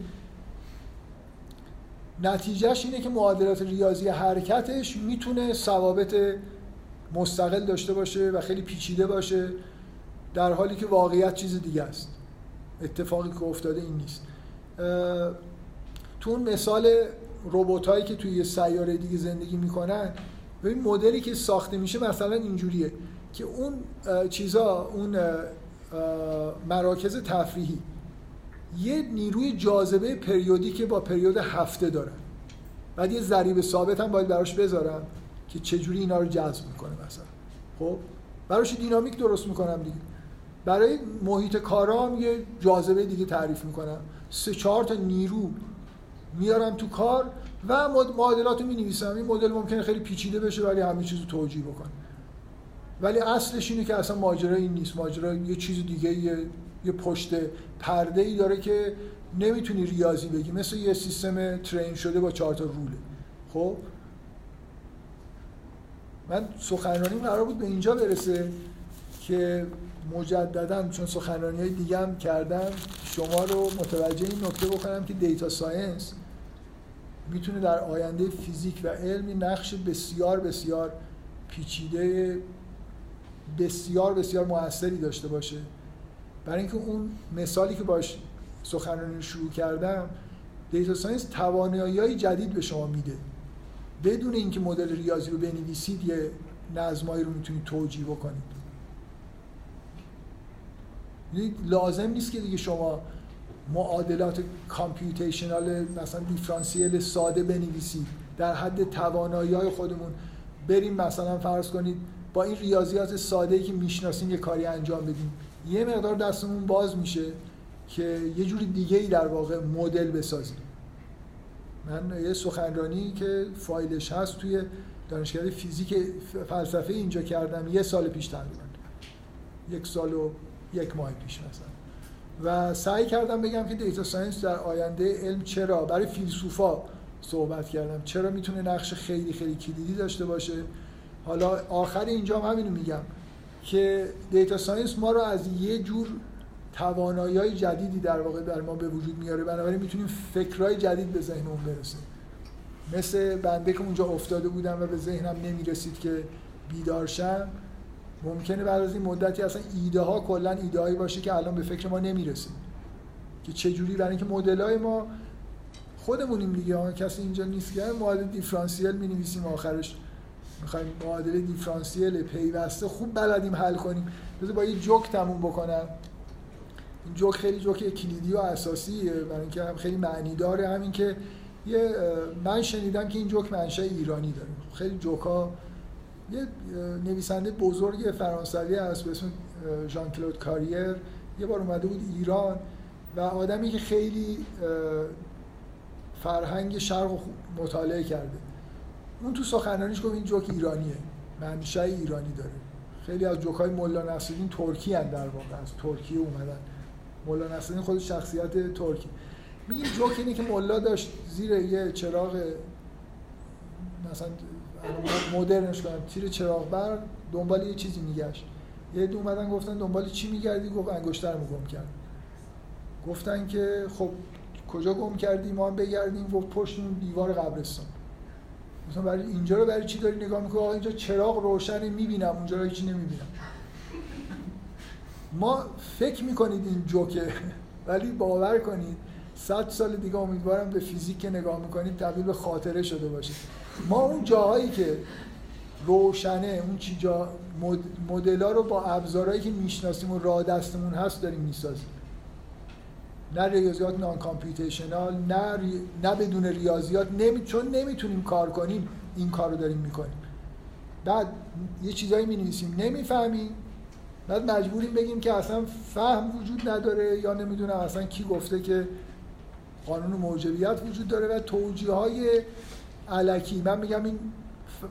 نتیجهش اینه که معادلات ریاضی حرکتش می‌تونه ثوابت مستقل داشته باشه و خیلی پیچیده باشه در حالی که واقعیت چیز دیگه است. اتفاقی که افتاده این نیست. تو اون مثال روبوت هایی که توی سیاره دیگه زندگی می‌کنن و این مدلی که ساخته میشه مثلا اینجوریه که اون چیزا اون مراکز تفریحی یه نیروی جاذبه پریودی با پریود هفته دارن. بعد یه ضریب ثابت هم باید براش بذارم که چجوری اینا رو جذب می‌کنه مثلا. خب؟ براش دینامیک درست می‌کنم دیگه. برای محیط کارام یه جاذبه دیگه تعریف می‌کنم. سه چهار تا نیرو میارم تو کار و معادلات رو می نویسم این مدل ممکنه خیلی پیچیده بشه ولی همه چیز رو توجیه بکنه. ولی اصلش اینه که اصلا ماجرا این نیست. ماجرا یه چیز دیگه یه, یه پشت پرده ای داره که نمی‌تونی ریاضی بگی. مثل یه سیستم ترین شده با چهار تا روله خب؟ من سخنرانی قرار بود به اینجا برسه که مجددا چون سخنرانی های دیگه هم کردم شما رو متوجه این نکته بکنم که data science می‌تونه در آینده فیزیک و علمی نقش بسیار بسیار پیچیده بسیار بسیار موثری داشته باشه. برای اینکه اون مثالی که باش سخنرانی شروع کردم data science توانایی جدید به شما میده. بدون اینکه مدل ریاضی رو بنویسید یه نظمایی رو می‌تونید توجیه بکنید. لازم نیست که دیگه شما معادلات computational مثلا دیفرانسیل ساده بنویسید. در حد توانایی های خودمون. بریم مثلا فرض کنید با این ریاضیات ساده که می‌شناسیم یه کاری انجام بدیم یه مقدار دستمون باز میشه که یه جوری دیگه ای در واقع مدل بسازیم. من یه سخنرانی که فایلش هست توی دانشگاه فیزیک فلسفه اینجا کردم یه سال پیش تقریبا یک سال و یک ماه پیش مثلا. و سعی کردم بگم که data science در آینده علم چرا؟ برای فیلسوفا صحبت کردم. چرا می‌تونه نقش خیلی خیلی کلیدی داشته باشه؟ حالا آخر اینجا هم همینو میگم که data science ما رو از یه جور توانایی های جدیدی در واقع در ما به وجود میاره. بنابراین می‌تونیم فکرهای جدید به ذهنمون برسیم. مثل بنده که اونجا افتاده بودم و به ذهنم نمی‌رسید که بیدارشم ممکنه بعد از این مدتی اصلا ایده ها کلا ایده باشه که الان به فکر ما نمی‌رسیم که چه جوری برای اینکه مدل های ما خودمونیم دیگه. کسی اینجا نیست که معادله دیفرانسیل می نویسیم آخرش می‌خوایم معادله دیفرانسیل پیوسته خوب بلدیم حل کنیم. بذار با یه جوک تموم بکنم. این جوک خیلی جوک کلیدی و اساسیه. برای اینکه هم خیلی معنی داره. همین که یه من شنیدم که این جوک منشأ ایرانی داره. خیلی جوکا یه نویسنده بزرگ فرانسوی هست به اسم ژان کلود کاریر. یه بار اومده بود ایران و آدمی که خیلی فرهنگ شرق مطالعه کرده. اون تو سخنرانیش گفت این جوک ایرانیه منشأ ایرانی داره. خیلی از جوکای مولا نصرالدین ترکی هن در واقع از ترکیه اومدن. مولا نصرالدین خود شخصیت ترکی. میگه جوک اینه که مولا داشت زیر یه چراغ مثلا مدرنش کنم تیر چراغ بر دنبال یه چیزی میگشت. یه دو اومدن گفتن دنبال چی میگردی؟ گفت انگشترمو گم کرد گفتن که خب کجا گم کردی؟ ما هم بگردیم. و پشت اون دیوار قبرستان. مثلا برای اینجا رو برای چی داری نگاه می‌کنی؟ آقا اینجا چراغ روشنه می‌بینم. اونجا رو هیچی نمی‌بینم. ما فکر می‌کنید این جوکه ولی باور کنید صد سال دیگه امیدوارم به فیزیک که نگاه می‌کنید تبدیل به خاطره شده باشه. ما اون جاهایی که روشنه اون چی جا مدل رو با ابزارهایی که می‌شناسیم و راه دستمون هست داریم می‌سازیم. نه ریاضیات نان کامپیوتیشنال نه, نه بدون ریاضیات. نمی... چون نمی‌تونیم کار کنیم این کار رو داریم می‌کنیم. بعد یه چیزایی می نویسیم نمی‌فهمیم بعد مجبوریم بگیم که اصلا فهم وجود نداره یا نمی‌دونم اصلا کی گفته که قانون موجبیت وجود داره و توجیه های علکی. من میگم این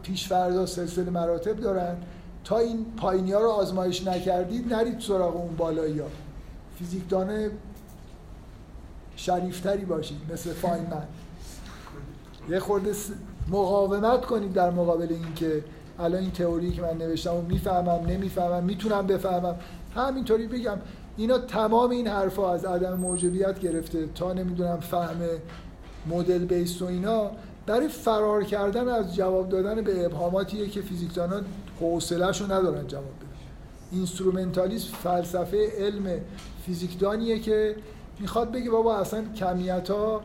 پیشفردا سلسله مراتب دارن. تا این پایینی ها رو آزمایش نکردید نرید سراغ اون بالایی ها فیزیکدان شریفتری باشید مثل فاینمن یه خورده مقاومت کنید در مقابل اینکه الان این تئوری که من نوشتم و می‌فهمم نمی‌فهمم می‌تونم بفهمم. همینطوری بگم اینا تمام این حرفا از عدم موجبیت گرفته تا نمی‌دونم فهم مدل بیس و اینا. برای فرار کردن از جواب دادن به ابهاماتیه که فیزیکدانان حوصله‌شو ندارن جواب بدن. اینسترومنتالیسم فلسفه علم فیزیکدانیه که می‌خواد بگه بابا اصلا کمیت ها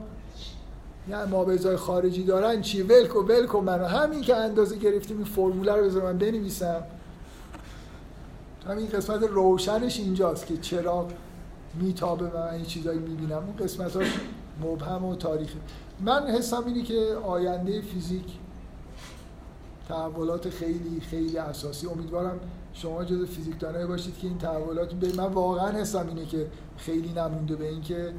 یعنی ما به خارجی دارن چی؟ ولکو ولکو من همین که اندازه گرفتیم این فرموله رو بذار من بنویسم همین قسمت روشنش اینجاست که چرا میتابه و من این چیزایی می‌بینم. اون قسمتاش مبهم و تاریخی من حسم اینه که آینده فیزیک تحولات خیلی خیلی اساسی. امیدوارم شما جز فیزیکدانایی باشید که این تحولات به من واقعا حسم اینه که خیلی نمونده به اینکه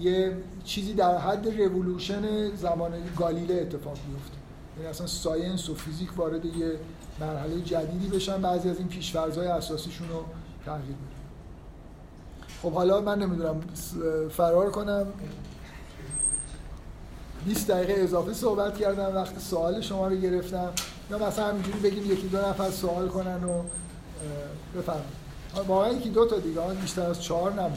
یه چیزی در حد رولوشن زمان گالیله اتفاق بیفته یعنی اصلا science و فیزیک وارد یه مرحله جدیدی بشن بعضی از این پیشفرزهای اساسیشون رو تغییر بدن. خب حالا من نمی‌دونم فرار کنم. 20 دقیقه اضافه صحبت کردم وقت سوال شما رو گرفتم. یا مثلا همینجوری بگیم یکی دو نفر سوال کنن و بفرمایید. واقعا یکی دو تا دیگه بیشتر از چهار نمون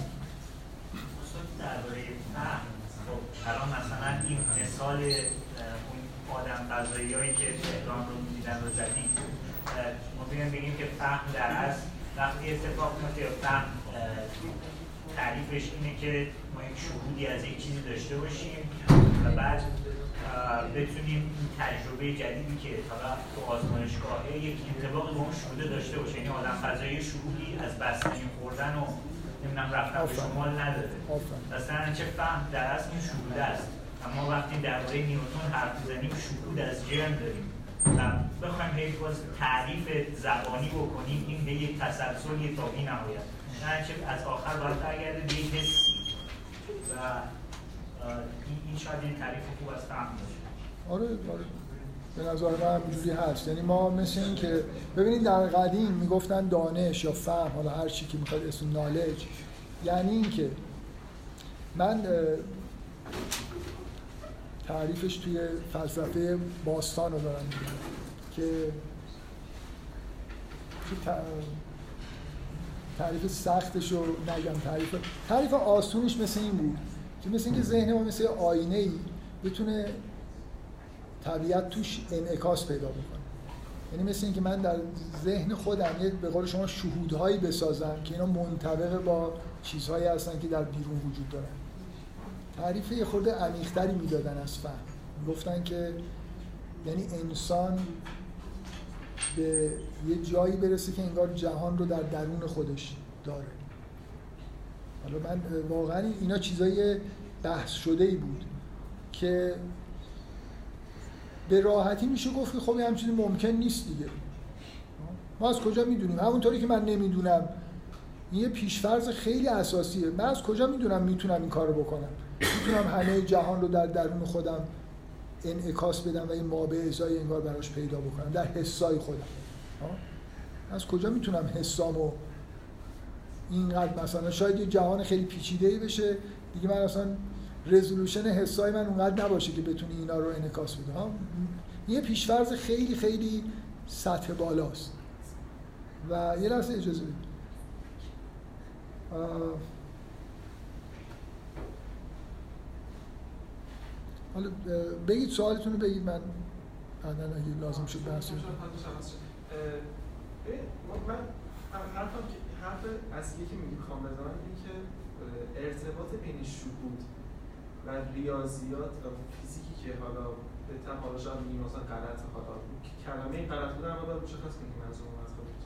درباره فهم خب مثلا این مثال اون آدم غذایی هایی که تهران رو می‌دیدن رو زدیم. ما بگیم که فهم در اصل وقتی اتفاق میفته فهم تعریفش اینه که ما یک شهودی از یک چیزی داشته باشیم و بعد بتونیم این تجربه جدیدی که حالا تو آزمایشگاهه یک انطباق با اون شهوده داشته باشه. یعنی آدم فضایی شهودی از بستنی خوردن و نمی‌دونم رفتن به شمال نداره. مثلا چه فهم در اصل این شهوده است. اما وقتی درباره نیوتون حرف می‌زنیم شهود از جرم داریم. و بخوایم هی باز تعریف زبانی بکنیم این به یک تسلسل یه تابی نهایت از آخر باید برگرده به یک حسی و این شاید این تعریف خوب از فهم باشه. آره آره. به نظر من اینجوری هست. یعنی ما مثل این که ببینید در قدیم می‌گفتن دانش یا فهم حالا هر چی که می‌خواد اسم نالج یعنی اینکه من تعریفش توی فلسفه باستان رو دارم که تعریف سختش رو نگم. تعریف تعریف آسونش مثل این بود که مثل اینکه ذهن ما مثل آینه ای بتونه طبیعت توش انعکاس پیدا بکنه. یعنی مثل اینکه من در ذهن خودم یه به قول شما شهودهایی بسازم که اینا منطبق با چیزهایی هستن که در بیرون وجود دارن. تعریف یه خورده عمیق‌تری می‌دادن از فهم. گفتن که یعنی انسان به یه جایی برسه که انگار جهان رو در درون خودش داره. حالا من واقعا اینا چیزای بحث شده ای بود که به راحتی میشه گفت که خب همین چیزی ممکن نیست دیگه. ما از کجا می‌دونیم؟ همونطوری که من نمی‌دونم. این یه پیشفرض خیلی اساسیه. من از کجا می‌دونم می‌تونم این کارو بکنم؟ می‌تونم همه جهان رو در درون خودم انعکاس بدم و ما به ازای انگار براش پیدا بکنم. در حسای خودم. از کجا می‌تونم حسامو اینقدر مثلا شاید یه جهان خیلی پیچیده ای بشه. دیگه من اصلا رزولوشن حسای من اونقدر نباشه که بتونی اینا رو انعکاس بده. یه پیشفرض خیلی خیلی سطح بالاست. و یه لحظه اجازه بدید. حالا بگید سوالتون رو بگید من بعدا اگه لازم شد بحث من حرفم که حرف اصلی که می‌خوام بزنم اینه که ارتباط بین شهود و ریاضیات و فیزیکی که حالا به حالا شاید میگیم مثلا غلط حالا کلمه غلط بودن اما باید مشخص کنیم منظور از خودش.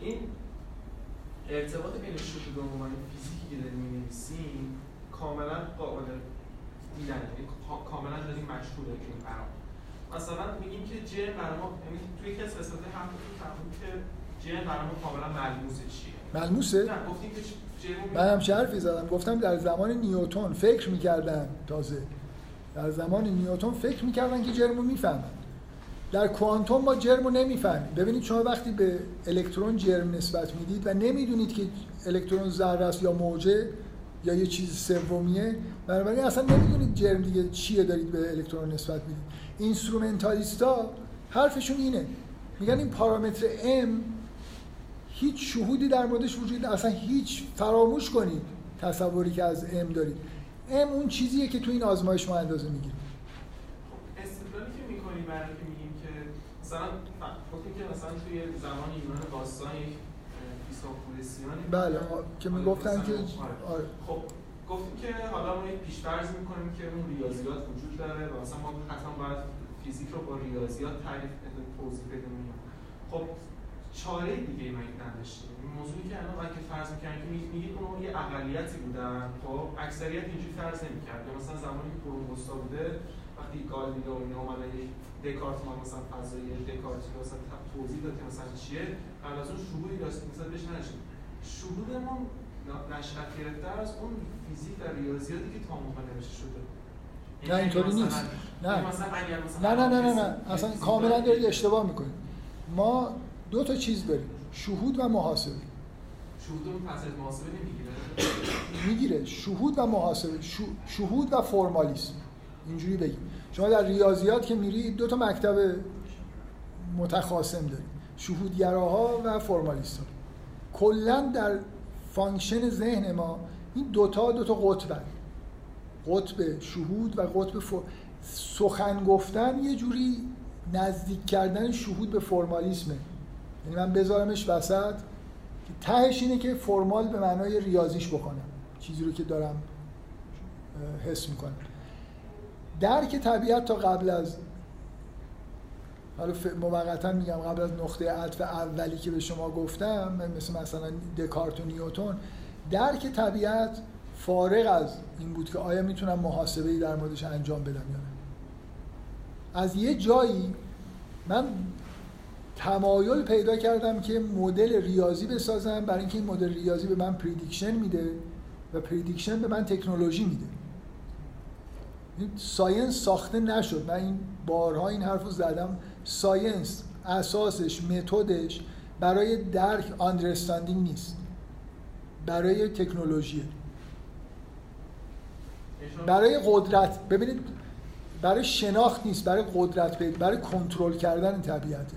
این ارتباط بین شهود و فیزیکی که داریم می‌نویسیم کاملا قابل دیدن یعنی کاملا داریم مشهوره که این برام مثلا میگیم که ج برای ما یعنی توی یکی از قسمت هم که ج برای ما کاملا ملموسه چیه. ملموسه؟ نه گفتیم که من هم حرفی زدم. گفتم در زمان نیوتون فکر می‌کردن تازه. در زمان نیوتون فکر می‌کردن که جرمو می‌فهمن. در کوانتوم ما جرمو نمی‌فهمیم. ببینید شما وقتی به الکترون جرم نسبت می‌دید و نمی‌دونید که الکترون ذره است یا موجه یا یه چیز سومیه. بنابراین اصلا نمی‌دونید جرم دیگه چیه دارید به الکترون نسبت می‌دید. اینسترومنتالیستا حرفشون اینه. میگن این پارامتر M هیچ شهودی در موردش وجود اصلا هیچ فراموش کنید تصوری که از ام دارید. ام اون چیزیه که تو این آزمایش ما اندازه می‌گیریم. خب استدلالی که می‌کنیم برای که میگیم که مثلا گفتیم که مثلا توی زمان یونان باستان یک بله که می‌گفتن که آره. خب گفتیم که حالا ما یک پیشفرض می‌کنیم که اون ریاضیات وجود داره و مثلا ما حتما باید فیزیک رو با ریاضیات تعریف توضیح بدیم خب چاره دیگه ای من نداشتیم. این موضوعی که الان که فرض می‌کنن که میگید اون یه اقلیتی بودن خب اکثریت اینجوری فرض نمی‌کرد. یا مثلا زمانی که پروپوستا بوده وقتی گالیلو اینا اومدن دکارت ما مثلا فضای دکارت مثلا توضیح داد که مثلا چیه قبل از اون شهودی داشت مثلا بهش نشد شهودمون نشأت گرفته از اون فیزیک و ریاضیاتی که تا موقع نوشته شده. نه اینطوری نیست. نه. نه. نه نه نه اصلا کاملا دارید اشتباه می‌کنید. ما دو تا چیز داریم. شهود و محاسبه. شهود و پس از محاسبه نمی‌گیره؟ می‌گیره. شهود و محاسبه. شهود و فرمالیسم. اینجوری بگیم. شما در ریاضیات که میری دو تا مکتب متخاصم داریم شهودگراها و فرمالیست ها کلا در function ذهن ما این دوتا دوتا قطبن. قطب شهود و قطب فر... سخن گفتن یه جوری نزدیک کردن شهود به فرمالیسمه. یعنی من بذارمش وسط. که تهش اینه که formal به معنای ریاضیش بکنم. چیزی رو که دارم حس می‌کنم. درک طبیعت تا قبل از حالا موقتا میگم قبل از نقطه عطف اولی که به شما گفتم مثل مثلا دکارت و نیوتون درک طبیعت فارغ از این بود که آیا می‌تونم محاسبه در موردش انجام بدم یا نه. از یه جایی من تمایل پیدا کردم که مدل ریاضی بسازم برای اینکه این مدل ریاضی به من پریدیکشن میده و prediction به من تکنولوژی میده. science ساخته نشد. من این بارها این حرف رو زدم. science اساسش متدش برای درک understanding نیست. برای تکنولوژی. برای قدرت ببینید برای شناخت نیست برای قدرت برای کنترل کردن طبیعته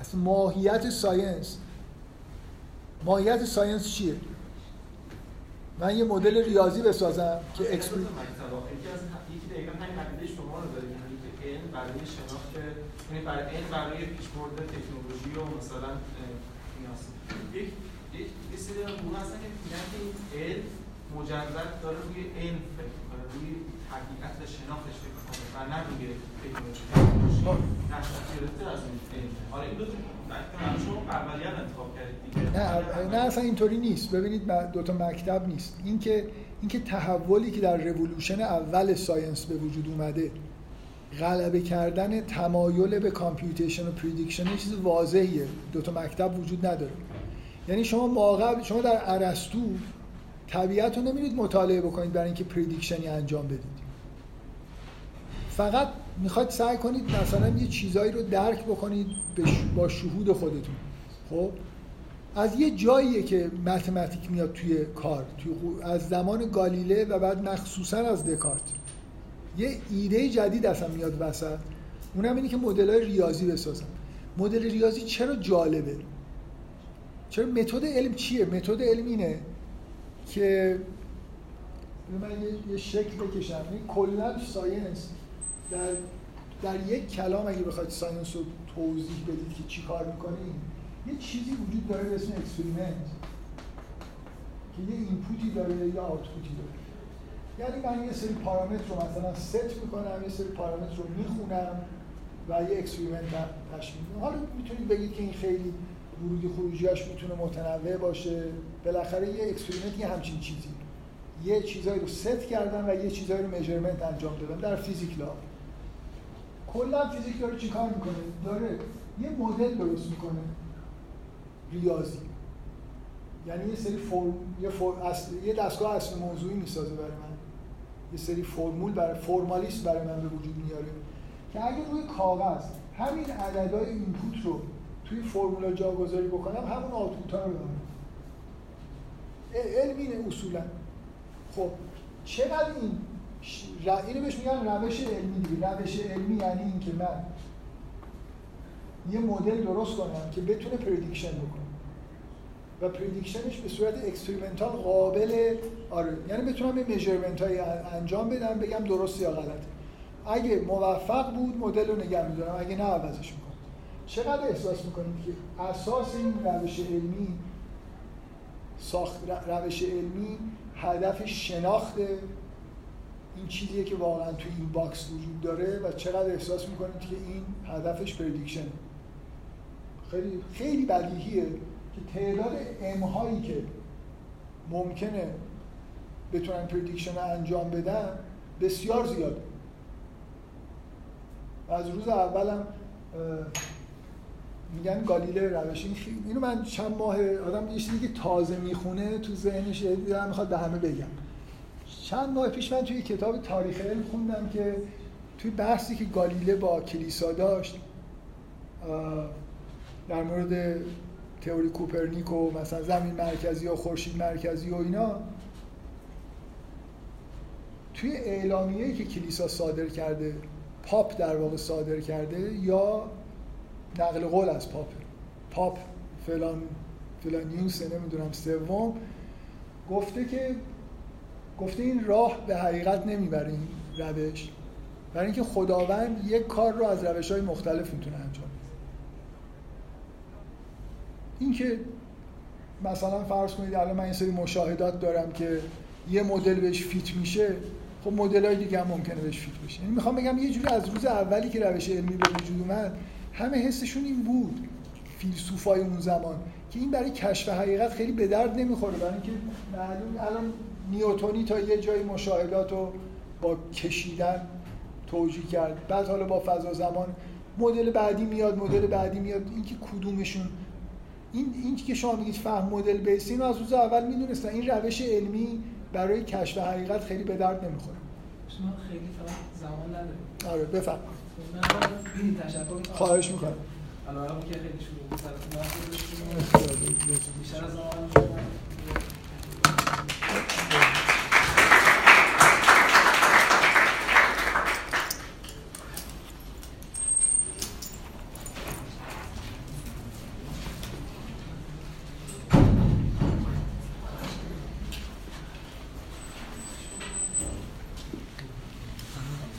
اصلا ماهیت science. ماهیت science چیه؟ من یه مدل ریاضی بسازم که experi یکی از یکی دقیقا همین عقیده شما رو داریم یعنی که علم برای شناخت برای علم برای پیشبرد تکنولوژی و مثلا نیاز یک یک سری گروه هستن که میگن که این علم مجرد داره روی علم فکر می‌کنه روی حقیقت و شناختش فکر می‌کنه و نه روی تکنولوژی. تکنولوژی نقش گرفته از حالا این دو تا شما اولیه انتخاب کردید دیگه. نه نه اصلا اینطوری نیست. ببینید دو تا مکتب نیست. اینکه اینکه تحولی که در رولوشن اول science به وجود اومده غلبه کردن تمایل به computation و prediction یه چیز واضحیه. دو تا مکتب وجود نداره. یعنی شما موقع شما در ارسطو طبیعت رو نمیرید مطالعه بکنید برای اینکه prediction ی انجام بدید. فقط می‌خواید سعی کنید مثلا یه چیزایی رو درک بکنید با شهود خودتون. خب؟ از یه جاییه که متمتیک میاد توی کار توی از زمان گالیله و بعد مخصوصا از دکارت. یه ایده جدید اصلا میاد وسط. اونم اینه که مدل های ریاضی بسازن. مدل ریاضی چرا جالبه؟ چرا متد علم چیه؟ متد علم اینه که من یه شکل بکشم. این کلا science. در در یک کلام اگه بخواید science رو توضیح بدید که چی کار می‌کنید یه چیزی وجود داره به اسم experiment که یه input ی داره یا output ی داره. یعنی من یه سری پارامتر رو مثلا ست می‌کنم یه سری پارامتر رو می‌خونم و یه experiment تشکیل میدم. حالا می‌تونید بگید که این خیلی ورودی خروجیاش می‌تونه متنوع باشه. بالاخره یه experiment یه همچین چیزی. یه چیزایی رو ست کردم و یه چیزایی رو measurement انجام دادم در فیزیک لا کلا فیزیک داره چیکار می‌کنه؟ داره یه مدل درست می‌کنه. ریاضی. یعنی یه سری فرم یه, فرم... اصل... یه دستگاه اصل موضوعی می‌سازه برای یه سری فرمول برای formalism برای من به وجود میاره که اگه روی کاغذ همین عددهای input رو توی فرمولا جاگذاری بکنم همون output ها رو دارم. علم اینه اصولا. خب چقدر این. اینو بهش میگن روش علمی دیگه. روش علمی یعنی اینکه من یه مدل درست کنم که بتونه prediction بکنه. prediction ش به صورت experimental قابل آره یعنی بتونم یه measurement های انجام بدم بگم درست یا غلط. اگه موفق بود مدل رو نگه میدارم. اگه نه عوضش می‌کنم. چقدر احساس می‌کنید که اساس این روش علمی ساخت روش علمی هدف شناخت این چیزیه که واقعا توی این box وجود داره و چقدر احساس می‌کنید که این هدفش prediction خیلی خیلی بدیهیه. که تعداد ام هایی که ممکنه بتونن پردیکشن انجام بدن بسیار زیاده از روز اولم میگن گالیله روش اینو من چند ماه آدم یه چیزی که تازه می‌خونه تو ذهنش دیدم می‌خواد به همه بگم. چند ماه پیش من توی کتاب تاریخ علم خوندم که توی بحثی که گالیله با کلیسا داشت در مورد تئوری کوپرنیک و مثلا زمین مرکزی و خورشید مرکزی و اینا توی اعلامیه‌ای که کلیسا صادر کرده پاپ در واقع صادر کرده یا نقل قول از پاپ پاپ فلان فلان نیوسه نمی‌دونم سوم گفته که گفته این راه به حقیقت نمی‌بره روش برای اینکه خداوند یک کار رو از روش های مختلف می‌تونه انجام اینکه مثلا فرض کنید الان من این سری مشاهدات دارم که یه مدل بهش فیت میشه خب مدل های دیگه هم ممکنه بهش فیت بشه. یعنی می‌خوام بگم یه جوری از روز اولی که روش علمی به وجود اومد همه حسشون این بود فیلسوفای اون زمان که این برای کشف حقیقت خیلی به درد نمی‌خوره. برای اینکه معلوم الان نیوتونی تا یه جای مشاهدات رو با کشیدن توجیه کرد. بعد حالا با فضا زمان مدل بعدی میاد مدل بعدی میاد. اینکه کدومشون این این که شما میگید فهم مدل بیس اینو از روز اول می‌دونستن. این روش علمی برای کشف حقیقت خیلی به درد نمی‌خوره. شما خیلی فقط زمان نداره آره بفهم من تشکر خواهش می‌کنم. الان که خیلی شروع بود بیشتر از زمان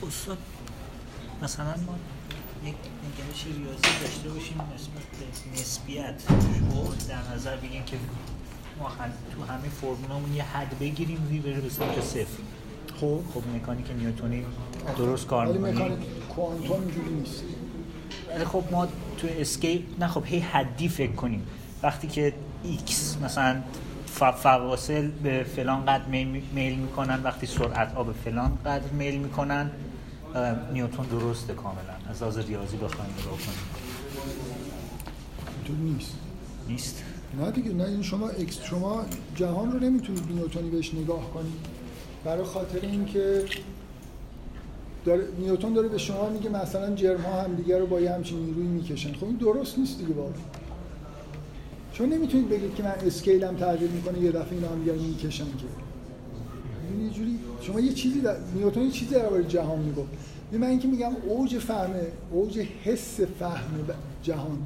استاد مثلا ما یک نگرش ریاضی داشته باشیم نسبت به نسبیت. در نظر بگیم که ما تو همه فرمولامون یه حد بگیریم وی بره به سمت صفر. خب. خب مکانیک نیوتونی درست کار می‌کنه. مکانیک کوانتوم اینجوری نیست. ولی خب ما تو اسکیپ نه خب هی حدی فکر کنیم. وقتی که x مثلا فواصل به فلان قدر میل می‌کنن وقتی سرعت به فلان قدر میل می‌کنن اه، نیوتن درسته کاملا. از لحاظ ریاضی بخوایم نگاه کنیم. نیست. نیست؟ نه دیگه نه این شما اکس شما جهان رو نمی‌تونید نیوتنی بهش نگاه کنید. برای خاطر اینکه داره نیوتن داره به شما میگه مثلا جرم ها هم دیگه رو با یه همچین نیروی می‌کشن. خب این درست نیست دیگه واقعا. شما نمی‌تونید بگید که من اسکیلم تغییر می‌کنه یه دفعه اینا هم دیگه رو می‌کشن که. یه جوری شما یه چیزی در... نیوتن یه چیزی درباره جهان می‌گفت. من اینکه میگم اوج فهم اوج حس فهم جهان.